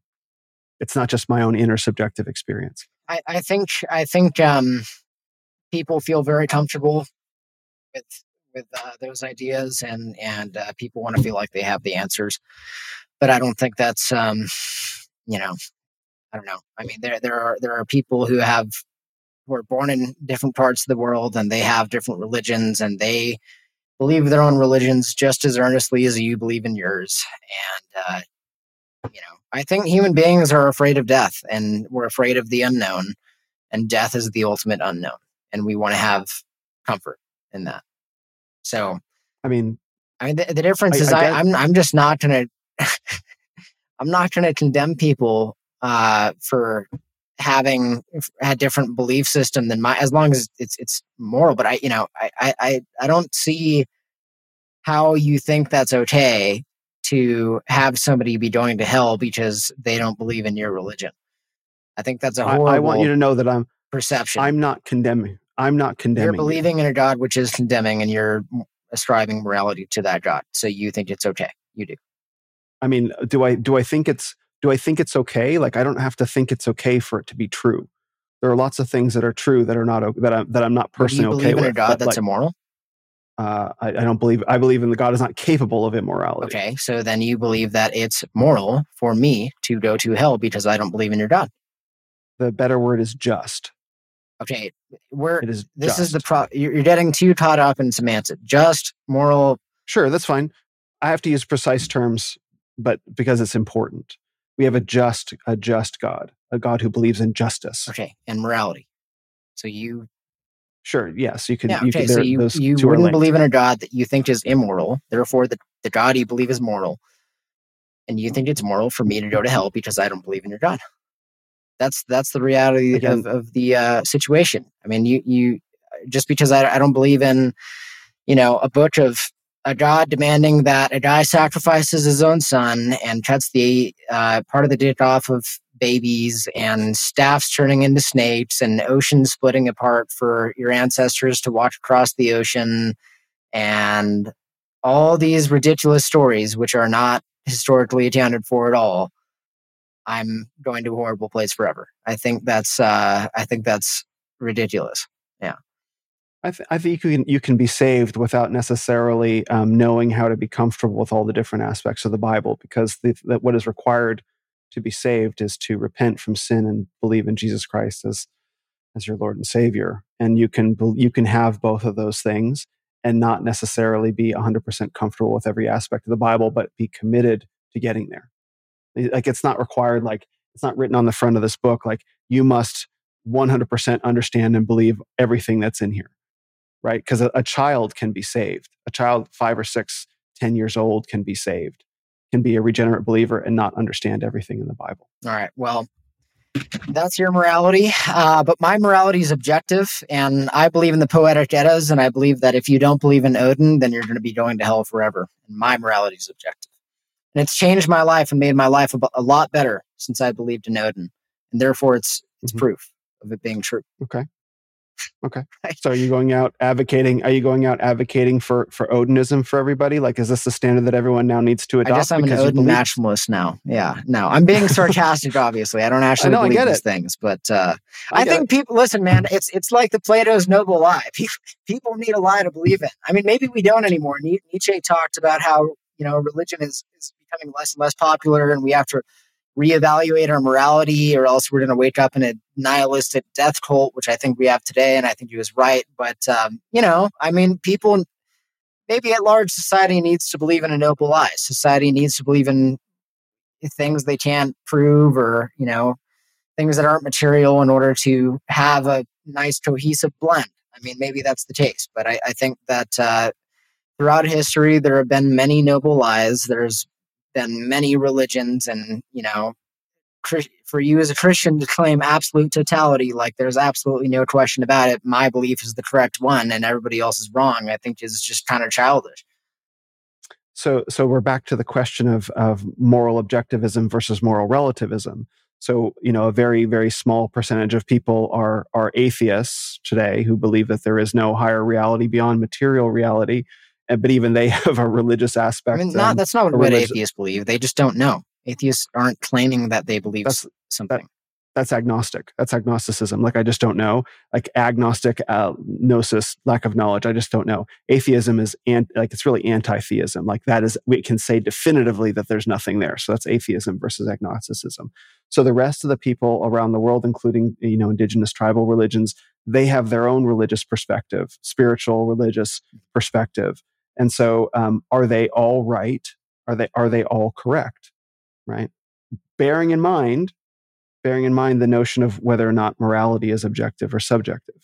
it's not just my own inner subjective experience I, I think I think um, people feel very comfortable with with uh, those ideas, and and uh, people want to feel like they have the answers. But I don't think that's um, you know, I don't know. I mean, there there are there are people who have who are born in different parts of the world, and they have different religions, and they believe their own religions just as earnestly as you believe in yours. And uh, you know, I think human beings are afraid of death, and we're afraid of the unknown, and death is the ultimate unknown, and we want to have comfort in that. So, i mean I mean, the, the difference I- is I I, get- I'm I'm just not gonna [laughs] I'm not gonna condemn people uh, for having a different belief system than my as long as it's it's moral. But I you know I I I, I don't see how you think that's okay to have somebody be going to hell because they don't believe in your religion. I think that's a I, horrible I want you to know that i'm perception. i'm not condemning i'm not condemning you're you. believing in a God which is condemning, and you're ascribing morality to that God. So you think it's okay. You do. i mean do i do i think it's do i think it's okay like i don't have to think it's okay for it to be true there are lots of things that are true that are not that i'm that i'm not But do you personally believe okay in a with God that's like, immoral? uh, I, I don't believe i believe in the god is not capable of immorality Okay, so then you believe that it's moral for me to go to hell because I don't believe in your God. the better word is just Okay, we're it is this is the pro. You're getting too caught up in semantics. Just moral. Sure, that's fine. I have to use precise mm. terms, but because it's important. We have a just, a just God, a God who believes in justice. Okay, and morality. So you, Sure, yes, you can. yeah. you Okay, can so you those you wouldn't believe in a God that you think is immoral. Therefore, the the God you believe is moral, and you think it's moral for me to go to hell because I don't believe in your God. That's that's the reality of, of the uh, situation. I mean, you you just because I, I don't believe in you know a book of a God demanding that a guy sacrifices his own son and cuts the uh, part of the dick off of babies and staffs turning into snakes and oceans splitting apart for your ancestors to walk across the ocean and all these ridiculous stories which are not historically accounted for at all i'm going to a horrible place forever i think that's uh i think that's ridiculous Yeah, I, th- I think you can you can be saved without necessarily um, knowing how to be comfortable with all the different aspects of the Bible, because the, what is required to be saved is to repent from sin and believe in Jesus Christ as as your Lord and Savior. And you can you can have both of those things and not necessarily be 100% comfortable with every aspect of the Bible, but be committed to getting there. Like it's not required. Like it's not written on the front of this book. Like you must 100% understand and believe everything that's in here right? Because a, a child can be saved. A child five or six, ten years old can be saved, can be a regenerate believer and not understand everything in the Bible. all right well that's your morality uh, but my morality is objective and i believe in the poetic eddas and i believe that if you don't believe in odin then you're going to be going to hell forever and my morality is objective and it's changed my life and made my life a, a lot better since i believed in odin and therefore it's it's Mhm. proof of it being true Okay. Okay. [laughs] So are you going out advocating? Are you going out advocating for for Odinism for everybody? Like, is this the standard that everyone now needs to I adopt? guess I'm an Odin believe- nationalist now. Yeah, no, I'm being sarcastic. [laughs] obviously, I don't actually know, I believe get these it. things, but uh, I I, think people listen, man. It's it's like the Plato's noble lie. People, people need a lie to believe in. I mean, maybe we don't anymore. Ni- Nietzsche talked about how you know religion is is becoming less and less popular, and we have to reevaluate our morality, or else we're going to wake up in a nihilistic death cult, which I think we have today. And I think he was right. But um, you know, I mean, people maybe at large society needs to believe in a noble lie. Society needs to believe in things they can't prove or, you know, things that aren't material in order to have a nice cohesive blend. I mean, maybe that's the case, but I, I think that uh, throughout history there have been many noble lies. There's been many religions, and you know, for you as a Christian to claim absolute totality, like there's absolutely no question about it. My belief is the correct one, and everybody else is wrong. I think is just kind of childish. So, so we're back to the question of of moral objectivism versus moral relativism. So, you know, a very very small percentage of people are are atheists today who believe that there is no higher reality beyond material reality. But even they [laughs] have a religious aspect. I mean, not, that's not what religious, atheists believe. They just don't know atheists aren't claiming that they believe that's, something. That, that's agnostic. That's agnosticism. Like I just don't know. Like agnostic uh, gnosis, lack of knowledge. I just don't know. Atheism is ant, like it's really anti-theism. Like that is we can say definitively that there's nothing there. So that's atheism versus agnosticism. So the rest of the people around the world, including you know indigenous tribal religions, they have their own religious perspective, spiritual religious perspective. And so, um, are they all right? Are they are they all correct? right? Bearing in mind, bearing in mind the notion of whether or not morality is objective or subjective.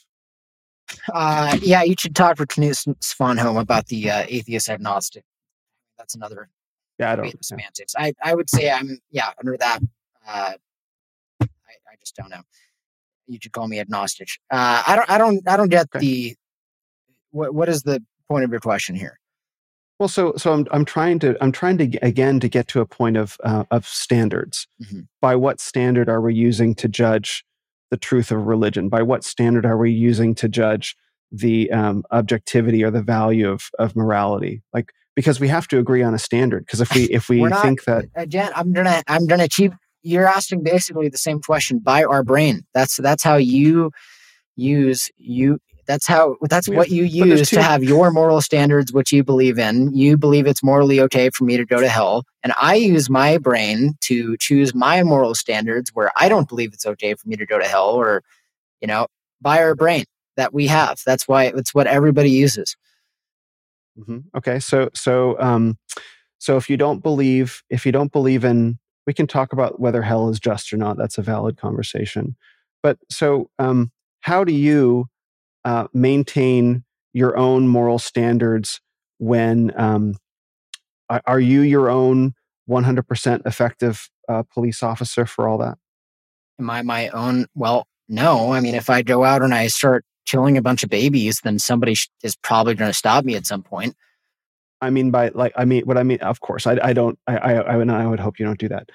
Uh, yeah, you should talk to Knut Svanholm about the uh, atheist agnostic. That's another. Yeah, I don't. Yeah. Semantics. I, I would say I'm yeah under that. Uh, I, I just don't know. You should call me agnostic. Uh, I don't. I don't. I don't get okay. the. What What is the point of your question here? Well, so so I'm I'm trying to I'm trying to again to get to a point of uh, of standards. Mm-hmm. By what standard are we using to judge the truth of religion? By what standard are we using to judge the um, objectivity or the value of of morality? Like because we have to agree on a standard. Because if we if we not, think that again, I'm gonna I'm gonna keep. You're asking basically the same question by our brain. That's that's how you use you that's how that's what you use to have your moral standards which you believe in. You believe it's morally okay for me to go to hell, and I use my brain to choose my moral standards where I don't believe it's okay for me to go to hell or you know, by our brain that we have. That's why it's what everybody uses. Mm-hmm. Okay, so so um, so if you don't believe if you don't believe in, we can talk about whether hell is just or not. That's a valid conversation. But so um, how do you uh, maintain your own moral standards when um, are you your own 100% effective uh, police officer for all that? Am i my own well no. I mean if i go out and i start killing a bunch of babies then somebody is probably going to stop me at some point. I mean by like i mean what i mean of course i, I don't I, I i would, I would hope you don't do that.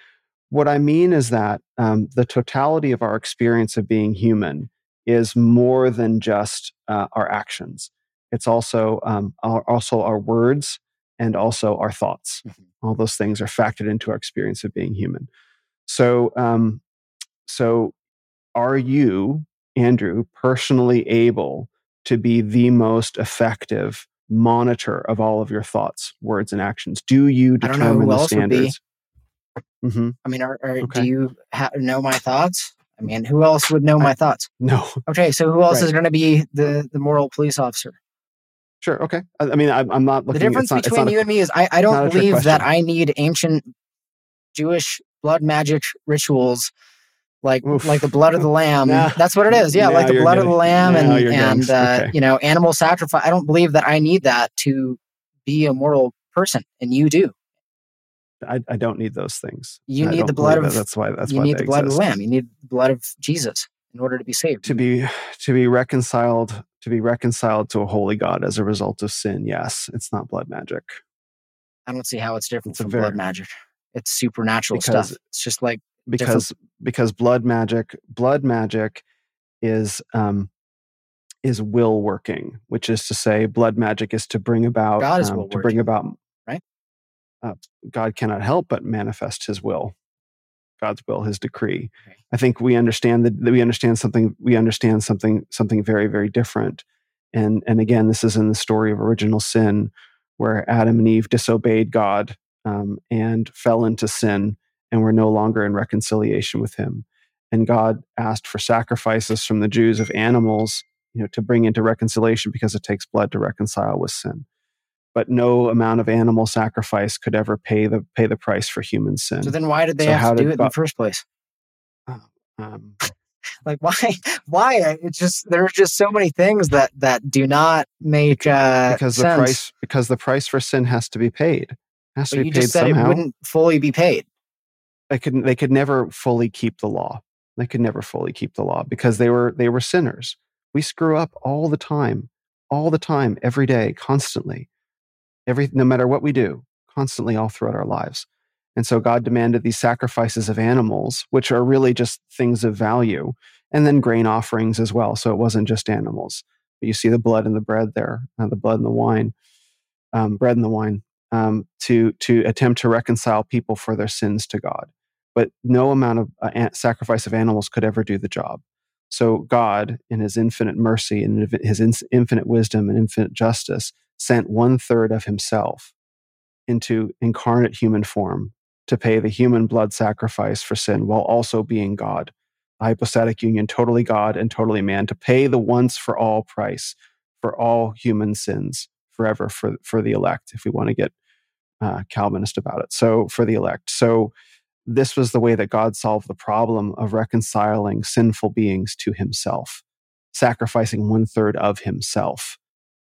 What i mean is that um, the totality of our experience of being human is more than just uh, our actions. It's also um, our, also our words and also our thoughts. Mm-hmm. All those things are factored into our experience of being human. So, um, so are you, Andrew, personally able to be the most effective monitor of all of your thoughts, words, and actions? Do you determine the standards? Mm-hmm. I mean, are, are, okay. do you ha- know my thoughts? I mean, who else would know my thoughts? No. Okay, so who else right. is going to be the the moral police officer? Sure. Okay. I, I mean, I, am not looking. The difference not, between you a, and me is I, I don't believe that I need ancient Jewish blood magic rituals like Oof. like the blood of the lamb. [laughs] That's what it is. Yeah, like the blood getting, of the lamb and and uh, okay. you know animal sacrifice. I don't believe that I need that to be a moral person, and you do. I, I don't need those things. You need the blood of that. that's why that's you why need the blood exist. of the lamb. You need the blood of Jesus in order to be saved. To be to be reconciled to be reconciled to a holy God as a result of sin. Yes, it's not blood magic. I don't see how it's different it's from very, blood magic. It's supernatural because, stuff. It's just like because different. because blood magic blood magic is um is will working, which is to say, blood magic is to bring about God is um, to bring about uh, God cannot help but manifest His will, God's will, His decree. I think we understand that, that we understand something. We understand something something very very different. And and again, this is in the story of original sin, where Adam and Eve disobeyed God um, and fell into sin, and were no longer in reconciliation with Him. And God asked for sacrifices from the Jews of animals, you know, to bring into reconciliation because it takes blood to reconcile with sin but no amount of animal sacrifice could ever pay the pay the price for human sin. So then, why did they so have to do it God, in the first place? um, like why why it's just there's just so many things that that do not make uh because the sense. price because the price for sin has to be paid. Has but to be you paid just said somehow. it wouldn't fully be paid they could they could never fully keep the law. They could never fully keep the law because they were they were sinners. We screw up all the time, all the time, every day, constantly. Every no matter what we do, constantly all throughout our lives. And so God demanded these sacrifices of animals, which are really just things of value, and then grain offerings as well. So it wasn't just animals. But you see the blood and the bread there, uh, the blood and the wine, um, bread and the wine, um, to to attempt to reconcile people for their sins to God. But no amount of uh, sacrifice of animals could ever do the job. So God, in His infinite mercy and His in- infinite wisdom and infinite justice, sent one third of Himself into incarnate human form to pay the human blood sacrifice for sin while also being God. A hypostatic union, totally God and totally man, to pay the once for all price for all human sins forever for, for the elect, if we want to get uh, Calvinist about it. So, for the elect. So, this was the way that God solved the problem of reconciling sinful beings to himself, sacrificing one third of himself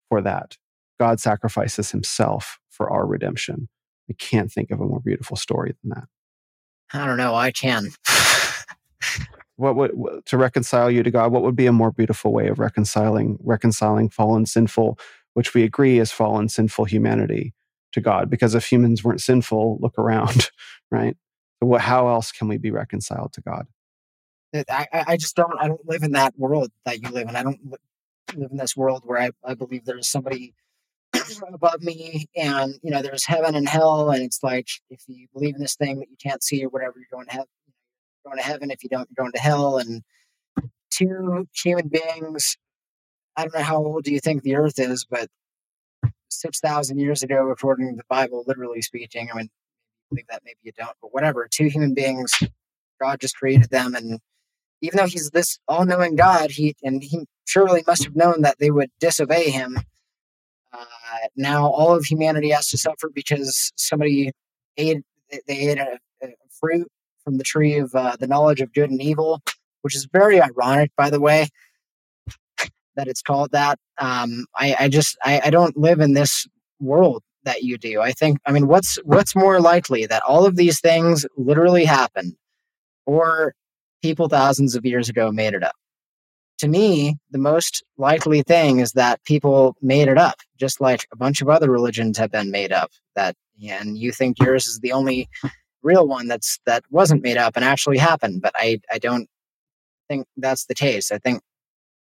for that. God sacrifices himself for our redemption. I can't think of a more beautiful story than that. i don't know i can [laughs] What would to reconcile you to God? What would be a more beautiful way of reconciling reconciling fallen sinful, which we agree is fallen sinful humanity to God? Because if humans weren't sinful, look around, [laughs] right? So what, how else can we be reconciled to God? I, I I just don't I don't live in that world that you live in. I don't live in this world where I, I believe there's somebody above me and you know there's heaven and hell and it's like if you believe in this thing that you can't see or whatever you're going to heaven going to heaven if you don't you're going to hell and two human beings I don't know how old do you think the earth is but 6,000 years ago according to the Bible literally speaking I mean believe that maybe you don't but whatever two human beings God just created them and even though he's this all-knowing God, he and he surely must have known that they would disobey him. Uh, now all of humanity has to suffer because somebody ate they ate a, a fruit from the tree of uh, the knowledge of good and evil, which is very ironic, by the way, that it's called that. Um, I, I just I, I don't live in this world that you do. I think I mean what's what's more likely that all of these things literally happened, or people thousands of years ago made it up. To me, the most likely thing is that people made it up, just like a bunch of other religions have been made up. That and you think yours is the only real one that's that wasn't made up and actually happened. But I I don't think that's the case. I think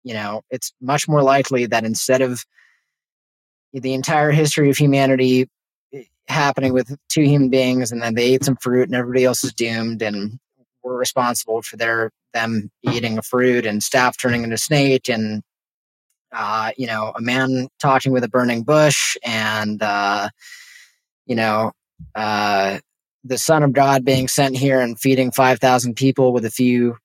you know it's much more likely that instead of the entire history of humanity eh, happening with two human beings and then they ate some fruit and everybody else is doomed and we're responsible for their them eating a fruit and staff turning into snake and uh, you know a man talking with a burning bush and uh, you know uh, the son of god being sent here and feeding 5000 people with a few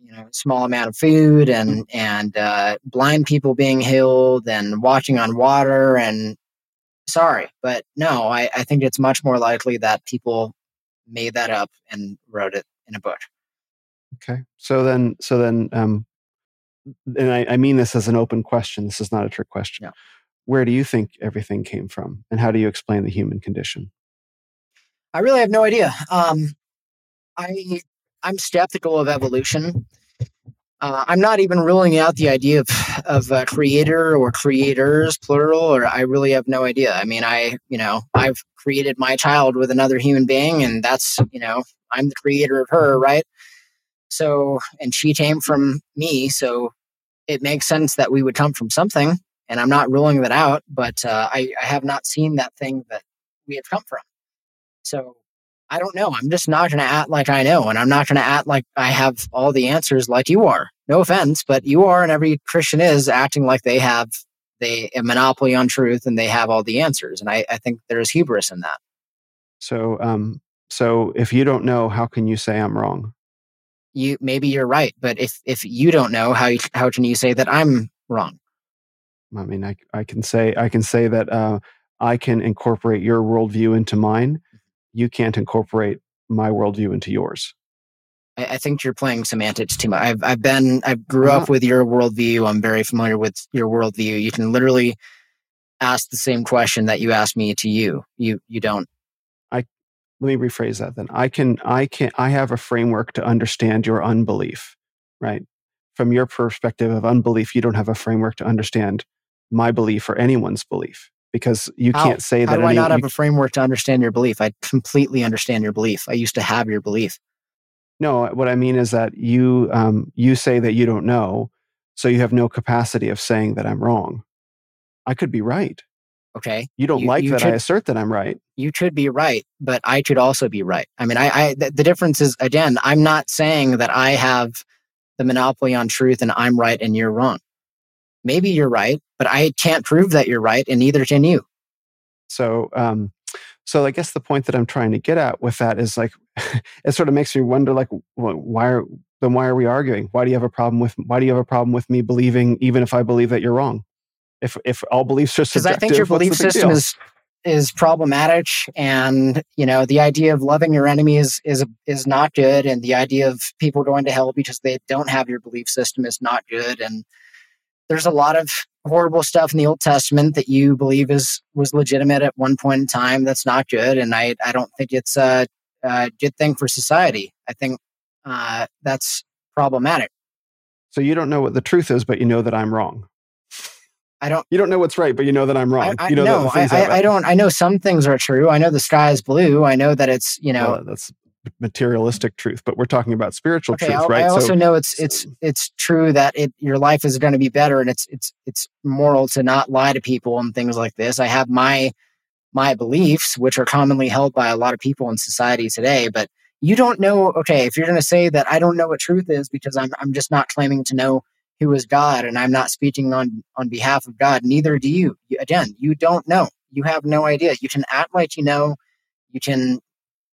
you know small amount of food and and uh, blind people being healed and walking on water and sorry but no I, I think it's much more likely that people made that up and wrote it in a book Okay. So then, so then, um, and I, I mean this as an open question. This is not a trick question. Yeah. Where do you think everything came from, and how do you explain the human condition? I really have no idea. Um, I I'm skeptical of evolution. Uh, I'm not even ruling out the idea of of a creator or creators plural, or I really have no idea. I mean, I you know I've created my child with another human being, and that's you know I'm the creator of her, right? So, and she came from me, so it makes sense that we would come from something. And I'm not ruling that out, but uh, I, I have not seen that thing that we have come from. So I don't know. I'm just not going to act like I know, and I'm not going to act like I have all the answers like you are. No offense, but you are, and every Christian is acting like they have they a monopoly on truth and they have all the answers. And I, I think there's hubris in that. So, um, so if you don't know, how can you say I'm wrong? You maybe you're right, but if if you don't know, how you, how can you say that I'm wrong? I mean, I, I can say I can say that uh, I can incorporate your worldview into mine. You can't incorporate my worldview into yours. I, I think you're playing semantics too much. I've I've been I grew Uh-huh. up with your worldview. I'm very familiar with your worldview. You can literally ask the same question that you asked me to you. You you don't. Let me rephrase that then i can i can i have a framework to understand your unbelief right from your perspective of unbelief you don't have a framework to understand my belief or anyone's belief because you How? can't say that How do I any- not you- have a framework to understand your belief? I completely understand your belief. I used to have your belief. no what i mean is that you um, you say that you don't know so you have no capacity of saying that i'm wrong i could be right Okay. you don't You- like you that i should- assert that i'm right you could be right, but I could also be right. I mean, I, I the, the difference is again, I'm not saying that I have the monopoly on truth and I'm right and you're wrong. Maybe you're right, but I can't prove that you're right, and neither can you. So, um, so I guess the point that I'm trying to get at with that is like, [laughs] it sort of makes me wonder, like, wh- why are then why are we arguing? Why do you have a problem with Why do you have a problem with me believing, even if I believe that you're wrong? If if all beliefs are Because subjective, I think your belief system deal? is is problematic, and you know the idea of loving your enemy is is is not good, and the idea of people going to hell because they don't have your belief system is not good, and there's a lot of horrible stuff in the Old Testament that you believe is was legitimate at one point in time that's not good, and I I don't think it's a, a good thing for society. I think uh, that's problematic. So you don't know what the truth is, but you know that I'm wrong. I don't. You don't know what's right, but you know that I'm wrong. I, I, you know no, I, I, I don't. I know some things are true. I know the sky is blue. I know that it's you know. Well, that's materialistic truth, but we're talking about spiritual okay, truth, I, right? I also so, know it's it's it's true that it your life is going to be better, and it's it's it's moral to not lie to people and things like this. I have my my beliefs, which are commonly held by a lot of people in society today, but you don't know. Okay, if you're going to say that I don't know what truth is because I'm I'm just not claiming to know who is God, and I'm not speaking on on behalf of God. Neither do you. You- Again, you don't know. You have no idea. You can act like you know. You can,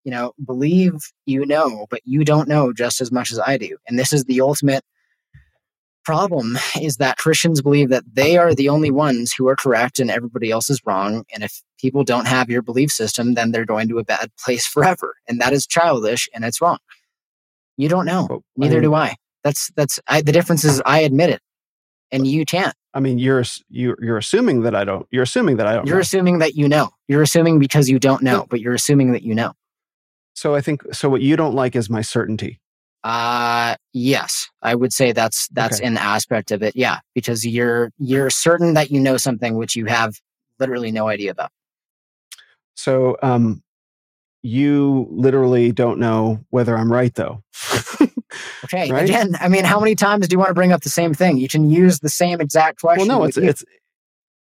you know, believe you know, but you don't know just as much as I do. And this is the ultimate problem: is that Christians believe that they are the only ones who are correct and everybody else is wrong. And if people don't have your belief system, then they're going to a bad place forever. And that is childish and it's wrong. You don't know. Well, I Neither mean- do I. That's that's I, the difference is I admit it, and you can't. I mean, you're you you're assuming that I don't. You're assuming that I don't. You're know. assuming that you know. You're assuming because you don't know, but you're assuming that you know. So I think so. What you don't like is my certainty. Uh yes, I would say that's that's Okay. an aspect of it. Yeah, because you're you're certain that you know something which you have literally no idea about. So um, you literally don't know whether I'm right, though. [laughs] Okay, Right? again, I mean, how many times do you want to bring up the same thing? You can use the same exact question. well, no, it's you. it's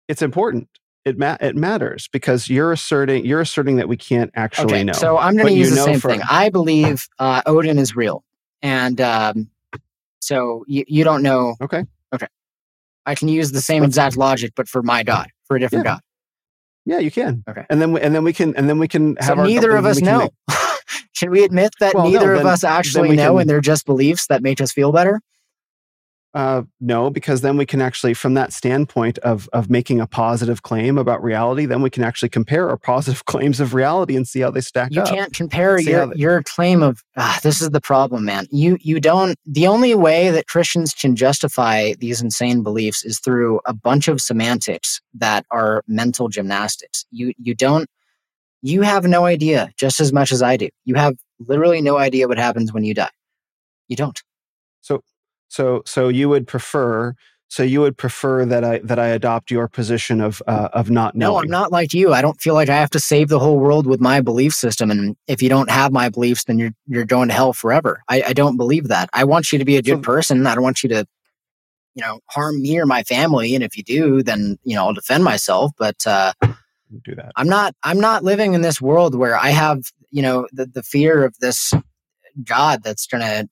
it's important. It ma- it matters because you're asserting you're asserting that we can't actually okay. know. So I'm going to use the same for- thing. I believe uh, Odin is real, and um, so you, you don't know. okay, Okay. I can use the same exact logic, but for my God, for a different Yeah. God. yeah, you can. Okay. and then we, and then we can and then we can have So our neither of us know. make- Should we admit that Well, no, neither of us actually know, can- and they're just beliefs that make us feel better? Uh, no, because then we can actually, from that standpoint of of making a positive claim about reality, then we can actually compare our positive [laughs] claims of reality and see how they stack You up. You can't compare your how the- your claim of ah, this is the problem, man. You you don't. The only way that Christians can justify these insane beliefs is through a bunch of semantics that are mental gymnastics. You you don't. You have no idea, just as much as I do. You have literally no idea what happens when you die. You don't. So so so you would prefer so you would prefer that I that I adopt your position of uh, of not knowing. No, I'm not like you. I don't feel like I have to save the whole world with my belief system. And if you don't have my beliefs, then you're you're going to hell forever. I, I don't believe that. I want you to be a good So- person. I don't want you to, you know, harm me or my family. And if you do, then you know I'll defend myself. But uh, do that. I'm not I'm not living in this world where I have you know the the fear of this God that's gonna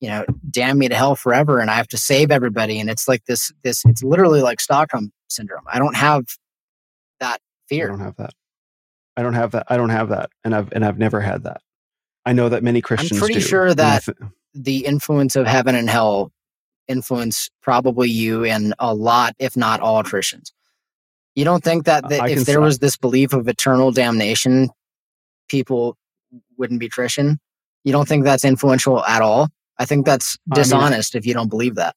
you know damn me to hell forever, and I have to save everybody. And it's like this this it's literally like Stockholm syndrome. I don't have that fear. I don't have that. I don't have that. I don't have that, and I've and I've never had that. I know that many Christians. I'm pretty do, sure that- th- the influence of heaven and hell influence probably you and a lot, if not all, Christians. You don't think that the, if there was this belief of eternal damnation, people wouldn't be Christian? You don't think that's influential at all? I think that's dishonest I mean, if you don't believe that.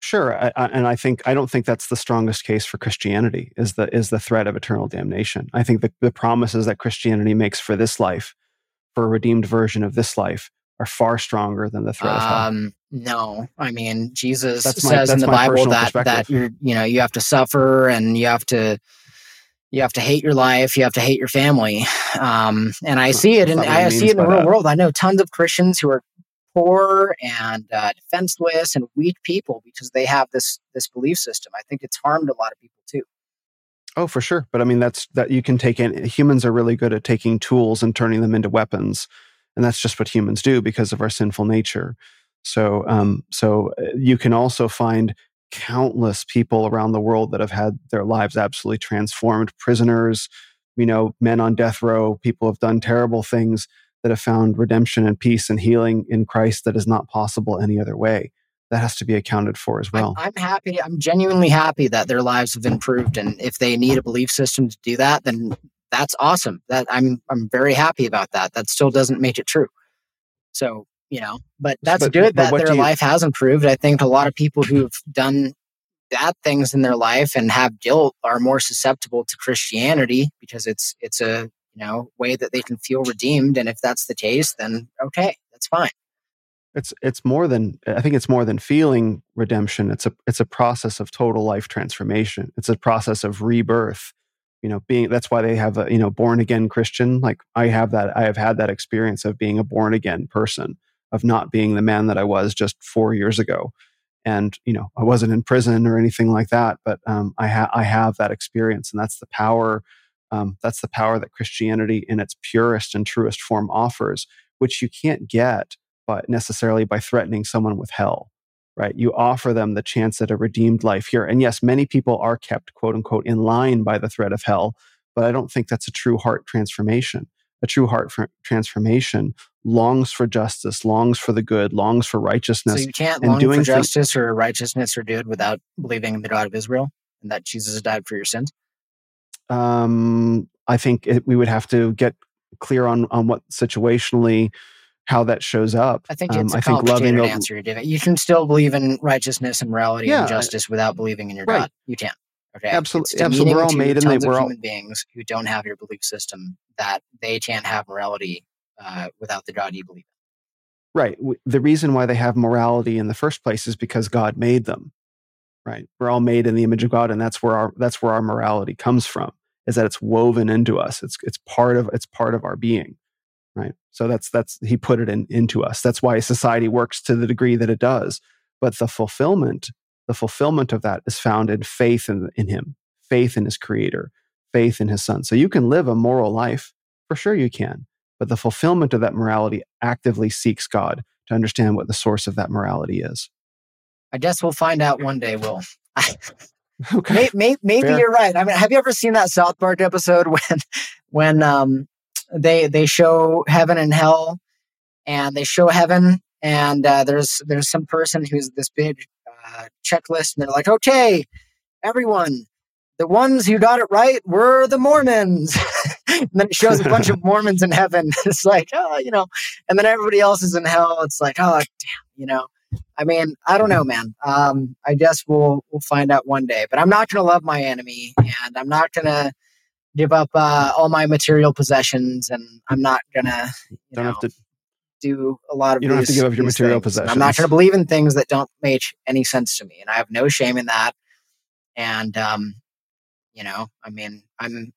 Sure, I, I, and I think I don't think that's the strongest case for Christianity is the is the threat of eternal damnation. I think the, the promises that Christianity makes for this life, for a redeemed version of this life, are far stronger than the threat um, of hell. No, I mean Jesus that's says my, in the Bible that that you you know you have to suffer and you have to you have to hate your life, you have to hate your family, um, and I see it, and I see it in the real that. world. I know tons of Christians who are poor and uh, defenseless and weak people because they have this this belief system. I think it's harmed a lot of people too. Oh, for sure. But I mean, that's that you can take in. Humans are really good at taking tools and turning them into weapons, and that's just what humans do because of our sinful nature. So, um, so uh, you can also find countless people around the world that have had their lives absolutely transformed. Prisoners, you know, men on death row, people have done terrible things that have found redemption and peace and healing in Christ that is not possible any other way. That has to be accounted for as well. I'm, I'm happy. I'm genuinely happy that their lives have improved, and if they need a belief system to do that, then that's awesome. That I'm I'm very happy about that. That still doesn't make it true. So you know, but that's but, good but that their you, life has improved. I think a lot of people who've done bad things in their life and have guilt are more susceptible to Christianity because it's it's a you know way that they can feel redeemed. And if that's the case then okay that's fine. It's it's more than i think it's more than feeling redemption. It's a it's a process of total life transformation. It's a process of rebirth. You know being that's why they have a you know born again christian. Like i have that i have had that experience of being a born again person of not being the man that i was just four years ago and you know i wasn't in prison or anything like that but um, i have i have that experience and that's the power um, that's the power that Christianity in its purest and truest form offers, which you can't get but necessarily by threatening someone with hell, right? You offer them the chance at a redeemed life here. And yes, many people are kept, quote unquote, in line by the threat of hell, but I don't think that's a true heart transformation. A true heart transformation longs for justice, longs for the good, longs for righteousness. So you can't long for justice or righteousness or good without believing in the God of Israel and that Jesus died for your sins um, I think it, we would have to get clear on on what situationally how that shows up. I think it's um, a I think loving the, answer. You can still believe in righteousness and morality yeah, and justice without believing in your right. God. You can. Okay. Absolutely. Absolutely. We're all made in the we're all human beings who don't have your belief system that they can't have morality uh, without the God you believe in. Right. The reason why they have morality in the first place is because God made them. Right. We're all made in the image of God, and that's where our that's where our morality comes from is that it's woven into us. It's it's part of it's part of our being, right? So that's that's he put it in into us. That's why society works to the degree that it does. But the fulfillment, the fulfillment of that is found in faith in, in him, faith in his creator, faith in his son. So you can live a moral life, for sure you can. But the fulfillment of that morality actively seeks God to understand what the source of that morality is. I guess we'll find out one day, Will. [laughs] Okay. Maybe, maybe you're right. I mean, have you ever seen that South Park episode [laughs] when when um they they show heaven and hell, and they show heaven, and uh, there's there's some person who's this big uh, checklist, and they're like, okay, everyone, the ones who got it right were the Mormons. [laughs] and then it shows a bunch of [laughs] Mormons in heaven. [laughs] It's like, oh, you know, and then everybody else is in hell. It's like, oh, damn, you know. I mean, I don't know, man. Um, I guess we'll we'll find out one day. But I'm not going to love my enemy, and I'm not going to give up uh, all my material possessions, and I'm not going to don't know, have to do a lot of. You don't these, have to give up your material possessions. I'm not going to believe in things that don't make any sense to me, and I have no shame in that. And um, you know, I mean, I'm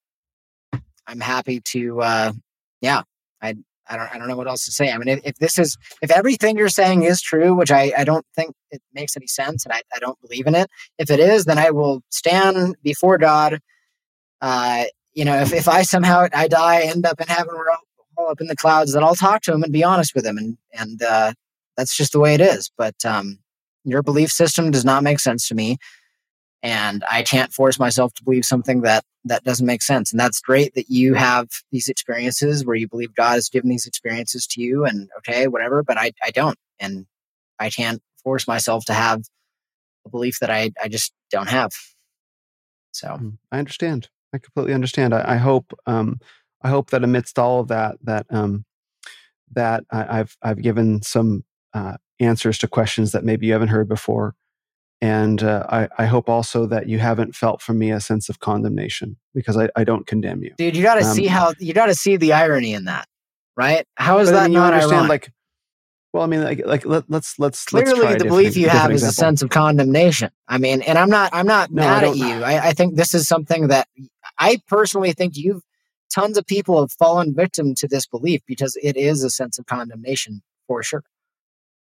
I'm happy to, uh, yeah, I I don't I don't know what else to say. I mean, if, if, this is if everything you're saying is true, which I, I don't think it makes any sense, and I, I don't believe in it. If it is, then I will stand before God. Uh, you know, if, if I somehow I die, end up in heaven, all up in the clouds, then I'll talk to him and be honest with him, and and uh, that's just the way it is. But um, your belief system does not make sense to me and i can't force myself to believe something that that doesn't make sense. And that's great that you have these experiences where you believe god has given these experiences to you and okay whatever but i, I don't. And i can't force myself to have a belief that i, I just don't have. So. Mm, i understand. I completely understand. I, I hope um, i hope that amidst all of that that um, that I, have I've given some uh, answers to questions that maybe you haven't heard before. And uh, I, I, hope also that you haven't felt from me a sense of condemnation because I, I don't condemn you. Dude, you got to um, see how you got to see the irony in that, right? How is that I mean, not understand? Ironic? Like, well, I mean, like, like let, us let's, let's clearly let's the belief you have is a sense of condemnation. I mean, and I'm not I'm not no, mad at you. I, I think this is something that I personally think you've tons of people have fallen victim to this belief because it is a sense of condemnation for sure.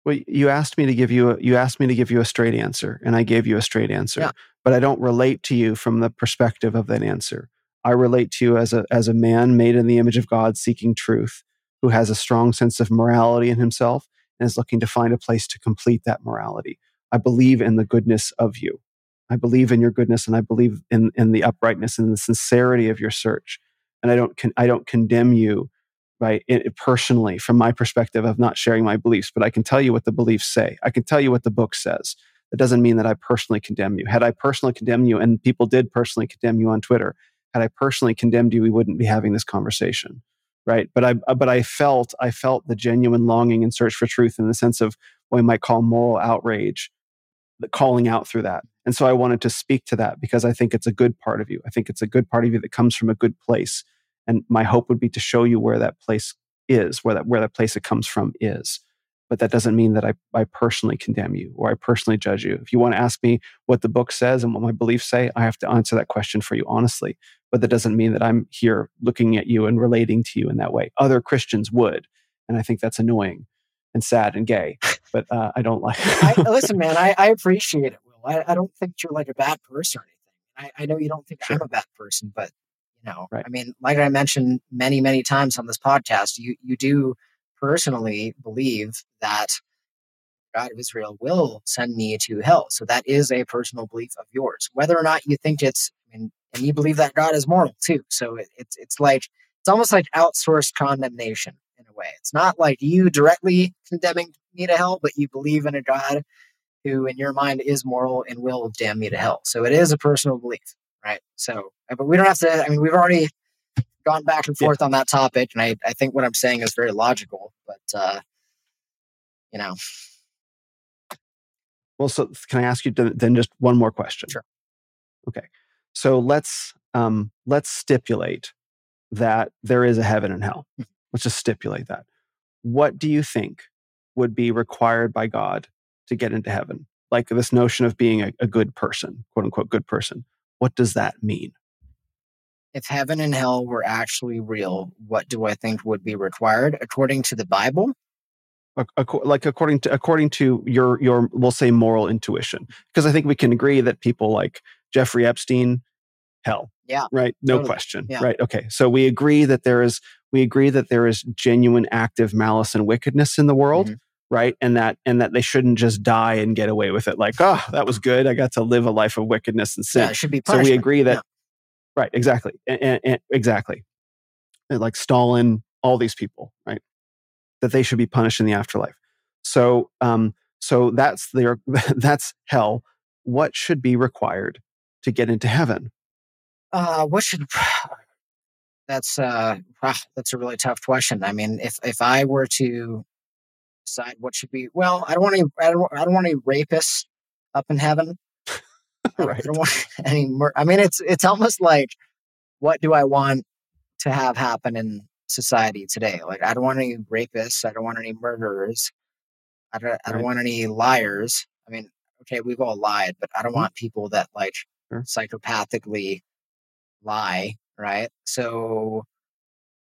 Well, you asked me to give you a, you asked me to give you a straight answer, and I gave you a straight answer. Yeah. But I don't relate to you from the perspective of that answer. I relate to you as a as a man made in the image of God, seeking truth, who has a strong sense of morality in himself and is looking to find a place to complete that morality. I believe in the goodness of you. I believe in your goodness, and I believe in in the uprightness and the sincerity of your search. And I don't con- I don't condemn you right it, personally from my perspective of not sharing my beliefs but i can tell you what the beliefs say. I can tell you what the book says. It doesn't mean that i personally condemn you. Had i personally condemned you and people did personally condemn you on twitter had i personally condemned you we wouldn't be having this conversation right? But i but i felt i felt the genuine longing and search for truth in the sense of what we might call moral outrage calling out through that and so i wanted to speak to that because i think it's a good part of you i think it's a good part of you that comes from a good place and my hope would be to show you where that place is where that where that place it comes from is but that doesn't mean that I, I personally condemn you or I personally judge you. If you want to ask me what the book says and what my beliefs say, I have to answer that question for you honestly. But that doesn't mean that I'm here looking at you and relating to you in that way. Other Christians would. And I think that's annoying and sad and gay. But uh, I don't like I, [laughs] Listen, man, I, I appreciate it, Will. I, I, don't think you're like a bad person or anything. I, I know you don't think sure. I'm a bad person, but you know, right. I mean, like I mentioned many, many times on this podcast, you you do personally believe that God of Israel will send me to hell. So that is a personal belief of yours. Whether or not you think it's, I mean, and you believe that God is moral too. So it, it's it's like it's almost like outsourced condemnation in a way. It's not like you directly condemning me to hell, but you believe in a God who, in your mind, is moral and will damn me to hell. So it is a personal belief right? So, uh, but we don't have to. I mean, we've already gone back and forth yeah. on that topic, and I, I think what I'm saying is very logical. But uh, you know, well, so can I ask you to, then just one more question? Sure. Okay, so let's um, let's stipulate that there is a heaven and hell. Let's just stipulate that. What do you think would be required by God to get into heaven? Like this notion of being a, a good person, quote unquote, good person. What does that mean? If heaven and hell were actually real, what do I think would be required according to the Bible? like according to according to your your we'll say moral intuition because i think we can agree that people like jeffrey epstein hell yeah right no totally. question yeah. right okay so we agree that there is we agree that there is genuine active malice and wickedness in the world mm-hmm. right? And that and that they shouldn't just die and get away with it. Like oh that was good. I got to live a life of wickedness and sin. Yeah, should be so we agree that yeah. right exactly. And, and, and exactly. And like stalin all these people right? That they should be punished in the afterlife. So um so that's their [laughs] that's hell. What should be required to get into heaven? Uh what should [sighs] that's uh that's a really tough question i mean if if i were to decide what should be. Well, I don't want any. I don't. I don't want any rapists up in heaven. [laughs] right. I don't want [laughs] any. Mur- I mean, it's it's almost like, what do I want to have happen in society today? Like, I don't want any rapists. I don't want any murderers. I don't. I don't right. want any liars. I mean, okay, we've all lied, but I don't mm-hmm. want people that like sure. psychopathically lie. Right. So,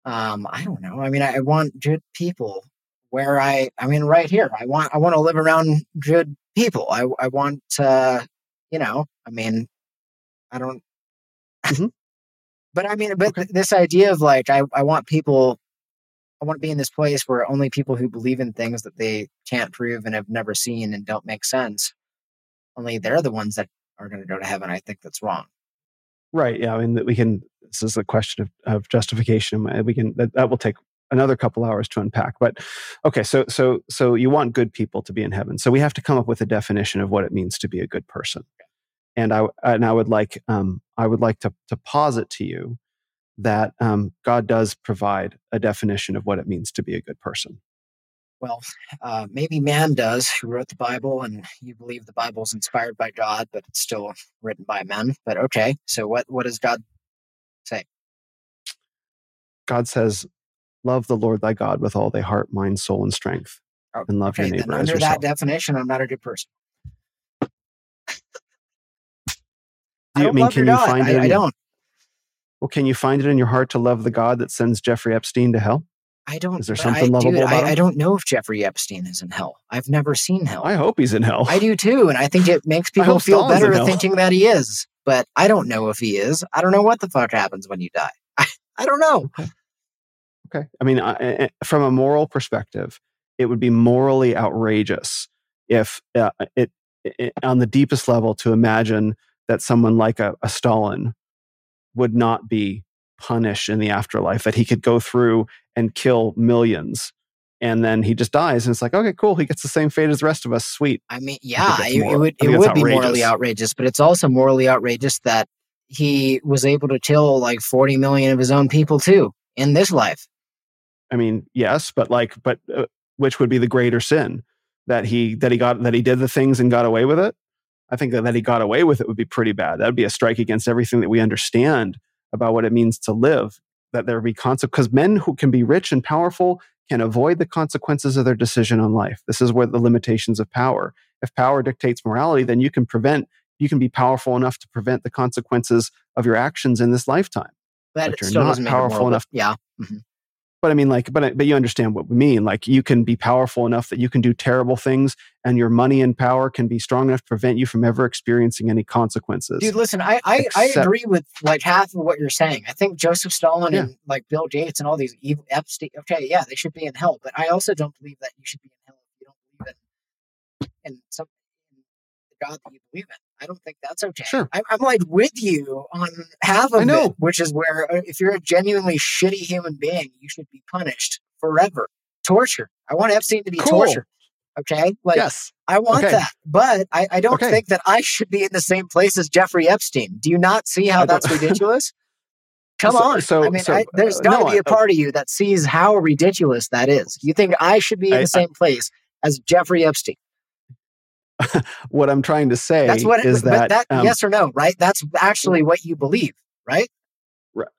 um, I don't know. I mean, I, want good people where I, I mean, right here, I want, I want to live around good people. I, I want, uh, you know, I mean, I don't, mm-hmm. but I mean, but okay. this idea of like, I, I want people, I want to be in this place where only people who believe in things that they can't prove and have never seen and don't make sense, only they're the ones that are going to go to heaven. I think that's wrong. Right. Yeah. I mean, that we can, this is a question of, of justification. We can, that, that will take another couple hours to unpack but okay so so so you want good people to be in heaven so we have to come up with a definition of what it means to be a good person and i and i would like um, i would like to to posit to you that um, god does provide a definition of what it means to be a good person well, uh, maybe man does who wrote the Bible, and you believe the Bible is inspired by God, but it's still written by men. But okay, so what what does God say? God says, "Love the Lord thy God with all thy heart, mind, soul, and strength, Oh, and love okay, your neighbor as under yourself." that definition, I'm not a good person. Do you- I mean, can you God. find I, it? in I your- don't. Well, can you find it in your heart to love the God that sends Jeffrey Epstein to hell? I don't. Is there something I, lovable dude, about I, I don't know if Jeffrey Epstein is in hell. I've never seen hell. I hope he's in hell. I do too, and I think it makes [laughs] people feel Stalin's better thinking that he is. But I don't know if he is. I don't know what the fuck happens when you die. I, [laughs] I don't know. Okay. I mean, I, I- from a moral perspective, it would be morally outrageous if uh, uh it, it, on the deepest level, to imagine that someone like a, a Stalin would not be punished in the afterlife, that he could go through and kill millions. And then he just dies, and it's like, okay, cool. He gets the same fate as the rest of us. Sweet. I mean, yeah, that's it, it would it would be morally outrageous. outrageous, but it's also morally outrageous that he was able to kill like 40 million of his own people too in this life. I mean, yes, but like, but uh, which would be the greater sin that he that he got that he did the things and got away with it? I think that, that he got away with it would be pretty bad. That would be a strike against everything that we understand about what it means to live. That there be consequences. Because men who can be rich and powerful can avoid the consequences of their decision on life. This is where the limitations of power. If power dictates morality, then you can prevent. You can be powerful enough to prevent the consequences of your actions in this lifetime. But, But you're not doesn't make it powerful enough- Yeah. mhm. But I mean, like, but but you understand what we mean. Like, you can be powerful enough that you can do terrible things, and your money and power can be strong enough to prevent you from ever experiencing any consequences. Dude, listen, I, I, I agree with like half of what you're saying. I think Joseph Stalin Yeah. and like Bill Gates and all these evil Epstein. Okay, yeah, they should be in hell, but I also don't believe that you should be in hell if you don't believe in in some in the God that you believe in. I don't think that's okay. Sure. I'm, I'm like with you on half of I know. it, which is where uh, if you're a genuinely shitty human being, you should be punished forever. Torture. I want Epstein to be Cool. tortured. Okay, like yes, I want Okay. that, but I, I don't Okay. think that I should be in the same place as Jeffrey Epstein. Do you not see how that's ridiculous? [laughs] Come So- on. so- I mean, so, I, there's uh, got to no, be a part of you that sees how ridiculous that is. You think I should be in the same place as Jeffrey Epstein? [laughs] what I'm trying to say That's what it, is that, that um, yes or no, right? That's actually what you believe, right? Right.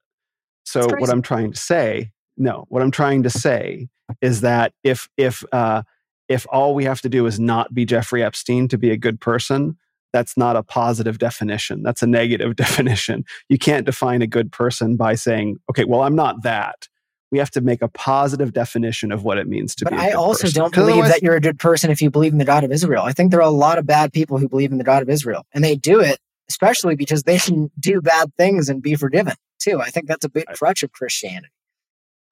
So what. I'm trying to say, no, what I'm trying to say is that if if uh, if all we have to do is not be Jeffrey Epstein to be a good person, that's not a positive definition. That's a negative [laughs] definition. You can't define a good person by saying, okay, well, I'm not that. We have to make a positive definition of what it means to But be. a I good also person. don't believe that you're a good person if you believe in the God of Israel. I think there are a lot of bad people who believe in the God of Israel, and they do it especially because they can do bad things and be forgiven too. I think that's a big crutch of Christianity.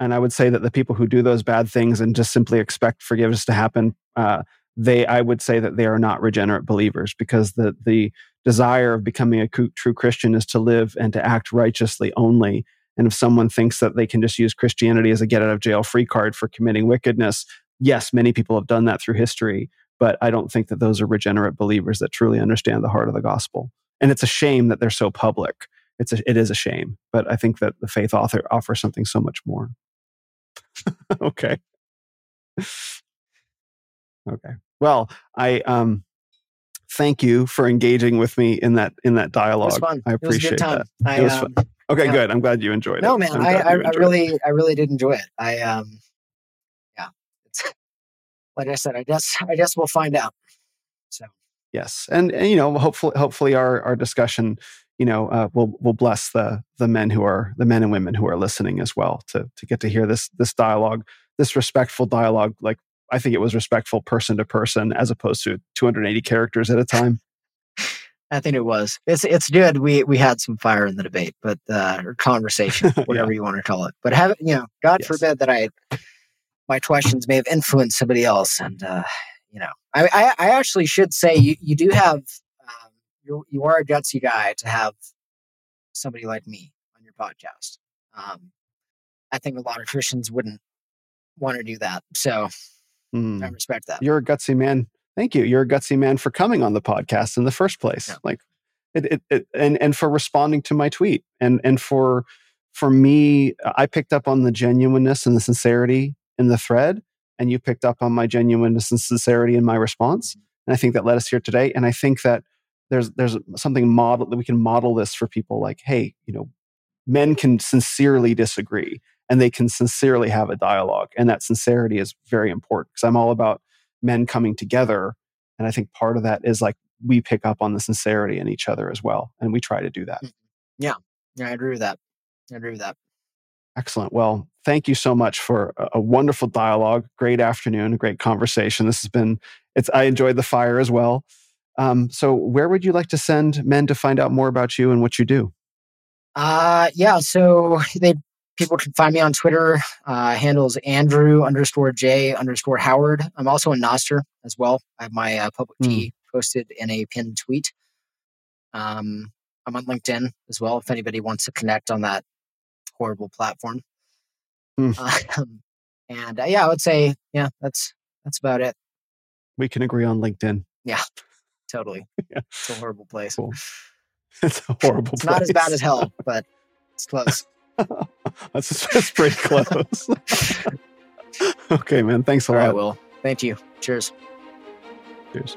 and I would say that the people who do those bad things and just simply expect forgiveness to happen, uh, they I would say that they are not regenerate believers because the the desire of becoming a true Christian is to live and to act righteously only. And if someone thinks that they can just use Christianity as a get out of jail free card for committing wickedness, yes, many people have done that through history, but I don't think that those are regenerate believers that truly understand the heart of the gospel. And it's a shame that they're so public. It's a, it is a shame, but I think that the faith author offers something so much more. [laughs] okay. Okay. Well, I um thank you for engaging with me in that in that dialogue. It dialogue. was fun. I it was a appreciate good time. I, It was um, Okay, Yeah. good. I'm glad you enjoyed no it. No, man, I, I, I enjoyed it. really, I really did enjoy it. I um, yeah, [laughs] like I said. I guess, I guess we'll find out. So yes, and, and you know, hopefully, hopefully, our our discussion, you know, uh, will will bless the the men who are the men and women who are listening as well to to get to hear this this dialogue, this respectful dialogue. Like I think it was respectful person to person as opposed to 280 characters at a time. I think it was. It's it's good. We we had some fire in the debate, but uh, or conversation, [laughs] Yeah. whatever you want to call it. But have you know, God Yes. forbid that I my questions may have influenced somebody else, and uh, you know, I, I I actually should say you you do have um, you you are a gutsy guy to have somebody like me on your podcast. Um, I think a lot of Christians wouldn't want to do that, so Hmm. I respect that. you're a gutsy man. Thank you. You're a gutsy man for coming on the podcast in the first place. Yeah. Like it, it, it and and for responding to my tweet and and for for me, I picked up on the genuineness and the sincerity in the thread, and you picked up on my genuineness and sincerity in my response. Mm-hmm. And I think that led us here today. And I think that there's there's something model that we can model this for people like, hey, you know, men can sincerely disagree and they can sincerely have a dialogue. And that sincerity is very important because I'm all about men coming together. And I think part of that is like we pick up on the sincerity in each other as well. And we try to do that. Yeah. Yeah, I agree with that. I agree with that. Excellent. Well, thank you so much for a, wonderful dialogue. Great afternoon, a great conversation. This has been, it's, I enjoyed the fire as well. Um, so, where would you like to send men to find out more about you and what you do? Uh, yeah. So [laughs] they people can find me on Twitter. Uh, handles Andrew underscore J underscore Howard. I'm also on Nostr as well. I have my uh, public key mm. posted in a pinned tweet. Um, I'm on LinkedIn as well. If anybody wants to connect on that horrible platform. Mm. [laughs] Um, and uh, yeah, I would say yeah, that's that's about it. We can agree on LinkedIn. Yeah, totally. [laughs] yeah. It's a horrible place. Cool. [laughs] It's a horrible it's place. not as bad as hell, but it's close. [laughs] that's, that's pretty close. [laughs] okay, man. Thanks a All lot. Right, Will. Thank you. Cheers. Cheers.